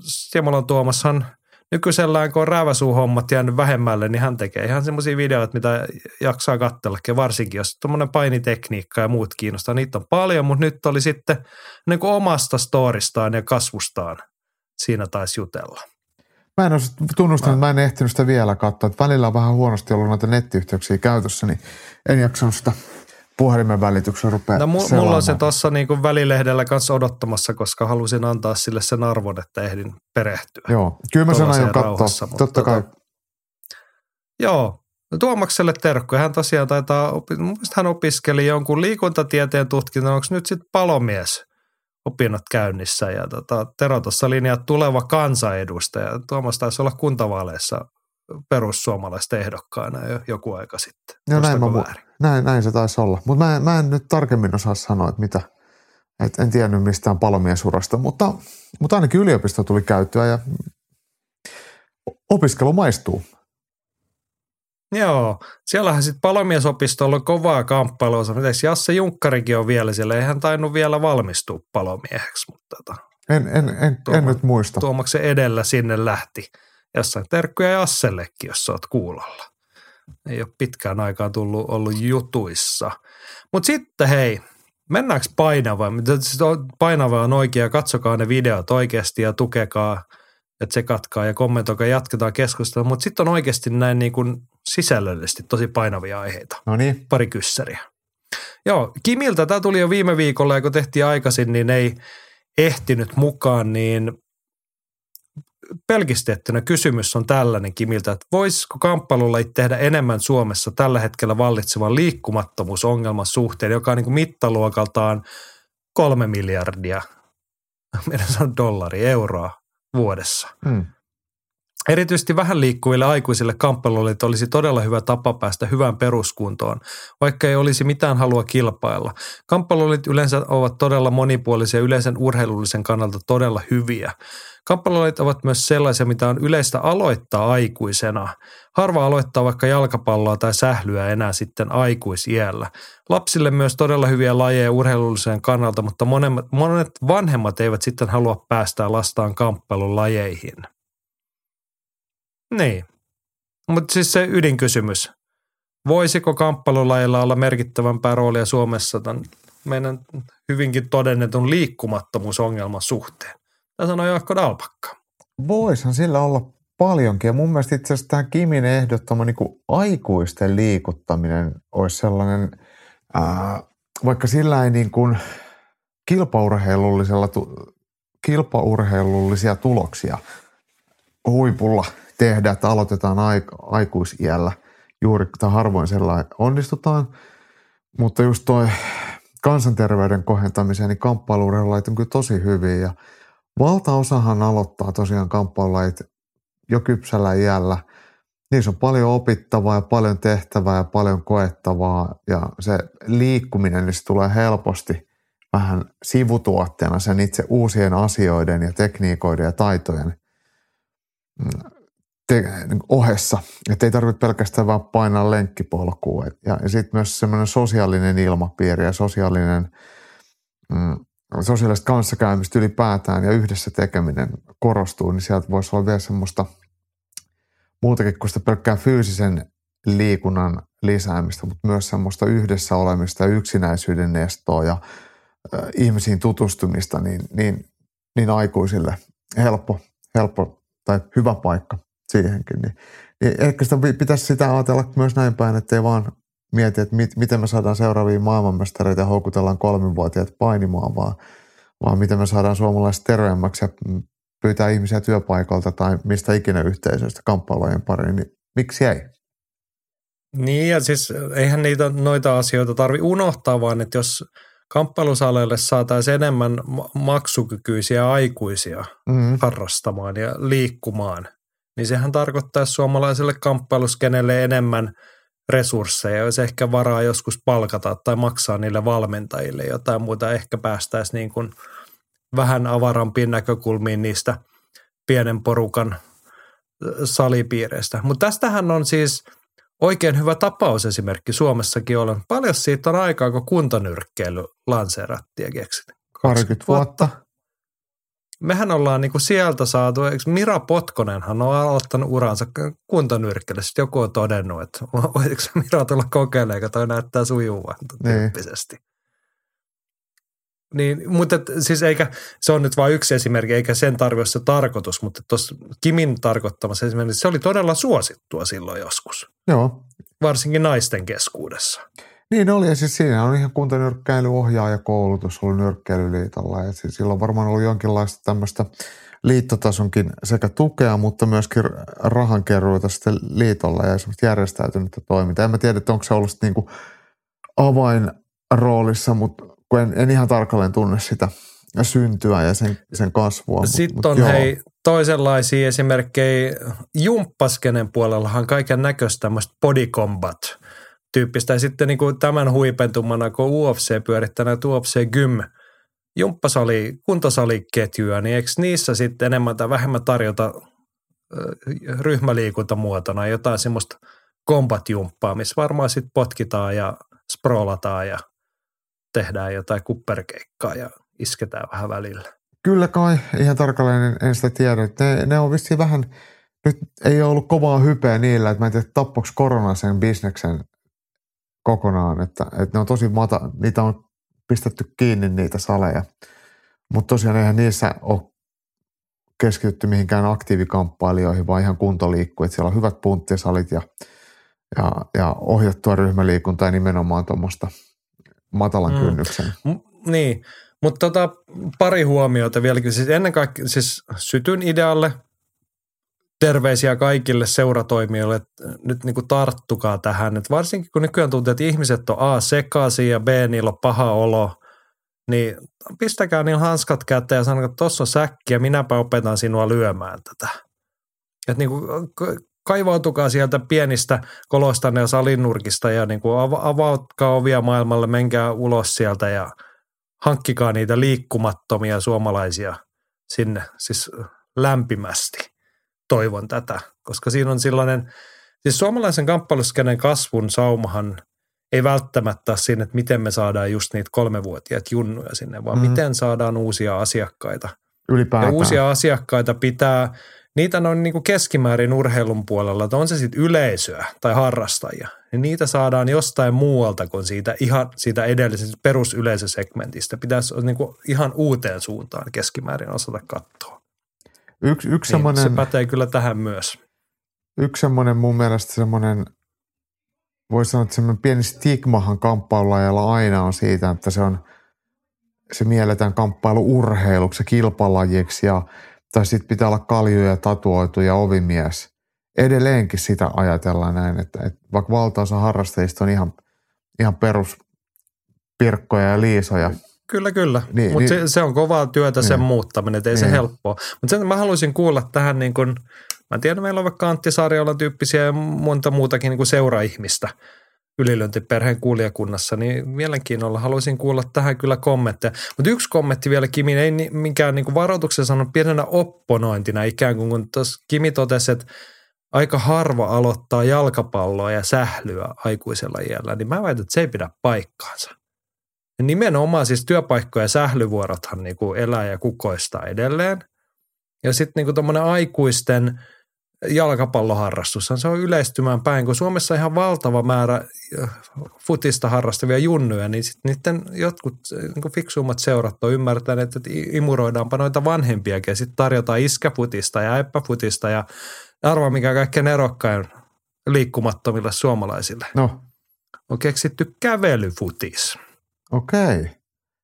Simolan Tuomashan – nykyisellään, kun on rääväsuuhommat jäänyt vähemmälle, niin hän tekee ihan semmoisia videoita, mitä jaksaa katsellakin, varsinkin jos tuommoinen painitekniikka ja muut kiinnostaa. Niitä on paljon, mutta nyt oli sitten niin kuin omasta storistaan ja kasvustaan siinä taisi jutella. Mä en ole tunnustanut, että mä en ehtinyt sitä vielä katsoa. Että välillä on vähän huonosti ollut noita nettiyhteyksiä käytössä, niin en jaksanut sitä puhelimen välityksellä rupeaa no, mulla on se tuossa niin välilehdellä kanssa odottamassa, koska halusin antaa sille sen arvon, että ehdin perehtyä. Joo, kyllä mä sen aion katsoa, totta kai. Tota, joo, Tuomakselle terkku. Hän tosiaan taitaa, mun hän opiskeli jonkun liikuntatieteen tutkinnon, onko nyt sitten palomies opinnot käynnissä. Ja tota, Tero tuossa linjaa tuleva kansanedustaja. Tuomas taisi olla kuntavaaleissa perussuomalaisten ehdokkaana jo joku aika sitten. No näin, mä, mu-? Näin, näin se taisi olla. Mutta mä, en- mä en nyt tarkemmin osaa sanoa, että mitä. Et en tiennyt mistään palomiesurasta, mutta, mutta ainakin yliopisto tuli käyttöä ja opiskelu maistuu. Joo, siellähän sitten palomiesopistolla on kovaa kamppailua. Mites Jasse Junkkarikin on vielä siellä? Ei hän tainnut vielä valmistua palomieheksi, mutta tota, En, en, en, en Tuomo- nyt muista. Tuomaksen edellä sinne lähti. Jossain terkkuja Jassellekin, jos sä oot kuulolla. Ei ole pitkään aikaan tullut ollut jutuissa. Mutta sitten hei, mennäänkö painavaan? Painava on oikea, katsokaa ne videot oikeasti ja tukekaa, että se katkaa ja kommentoikaa, jatketaan keskustelua. Mutta sitten on oikeasti näin niin kuin sisällöllisesti tosi painavia aiheita No niin, pari kyssäriä. Joo, Kimiltä tämä tuli jo viime viikolla ja kun tehtiin aikaisin, niin ei ehtinyt mukaan, niin pelkistettynä kysymys on tällainen Kimiltä, että voisiko kamppailulajit tehdä enemmän Suomessa tällä hetkellä vallitsevan liikkumattomuusongelman suhteen, joka on niin kuin mittaluokaltaan kolme miljardia, meidän on dollari, euroa vuodessa. mm. Erityisesti vähän liikkuville aikuisille kamppailulit olisi todella hyvä tapa päästä hyvään peruskuntoon, vaikka ei olisi mitään halua kilpailla. Kamppailulit yleensä ovat todella monipuolisia ja yleisen urheilullisen kannalta todella hyviä. Kamppailulit ovat myös sellaisia, mitä on yleistä aloittaa aikuisena. Harva aloittaa vaikka jalkapalloa tai sählyä enää sitten aikuisiällä. Lapsille myös todella hyviä lajeja urheilullisen kannalta, mutta monet, monet vanhemmat eivät sitten halua päästää lastaan kamppailulajeihin. Niin. Mutta siis se ydinkysymys. Voisiko kamppailulajilla olla merkittävämpää roolia Suomessa tämän meidän hyvinkin todennetun liikkumattomuusongelman suhteen? Tämä sanoi Jaakko Dalpakka. Voishan sillä olla paljonkin. Ja mun mielestä itse asiassa tämä Kimin ehdottama niin aikuisten liikuttaminen olisi sellainen, ää, vaikka sillä ei niin kuin kilpaurheilullisella, tu- kilpaurheilullisia tuloksia huipulla tehdä, että aloitetaan aik- aikuisiällä juuri, tai harvoin sellainen onnistutaan. Mutta just toi kansanterveyden kohentamiseen, niin kamppailuurheilulajit on kyllä tosi hyviä ja Valtaosahan aloittaa tosiaan kamppailulajit jo kypsällä iällä. Niissä on paljon opittavaa ja paljon tehtävää ja paljon koettavaa ja se liikkuminen niin se tulee helposti vähän sivutuotteena sen itse uusien asioiden ja tekniikoiden ja taitojen mm, te- niin ohessa. Että ei tarvitse pelkästään vaan painaa lenkkipolkua. Ja, ja sitten myös semmoinen sosiaalinen ilmapiiri ja sosiaalinen mm, sosiaalista kanssakäymistä ylipäätään ja yhdessä tekeminen korostuu, niin sieltä voisi olla vielä semmoista muutakin kuin sitä pelkkää fyysisen liikunnan lisäämistä, mutta myös semmoista yhdessä olemista ja yksinäisyyden estoa ja ihmisiin tutustumista, niin, niin, niin aikuisille helppo, helppo tai hyvä paikka siihenkin. Niin, niin ehkä sitä pi- pitäisi sitä ajatella myös näin päin, että ei vaan mieti, että mit, miten me saadaan seuraavia maailmanmestareita ja houkutellaan kolmivuotiaat painimaan, vaan, vaan miten me saadaan suomalaiset terveemmäksi ja pyytää ihmisiä työpaikalta tai mistä ikinä yhteisöistä kamppailujen pariin, niin miksi ei? Niin ja siis eihän niitä noita asioita tarvi unohtaa, vaan että jos kamppailusaleille saataisiin enemmän ma- maksukykyisiä aikuisia Mm, harrastamaan ja liikkumaan, niin sehän tarkoittaisi suomalaiselle kamppailuskenelle enemmän resursseja, jos ehkä varaa joskus palkata tai maksaa niille valmentajille jotain muuta, ehkä päästäisiin niin kuin vähän avarampiin näkökulmiin niistä pienen porukan ö, salipiireistä. Mutta tästähän on siis oikein hyvä tapausesimerkki Suomessakin olen. Paljon siitä on aikaa, kun kuntanyrkkeily lanseerattiin ja keksittiin. 30 vuotta. Mehän ollaan niinku sieltä saatu, eikö Mira Potkonenhan on aloittanut uransa kuntanyrkkeilyssä. Sitten joku on todennut, että voisiko Mira tulla kokeilemaan, kun toi näyttää sujuvan Niin. tyyppisesti. Niin, mutta et, siis eikä, se on nyt vain yksi esimerkki, eikä sen tarvitse se tarkoitus, mutta tuossa Kimin tarkoittamassa esimerkiksi se oli todella suosittua silloin joskus, Joo. varsinkin naisten keskuudessa. Niin oli ja siis siinä on ihan kuntanyrkkäilyohjaajakoulutus ollut nyrkkeilyliitolla ja siis sillä on varmaan ollut jonkinlaista tämmöistä liittotasonkin sekä tukea, mutta myöskin rahankeruuta sitten liitolla ja semmoista järjestäytynyttä toimintaa. En mä tiedä, että onko se ollut niin kuin avainroolissa, mutta kun en, en ihan tarkalleen tunne sitä syntyä ja sen, sen kasvua. Sitten mut, on mut hei toisenlaisia esimerkkejä. Jumppaskenen puolellahan kaiken näköistä tämmöistä body combat tyyppistä. Ja sitten niin kuin tämän huipentumana, kun UFC pyörittää näitä UFC Gym jumppasali, kuntosaliketjuja, niin eikö niissä sitten enemmän tai vähemmän tarjota ryhmäliikuntamuotona jotain semmoista kombat-jumppaa, missä varmaan sitten potkitaan ja sprolataan ja tehdään jotain kupperkeikkaa ja isketään vähän välillä. Kyllä kai, ihan tarkalleen en, en sitä tiedä. Ne, ne on vissiin vähän, nyt ei ole ollut kovaa hypeä niillä, että mä en tiedä tappoks korona sen bisneksen kokonaan, että, että ne on tosi mata, niitä on pistetty kiinni niitä saleja. Mutta tosiaan eihän niissä ole keskitytty mihinkään aktiivikamppailijoihin, vaan ihan kuntoliikku. Että siellä on hyvät punttisalit ja, ja, ja ohjattua ryhmäliikuntaa ja nimenomaan tuommoista matalan mm. kynnyksen. M- niin, mutta tota, pari huomiota vieläkin. Siis ennen kaikkea siis sytyn idealle terveisiä kaikille seuratoimijoille, että nyt niin kuin tarttukaa tähän. Että varsinkin kun nykyään tuntuu, että ihmiset on A sekaisin ja B niillä on paha olo, niin pistäkää niillä hanskat käteen ja sanokaa, että tuossa on säkki ja minäpä opetan sinua lyömään tätä. Että niin kuin kaivautukaa sieltä pienistä koloista ja salinurkista ja niin kuin avautkaa ovia maailmalle, menkää ulos sieltä ja hankkikaa niitä liikkumattomia suomalaisia sinne siis lämpimästi toivon tätä, koska siinä on sellainen, siis suomalaisen kamppailuskenen kasvun saumahan ei välttämättä siinä, että miten me saadaan just niitä kolmevuotiaat junnuja sinne, vaan mm. miten saadaan uusia asiakkaita. Ylipäätään. Ja uusia asiakkaita pitää, niitä on niin kuin keskimäärin urheilun puolella, että on se sitten yleisöä tai harrastajia, niin niitä saadaan jostain muualta kuin siitä, ihan siitä edellisestä perusyleisösegmentistä. Pitäisi niin kuin ihan uuteen suuntaan keskimäärin osata katsoa. Yksi, yksi niin, semmoinen, se pätee kyllä tähän myös. Yksi semmoinen mun mielestä semmoinen, voisi sanoa, että semmoinen pieni stigmahan kamppailulajalla aina on siitä, että se on, se mielletään kamppailu urheiluksi ja kilpalajiksi ja tai sitten pitää olla kaljuja, tatuoitu ja ovimies. Edelleenkin sitä ajatellaan näin, että, että vaikka valtaosa harrastajista on ihan, ihan perus pirkkoja ja liisoja, Kyllä, kyllä. Niin, Mutta niin, se, se on kovaa työtä sen niin, muuttaminen, että ei niin. se helppoa. Mutta sen mä haluaisin kuulla tähän niin kuin, mä tiedän, meillä on vaikka Antti Sarjola tyyppisiä ja monta muutakin niin kuin seuraihmistä ylilöintiperheen kuulijakunnassa, niin mielenkiinnolla haluaisin kuulla tähän kyllä kommentteja. Mutta yksi kommentti vielä Kimin, ei minkään niin varoituksen sanonut pienenä opponointina ikään kuin, kun tuossa Kimi totesi, että aika harva aloittaa jalkapalloa ja sählyä aikuisella iällä, niin mä väitän, että se ei pidä paikkaansa. Nimenomaan siis työpaikkoja ja sählyvuorothan niin kuin elää ja kukoistaa edelleen. Ja sitten niin tuommoinen aikuisten jalkapalloharrastus, se on yleistymään päin, kun Suomessa on ihan valtava määrä äh, futista harrastavia junnuja, niin sitten niiden jotkut niin fiksuummat seurat on ymmärtäneet, että imuroidaanpa noita vanhempiakin ja sitten tarjotaan iskäfutista ja äppäfutista ja arvaa mikä kaikkein erokkain liikkumattomille suomalaisille. No. On keksitty kävelyfutis. Okei.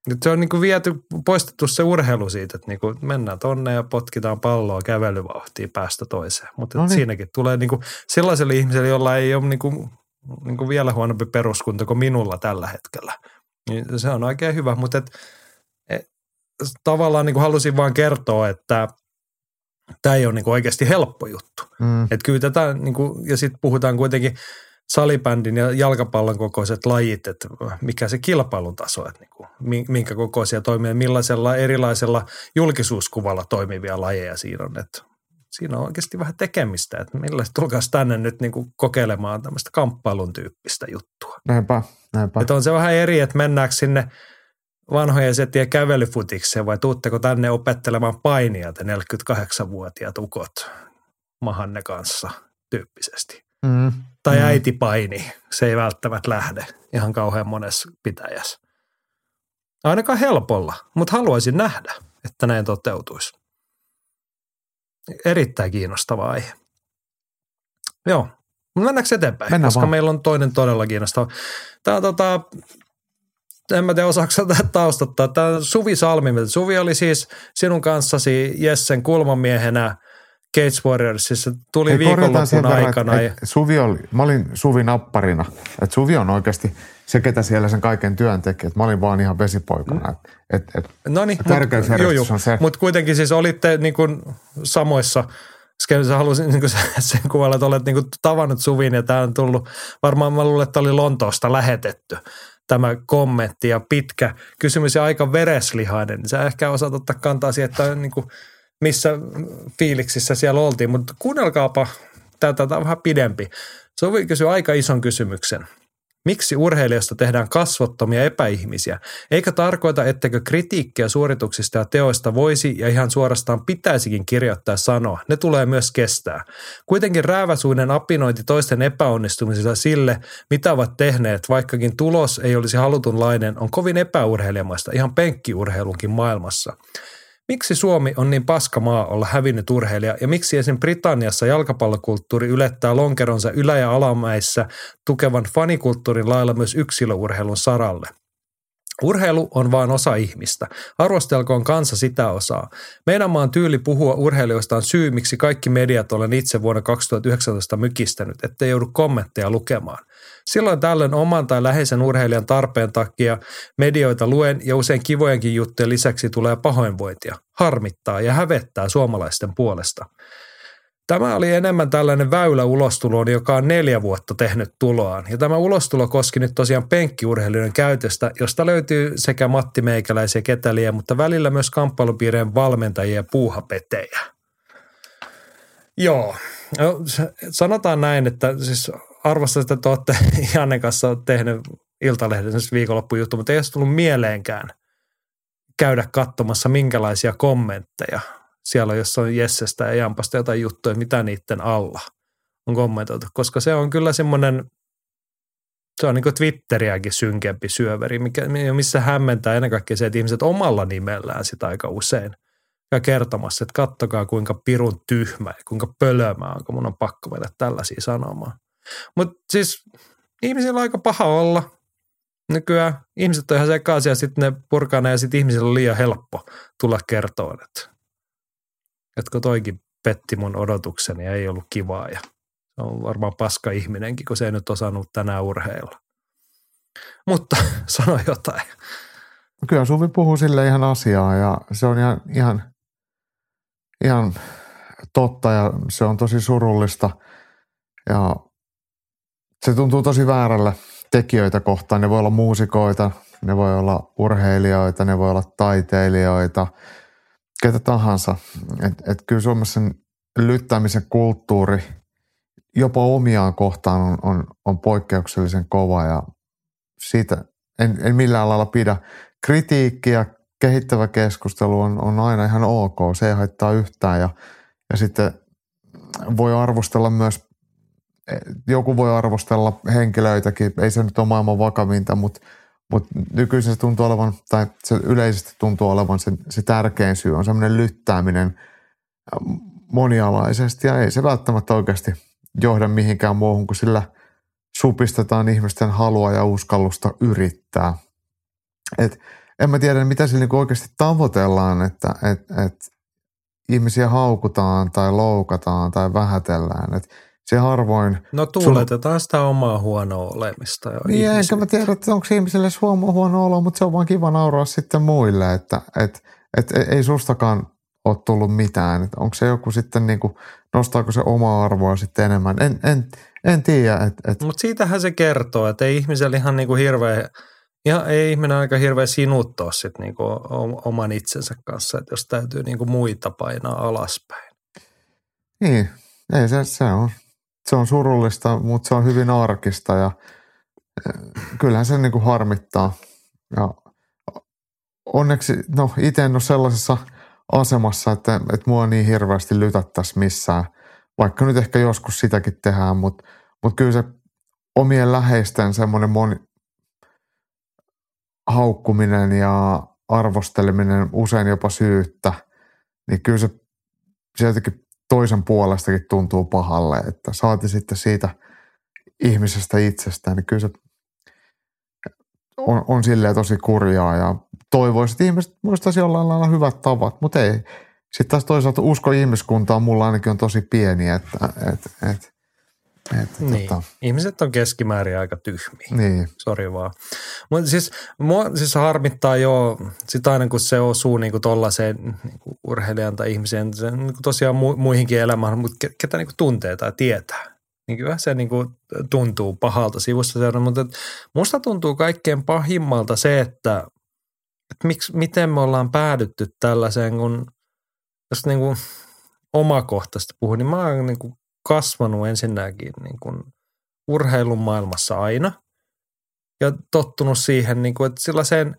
Nyt se on niin kuin viety, poistettu se urheilu siitä, että niin kuin mennään tonne ja potkitaan palloa kävelyvauhtiin päästä toiseen. Mutta no niin. siinäkin tulee niin kuin sellaiselle ihmiselle, jolla ei ole niin kuin, niin kuin vielä huonompi peruskunta kuin minulla tällä hetkellä. Niin se on oikein hyvä, mutta et, et, tavallaan niin kuin halusin vaan kertoa, että tämä ei ole niin kuin oikeasti helppo juttu. Mm. Että kyllä tätä, niin kuin, ja sitten puhutaan kuitenkin – salibändin ja jalkapallon kokoiset lajit, että mikä se kilpailun taso, että niin kuin, minkä kokoisia toimia, millaisella erilaisella julkisuuskuvalla toimivia lajeja siinä on. Että siinä on oikeasti vähän tekemistä, että millä tulkaisi tänne nyt niin kuin kokeilemaan tämmöistä kamppailun tyyppistä juttua. Näinpä, näinpä. Että on se vähän eri, että mennäänkö sinne vanhojen setien kävelyfutikseen vai tuutteko tänne opettelemaan painia te 48-vuotiaat ukot mahanne kanssa tyyppisesti. Mm tai mm. äiti paini, se ei välttämättä lähde ihan kauhean monessa pitäjässä. Ainakaan helpolla, mutta haluaisin nähdä, että näin toteutuisi. Erittäin kiinnostava aihe. Joo, mennäänkö eteenpäin? Mennään koska vaan. meillä on toinen todella kiinnostava. Tämä on tota, en mä tiedä osaako tätä taustattaa. Tämä on Suvi Salmi. Suvi oli siis sinun kanssasi Jessen kulmamiehenä Cage Warriorsissa. Tuli Hei, viikonlopun verran, aikana. Et, et Suvi oli, mä olin Suvi napparina. Et Suvi on oikeasti se, ketä siellä sen kaiken työn teki. Et mä olin vaan ihan vesipoikana. Et, et, et, No niin, on se. Mutta kuitenkin siis olitte niin kuin samoissa skenissä halusin niin sen kuvailla, että olet niin tavannut Suvin ja tämä on tullut, varmaan mä luulen, että oli Lontoosta lähetetty tämä kommentti ja pitkä kysymys ja aika vereslihainen. Sä ehkä osaat ottaa kantaa siihen, että niin kuin, missä fiiliksissä siellä oltiin, mutta kuunnelkaapa tätä, tämä on vähän pidempi. Suvi kysyi aika ison kysymyksen. Miksi urheilijasta tehdään kasvottomia epäihmisiä? Eikä tarkoita, etteikö kritiikkiä suorituksista ja teoista voisi ja ihan suorastaan pitäisikin kirjoittaa sanoa. Ne tulee myös kestää. Kuitenkin rääväsuinen apinointi toisten epäonnistumisista sille, mitä ovat tehneet, vaikkakin tulos ei olisi halutunlainen, on kovin epäurheilijamaista ihan penkkiurheilunkin maailmassa. Miksi Suomi on niin paska maa olla hävinnyt urheilija ja miksi esim. Britanniassa jalkapallokulttuuri ylettää lonkeronsa ylä- ja alamäissä tukevan fanikulttuurin lailla myös yksilöurheilun saralle? Urheilu on vain osa ihmistä. Arvostelkoon kansa sitä osaa. Meidän maan tyyli puhua urheilijoista on syy, miksi kaikki mediat olen itse vuonna 2019 mykistänyt, ettei joudu kommentteja lukemaan. Silloin tällöin oman tai läheisen urheilijan tarpeen takia medioita luen ja usein kivojenkin juttujen lisäksi tulee pahoinvointia, harmittaa ja hävettää suomalaisten puolesta. Tämä oli enemmän tällainen väylä ulostuloon, joka on neljä vuotta tehnyt tuloaan. Ja tämä ulostulo koski nyt tosiaan penkkiurheilijoiden käytöstä, josta löytyy sekä Matti Meikäläisiä ketäliä, mutta välillä myös kamppailupiirien valmentajia ja puuhapetejä. Joo, no, sanotaan näin, että siis arvostan, että te olette Janne kanssa tehnyt Iltalehden viikonloppujuttu, mutta ei olisi tullut mieleenkään käydä katsomassa minkälaisia kommentteja siellä on jossain Jessestä ja Jampasta jotain juttuja, mitä niiden alla on kommentoitu, koska se on kyllä semmoinen, se on niin Twitteriäkin synkempi syöveri, mikä, missä hämmentää ennen kaikkea se, että ihmiset omalla nimellään sitä aika usein ja kertomassa, että kattokaa kuinka pirun tyhmä ja kuinka pölömä on, kun mun on pakko mennä tällaisia sanomaan. Mutta siis ihmisillä on aika paha olla. Nykyään ihmiset on ihan sekaisin ja sitten ne purkaa ne ja sitten ihmisillä on liian helppo tulla kertoa, että että toikin petti mun odotukseni ja ei ollut kivaa ja on varmaan paska ihminenkin, kun se ei nyt osannut tänään urheilla. Mutta sano jotain. Kyllä Suvi puhuu sille ihan asiaa ja se on ihan, ihan, ihan totta ja se on tosi surullista ja se tuntuu tosi väärälle tekijöitä kohtaan. Ne voi olla muusikoita, ne voi olla urheilijoita, ne voi olla taiteilijoita – ketä tahansa. Et, et kyllä Suomessa lyttämisen kulttuuri jopa omiaan kohtaan on, on, on poikkeuksellisen kova ja siitä en, en millään lailla pidä. Kritiikki ja kehittävä keskustelu on, on aina ihan ok, se ei haittaa yhtään ja, ja sitten voi arvostella myös, joku voi arvostella henkilöitäkin, ei se nyt ole maailman vakavinta, mutta mutta nykyisin se tuntuu olevan, tai se yleisesti tuntuu olevan se, se tärkein syy on semmoinen lyttääminen monialaisesti ja ei se välttämättä oikeasti johda mihinkään muuhun kuin sillä supistetaan ihmisten halua ja uskallusta yrittää. Et en mä tiedä, mitä sillä niinku oikeasti tavoitellaan, että et, et ihmisiä haukutaan tai loukataan tai vähätellään. Et se harvoin... No tuuletetaan sitä omaa huonoa olemista. Jo niin, enkä mä tiedä, että onko ihmiselle huono, huono olo, mutta se on vaan kiva nauraa sitten muille, että et, et, ei sustakaan ole tullut mitään. Et onko se joku sitten, niin kuin, nostaako se omaa arvoa sitten enemmän? En, en, en tiedä. Et, et. Mutta siitähän se kertoo, että ei ihmisellä ihan niin kuin hirveä, ihan, ei ihminen aika hirveä sinuttaa sitten niin kuin oman itsensä kanssa, että jos täytyy niin kuin muita painaa alaspäin. Niin, ei se, se on se on surullista, mutta se on hyvin arkista ja eh, kyllähän se niin kuin harmittaa. Ja onneksi, no itse en ole sellaisessa asemassa, että, että mua niin hirveästi lytättäisi missään, vaikka nyt ehkä joskus sitäkin tehdään, mutta, mutta kyllä se omien läheisten semmoinen moni, haukkuminen ja arvosteleminen, usein jopa syyttä, niin kyllä se, se jotenkin toisen puolestakin tuntuu pahalle, että saati sitten siitä ihmisestä itsestään, niin kyllä se on, on silleen tosi kurjaa ja toivoisin, että ihmiset muistaisi jollain lailla hyvät tavat, mutta ei. Sitten taas toisaalta usko ihmiskuntaa mulla ainakin on tosi pieni, että et, et, et, niin. tota. Ihmiset on keskimäärin aika tyhmiä. Niin. Sori vaan. Mutta siis, mua siis harmittaa jo, sit aina kun se osuu niinku tollaiseen niinku urheilijan tai ihmiseen, se, niinku tosiaan mu, muihinkin elämään, mutta ketä niinku tuntee tai tietää. Niin kyllä se niinku tuntuu pahalta sivusta seurata, mutta musta tuntuu kaikkein pahimmalta se, että, että miksi, miten me ollaan päädytty tällaiseen, kun jos niin kuin omakohtaisesti puhun, niin mä oon niin kuin kasvanut ensinnäkin niin kuin urheilun maailmassa aina ja tottunut siihen, niin kuin, että sellaiseen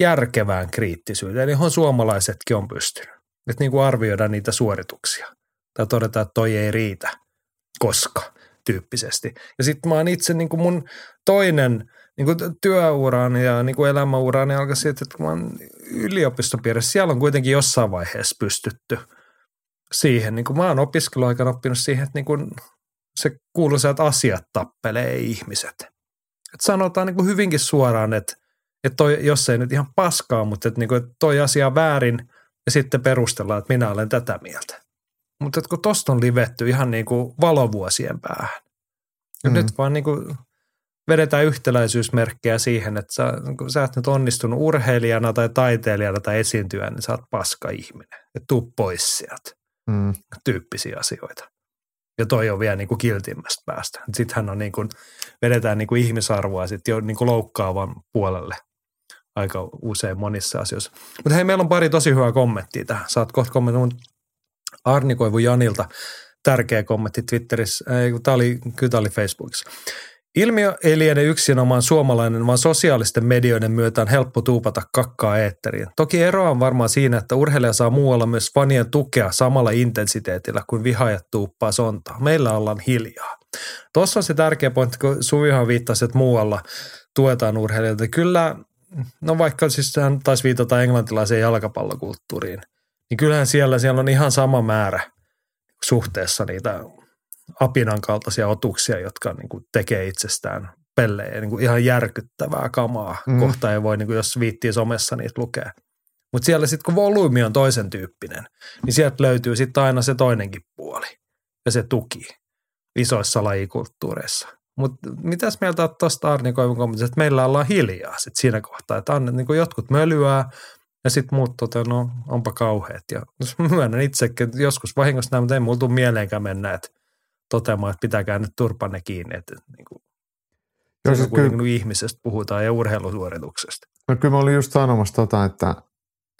järkevään kriittisyyteen, johon suomalaisetkin on pystynyt. Että niin kuin arvioida niitä suorituksia tai todeta, että toi ei riitä, koska tyyppisesti. Ja sitten mä oon itse niin kuin mun toinen niin kuin työurani ja niin kuin elämäurani alkoi siitä, että kun mä oon yliopistopiirissä, siellä on kuitenkin jossain vaiheessa pystytty siihen. Niin kuin mä oon opiskeluaikana oppinut siihen, että niin kuin se kuuluisa, että asiat tappelee ihmiset. Että sanotaan niin kuin hyvinkin suoraan, että, että toi, jos ei nyt ihan paskaa, mutta että, niin kuin, että toi asia on väärin ja sitten perustellaan, että minä olen tätä mieltä. Mutta kun tosta on livetty ihan niin kuin valovuosien päähän. Ja mm. nyt vaan niin kuin vedetään yhtäläisyysmerkkejä siihen, että sä, kun sä et nyt onnistunut urheilijana tai taiteilijana tai esiintyjänä, niin sä oot paska ihminen. Ja tuu pois sieltä. Mm. Tyyppisiä asioita. Ja toi on vielä niin kuin kiltimmästä päästä. Sittenhän on niin kuin, vedetään niin kuin ihmisarvoa sitten jo niin kuin loukkaavan puolelle aika usein monissa asioissa. Mutta hei, meillä on pari tosi hyvää kommenttia tähän. Saat kohta kommentoida Arni Koivu Janilta. Tärkeä kommentti Twitterissä. Tämä oli, kyllä tämä oli Facebookissa. Ilmiö ei liene yksinomaan suomalainen, vaan sosiaalisten medioiden myötä on helppo tuupata kakkaa eetteriin. Toki eroa on varmaan siinä, että urheilija saa muualla myös fanien tukea samalla intensiteetillä kuin vihaajat tuuppaa sontaa. Meillä ollaan hiljaa. Tuossa on se tärkeä pointti, kun Suvihan viittasi, että muualla tuetaan urheilijoita. Kyllä, no vaikka siis hän taisi viitata englantilaiseen jalkapallokulttuuriin, niin kyllähän siellä, siellä on ihan sama määrä suhteessa niitä apinan kaltaisia otuksia, jotka niin kuin tekee itsestään pellejä niin kuin ihan järkyttävää kamaa. Mm. Kohta ei voi, niin kuin, jos viittii somessa niitä lukea. Mutta siellä sitten kun volyymi on toisen tyyppinen, niin sieltä löytyy sitten aina se toinenkin puoli ja se tuki isoissa lajikulttuureissa. Mutta mitäs mieltä olet tuosta Arni Koivun kommentista, että meillä ollaan hiljaa sit siinä kohtaa, että on, niin jotkut mölyää ja sitten muut toteaa, no onpa kauheat. Ja myönnän itsekin, että joskus vahingossa näin, mutta ei mulla tule mieleenkään mennä, että toteamaan, että pitäkää nyt turpanne kiinni, että niin kuin, Joo, siis kyllä, niin ihmisestä puhutaan ja urheilusuorituksesta. No kyllä mä olin just sanomassa tota, että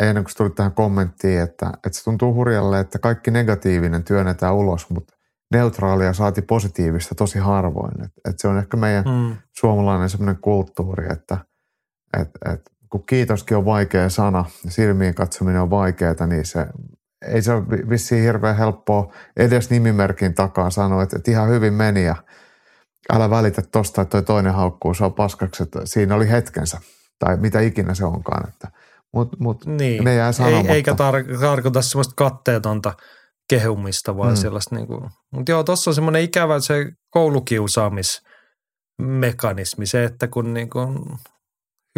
ennen kuin tuli tähän kommenttiin, että, että se tuntuu hurjalle, että kaikki negatiivinen työnnetään ulos, mutta neutraalia saati positiivista tosi harvoin. Et, et se on ehkä meidän mm. suomalainen semmoinen kulttuuri, että et, et, kun kiitoskin on vaikea sana ja silmiin katsominen on vaikeaa, niin se ei se ole vissiin hirveän helppoa edes nimimerkin takaa sanoa, että, että ihan hyvin meni ja älä välitä tosta, että toi toinen haukkuu, se on paskaksi, että siinä oli hetkensä tai mitä ikinä se onkaan. Että, mut, mut niin. ne jää sanomatta. Ei, eikä tar- tarkoita semmoista katteetonta kehumista, vaan mm. sellaista niin kuin, mutta joo, tuossa on semmoinen ikävä se koulukiusaamismekanismi, se, että kun niin kuin,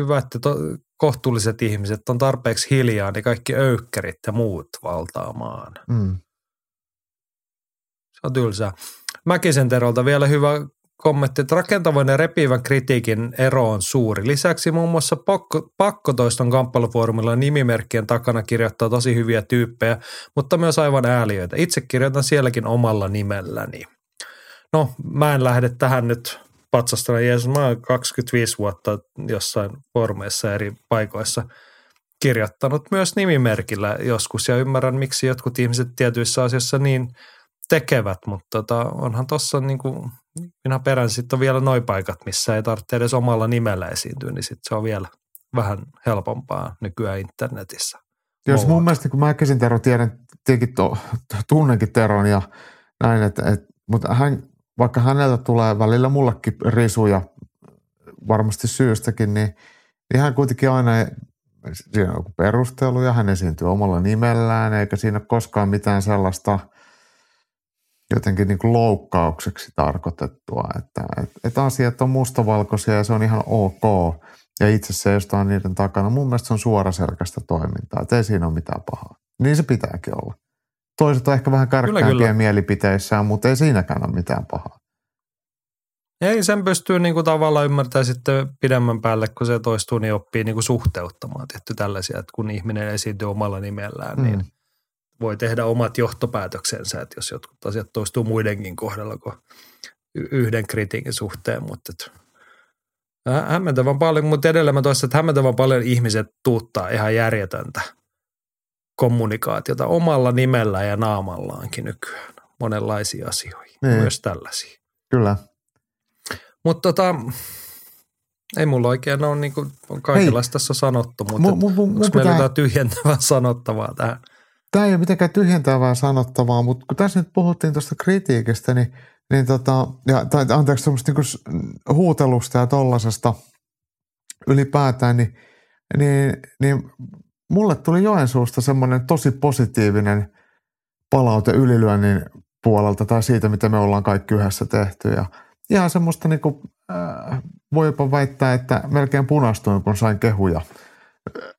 hyvä, että to, kohtuulliset ihmiset on tarpeeksi hiljaa, niin kaikki öykkärit ja muut valtaamaan. Mm. Se on tylsää. Mäkisen Terolta vielä hyvä kommentti, että rakentavan ja repivän kritiikin ero on suuri. Lisäksi muun muassa pakko, pakkotoiston kamppailufoorumilla nimimerkkien takana kirjoittaa tosi hyviä tyyppejä, mutta myös aivan ääliöitä. Itse kirjoitan sielläkin omalla nimelläni. No, mä en lähde tähän nyt patsastella Jeesus. Mä oon 25 vuotta jossain formeissa eri paikoissa kirjoittanut myös nimimerkillä joskus ja ymmärrän, miksi jotkut ihmiset tietyissä asioissa niin tekevät, mutta tota, onhan tuossa niin kuin, minä perän sitten on vielä noin paikat, missä ei tarvitse edes omalla nimellä esiintyä, niin sitten se on vielä vähän helpompaa nykyään internetissä. Jos mun mielestä, kun mä käsin Tero, tiedän, tietenkin to, tunnenkin Teron ja näin, että, että mutta hän vaikka häneltä tulee välillä mullekin risuja varmasti syystäkin, niin, niin hän kuitenkin aina, siinä on joku perustelu ja hän esiintyy omalla nimellään, eikä siinä ole koskaan mitään sellaista jotenkin niin kuin loukkaukseksi tarkoitettua, että, että, että asiat on mustavalkoisia ja se on ihan ok. Ja itse se jostain niiden takana. Mun mielestä se on suoraselkäistä toimintaa, että ei siinä ole mitään pahaa. Niin se pitääkin olla. Toiset on ehkä vähän karkkaimpia mielipiteissään, mutta ei siinäkään ole mitään pahaa. Ei, sen pystyy niin kuin tavallaan ymmärtämään sitten pidemmän päälle, kun se toistuu, niin oppii niin kuin suhteuttamaan tietty tällaisia, että kun ihminen esiintyy omalla nimellään, niin mm. niin voi tehdä omat johtopäätöksensä, että jos jotkut asiat toistuu muidenkin kohdalla kuin yhden kritiikin suhteen, mutta hämmentävän paljon, mutta edelleen mä toistan, että hämmentävän paljon ihmiset tuuttaa ihan järjetöntä kommunikaatiota omalla nimellä ja naamallaankin nykyään monenlaisia asioihin, niin. myös tällaisia. Kyllä. Mutta tota, ei mulla oikein ole niin kuin kaikenlaista tässä sanottu, mutta mu, mu, mu, onko meillä pitää... jotain tyhjentävää sanottavaa tähän? Tämä ei ole mitenkään tyhjentävää sanottavaa, mutta kun tässä nyt puhuttiin tuosta kritiikistä, niin, niin tota, ja, tai anteeksi semmoista niin huutelusta ja tollasesta ylipäätään, niin, niin, niin mulle tuli Joensuusta semmoinen tosi positiivinen palaute ylilyönnin puolelta tai siitä, mitä me ollaan kaikki yhdessä tehty. Ja ihan semmoista niin kuin, äh, voi jopa väittää, että melkein punastuin, kun sain kehuja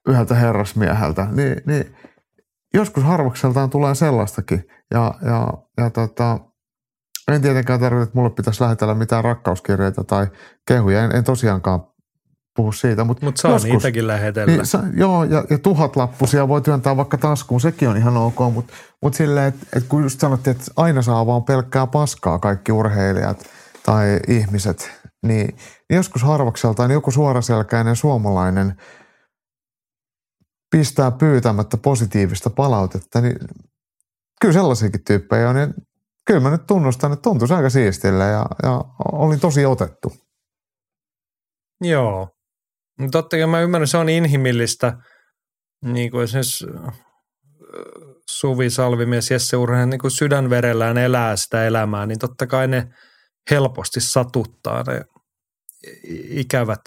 yhdeltä herrasmieheltä. Niin, niin joskus harvakseltaan tulee sellaistakin. Ja, ja, ja tota, en tietenkään tarvitse, että mulle pitäisi lähetellä mitään rakkauskirjeitä tai kehuja. En, en tosiaankaan puhu siitä. Mutta Mut saa joskus, niitäkin lähetellä. Niin, sa, joo, ja, ja tuhat lappusia voi työntää vaikka taskuun, sekin on ihan ok. Mutta mut silleen, että et kun just sanottiin, että aina saa vaan pelkkää paskaa kaikki urheilijat tai ihmiset, niin, niin joskus harvakseltaan joku suoraselkäinen suomalainen pistää pyytämättä positiivista palautetta, niin kyllä sellaisiakin tyyppejä on. Niin kyllä mä nyt tunnustan, että tuntuisi aika siistille ja, ja olin tosi otettu. Joo. Totta kai mä ymmärrän, se on inhimillistä. Niin kuin esimerkiksi Suvi Salvimies, Jesse Urhanen niin kuin sydänverellään elää sitä elämää, niin totta kai ne helposti satuttaa ne ikävät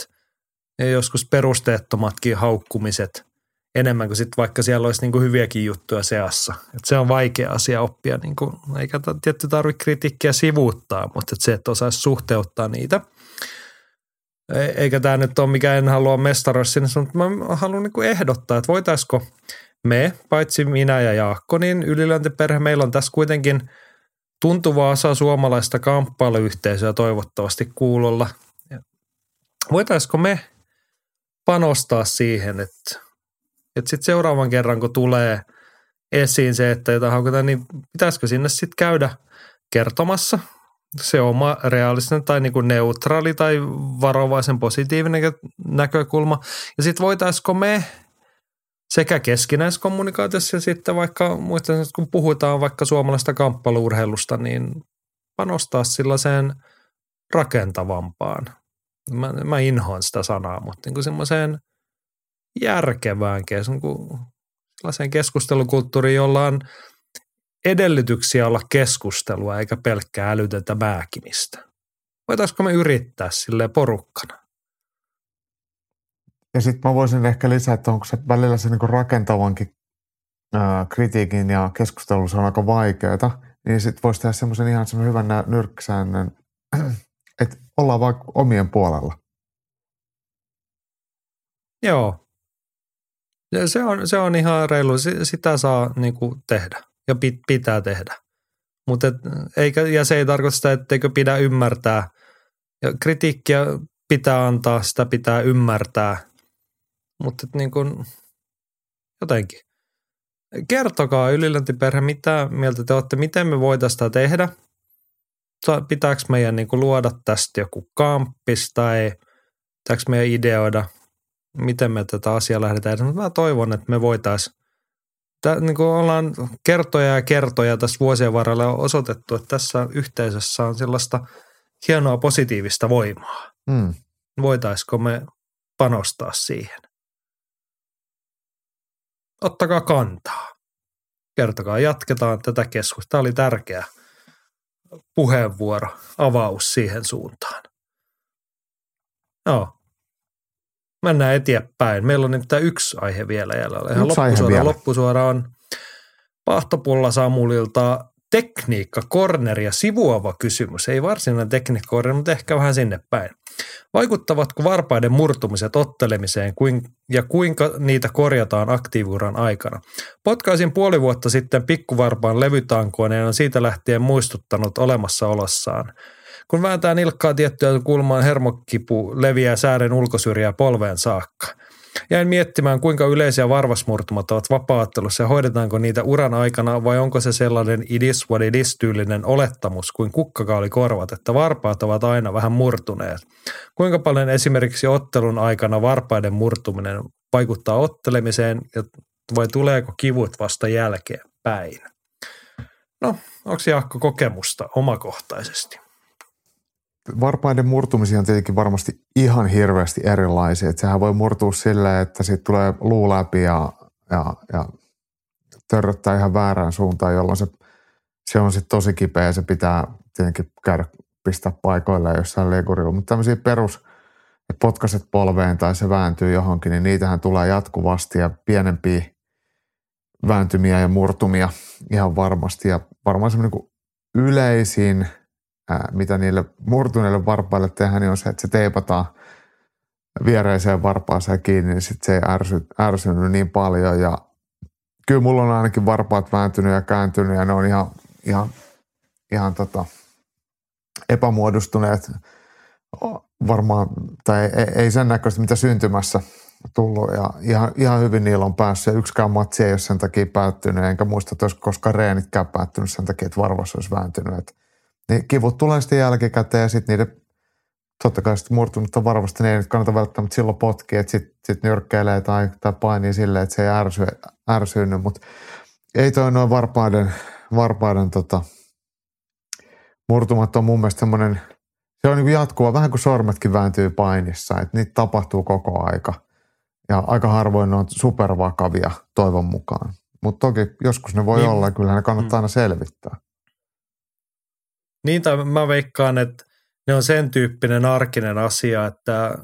ja joskus perusteettomatkin haukkumiset enemmän kuin sitten vaikka siellä olisi niin kuin hyviäkin juttuja seassa. Et se on vaikea asia oppia, niin kuin, eikä tietty tarvitse kritiikkiä sivuuttaa, mutta se, että osaisi suhteuttaa niitä – eikä tämä nyt ole mikään en halua mestaroida sinne, mutta mä haluan niin ehdottaa, että voitaisiko me, paitsi minä ja Jaakko, niin ylilöintiperhe, meillä on tässä kuitenkin tuntuva osa suomalaista kamppailuyhteisöä toivottavasti kuulolla. Voitaisiko me panostaa siihen, että, että sitten seuraavan kerran, kun tulee esiin se, että jotain haukutaan, niin pitäisikö sinne sitten käydä kertomassa – se oma realistinen tai niin kuin neutraali tai varovaisen positiivinen näkökulma. Ja sitten voitaisiko me sekä keskinäiskommunikaatiossa ja sitten vaikka, muistan, että kun puhutaan vaikka suomalaista kamppailuurheilusta, niin panostaa sellaiseen rakentavampaan. Mä, mä inhoan sitä sanaa, mutta niin kuin semmoiseen järkevään sellaiseen keskustelukulttuuriin, jolla on – edellytyksiä olla keskustelua eikä pelkkää älytöntä määkimistä. Voitaisiko me yrittää sille porukkana? Ja sitten mä voisin ehkä lisätä, että onko se välillä se niinku rakentavankin ää, kritiikin ja keskustelun on aika vaikeaa, niin sitten voisi tehdä semmoisen ihan semmoisen hyvän nyrkkisäännön, että ollaan vaikka omien puolella. Joo. Ja se on, se on ihan reilu. Sitä saa niin kuin, tehdä ja pit, pitää tehdä. Mutta eikä, ja se ei tarkoita sitä, etteikö pidä ymmärtää. Ja kritiikkiä pitää antaa, sitä pitää ymmärtää. Mutta niin kuin, jotenkin. Kertokaa ylilöntiperhe, mitä mieltä te olette, miten me voitaisiin sitä tehdä. Pitääkö meidän niin luoda tästä joku kamppis tai pitääkö meidän ideoida, miten me tätä asiaa lähdetään. Mä toivon, että me voitaisiin Tää, niin kuin ollaan kertoja ja kertoja tässä vuosien varrella osoitettu, että tässä yhteisössä on sellaista hienoa positiivista voimaa. Mm. Voitaisiko me panostaa siihen? Ottakaa kantaa. Kertokaa, jatketaan tätä keskustelua. Tämä oli tärkeä puheenvuoro, avaus siihen suuntaan. Joo, mennään eteenpäin. Meillä on nyt yksi aihe vielä jäljellä. Ihan yksi loppusuora, vielä. loppusuora on Pahtopulla Samulilta. tekniikka, corner ja sivuava kysymys. Ei varsinainen tekniikka, corner, mutta ehkä vähän sinne päin. Vaikuttavatko varpaiden murtumiset ottelemiseen ja kuinka niitä korjataan aktiivuuran aikana? Potkaisin puoli vuotta sitten pikkuvarpaan levytankoon ja on siitä lähtien muistuttanut olemassaolossaan. Kun vääntää nilkkaa tiettyä kulmaan hermokipu leviää sääden ulkosyrjää polveen saakka – Jäin miettimään, kuinka yleisiä varvasmurtumat ovat vapaattelussa ja hoidetaanko niitä uran aikana vai onko se sellainen idis what it is tyylinen olettamus kuin kukkakaali korvat, että varpaat ovat aina vähän murtuneet. Kuinka paljon esimerkiksi ottelun aikana varpaiden murtuminen vaikuttaa ottelemiseen ja vai tuleeko kivut vasta jälkeen päin? No, onko Jaakko kokemusta omakohtaisesti? Varpaiden murtumisia on tietenkin varmasti ihan hirveästi erilaisia. Että sehän voi murtua silleen, että siitä tulee luu läpi ja, ja, ja törröttää ihan väärään suuntaan, jolloin se, se on sitten tosi kipeä ja se pitää tietenkin käydä pistää paikoille jossain legurilla. Mutta tämmöisiä perus, että potkaset polveen tai se vääntyy johonkin, niin niitähän tulee jatkuvasti ja pienempiä vääntymiä ja murtumia ihan varmasti. Ja varmaan semmoinen niin yleisin – ää, mitä niille murtuneille varpaille tehdään, niin on se, että se teipataan viereiseen varpaaseen kiinni, niin sitten se ei ärsy, ärsynyt niin paljon. Ja kyllä mulla on ainakin varpaat vääntynyt ja kääntynyt ja ne on ihan, ihan, ihan tota, epämuodostuneet varmaan, tai ei, ei sen näköistä, mitä syntymässä tullut ja ihan, ihan hyvin niillä on päässyt ja yksikään matsi ei ole sen takia päättynyt, enkä muista, että olisi koskaan reenitkään päättynyt sen takia, että varvas olisi vääntynyt. Että niin kivut tulee sitten jälkikäteen ja sitten niiden totta kai sitten murtunutta varmasti ne ei nyt kannata välttämättä silloin potkia, että sitten sit nyrkkeilee tai, tai painii silleen, että se ei ärsy, ärsynyt, mutta ei toi noin varpaiden, varpaiden tota, murtumat on mun mielestä semmoinen, se on niin jatkuva, vähän kuin sormetkin vääntyy painissa, että niitä tapahtuu koko aika. Ja aika harvoin ne on supervakavia toivon mukaan. Mutta toki joskus ne voi niin. olla ja kyllähän ne kannattaa mm. aina selvittää. Niin, tai mä veikkaan, että ne on sen tyyppinen arkinen asia, että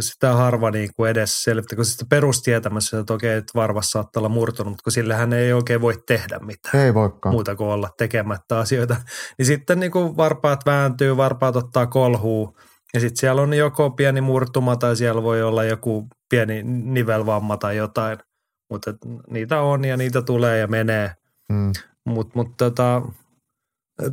sitä harva niin kuin edes selvittää, kun sitä perustietämässä, että okei, että varvas saattaa olla murtunut, mutta kun sillähän ei oikein voi tehdä mitään. Ei voikaan. Muuta kuin olla tekemättä asioita. Niin sitten niin kuin varpaat vääntyy, varpaat ottaa kolhuu, ja sitten siellä on joko pieni murtuma tai siellä voi olla joku pieni nivelvamma tai jotain. Mutta niitä on ja niitä tulee ja menee. Mm. Mutta mut tota,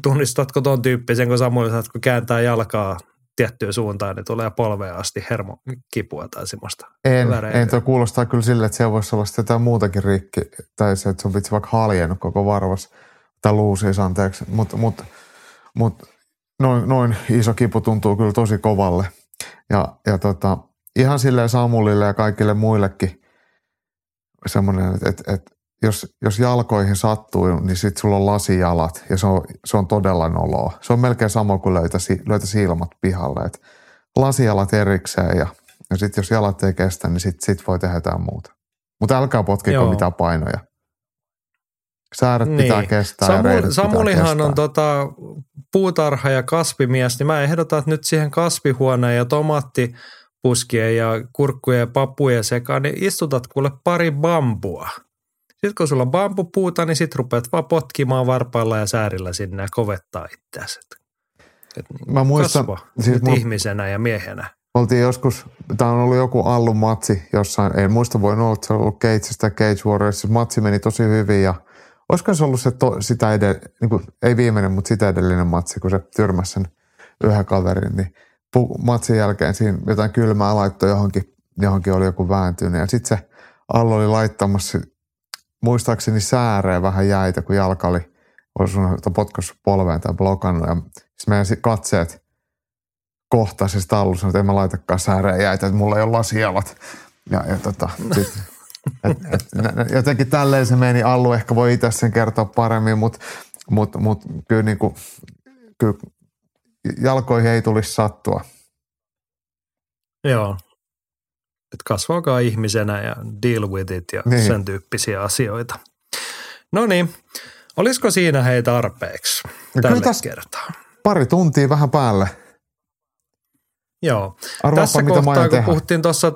Tunnistatko tuon tyyppisen, kun Samuel sanoo, kun kääntää jalkaa tiettyyn suuntaan, niin tulee polveen asti hermokipua tai semmoista. En, en tuo kuulostaa kyllä sille, että se voisi olla jotain muutakin rikki, tai se, että sun pitää vaikka haljennut koko varvas, tai luu siis anteeksi, mutta mut, mut, noin, noin iso kipu tuntuu kyllä tosi kovalle. Ja, ja tota, ihan silleen Samulille ja kaikille muillekin semmoinen, että, että, että jos, jos jalkoihin sattuu, niin sitten sulla on lasijalat ja se on, se on todella noloa. Se on melkein sama kuin löytä, löytä silmat pihalle. Et lasijalat erikseen ja, ja sitten jos jalat ei kestä, niin sitten sit voi tehdä jotain muuta. Mutta älkää potkiko mitään painoja. Sääret niin. pitää kestää Samu, ja Samulihan pitää on tota, puutarha- ja kasvimies, niin mä ehdotan, että nyt siihen kasvihuoneen ja tomaattipuskien ja kurkkujen ja papujen sekaan, niin istutat kuule pari bambua – sitten kun sulla on bambupuuta, niin sitten rupeat vaan potkimaan varpailla ja säärillä sinne ja kovettaa itseäsi. Et Mä muistan, siis mun, ihmisenä ja miehenä. Oltiin joskus, tämä on ollut joku Allun matsi jossain, ei muista voi olla, että se on ollut Cageista tai Cage Warriors. Matsi meni tosi hyvin ja olisiko se ollut se to, sitä edellä, niin kuin, ei viimeinen, mutta sitä edellinen matsi, kun se tyrmäsi sen yhden kaverin, niin pu, matsin jälkeen siinä jotain kylmää laittoi johonkin, johonkin oli joku vääntynyt ja sitten se Allu oli laittamassa muistaakseni sääreen vähän jäitä, kun jalka oli osunut potkassut polveen tai blokannut. Ja siis meidän katseet kohtaisesti tallussa, että en mä laitakaan sääreen jäitä, että mulla ei ole lasialat. Ja, ja tota, sit, et, et, jotenkin tälleen se meni. Allu ehkä voi itse sen kertoa paremmin, mutta mut, mut, kyllä, niinku, kyllä jalkoihin ei tulisi sattua. Joo, että kasvaakaa ihmisenä ja deal with it ja niin. sen tyyppisiä asioita. No niin, olisiko siinä hei tarpeeksi no tällä kertaa? Pari tuntia vähän päälle. Joo. Arvaapa, Tässä mitä kohtaa, kun tehdä. puhuttiin tuossa,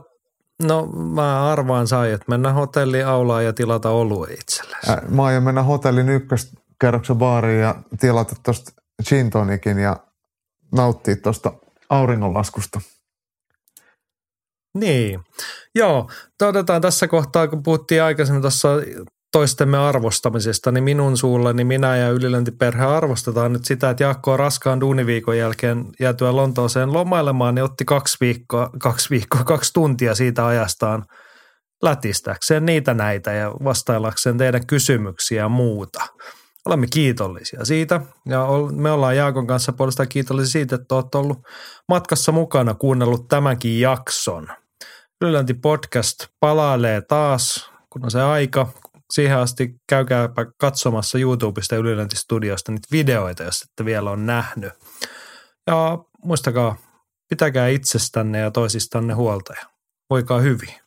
no mä arvaan sai, että mennä hotelliin aulaan ja tilata olue itsellesi. Mä aion mennä hotellin ykkös kerroksen baariin ja tilata tuosta gin tonikin ja nauttia tuosta auringonlaskusta. Niin, joo. Otetaan tässä kohtaa, kun puhuttiin aikaisemmin tuossa toistemme arvostamisesta, niin minun suulla, niin minä ja ylilöntiperhe arvostetaan nyt sitä, että Jaakko on raskaan duuniviikon jälkeen jäätyä Lontooseen lomailemaan, niin otti kaksi viikkoa, kaksi viikkoa, kaksi tuntia siitä ajastaan lätistääkseen niitä näitä ja vastaillakseen teidän kysymyksiä ja muuta. Olemme kiitollisia siitä ja me ollaan Jaakon kanssa puolestaan kiitollisia siitä, että olet ollut matkassa mukana kuunnellut tämänkin jakson. Ylilönti podcast palailee taas, kun on se aika, siihen asti käykääpä katsomassa YouTubesta Ylilänti Studiosta niitä videoita, jos ette vielä on nähnyt. Ja muistakaa, pitäkää itsestänne ja toisistanne huolta ja voikaa hyvin.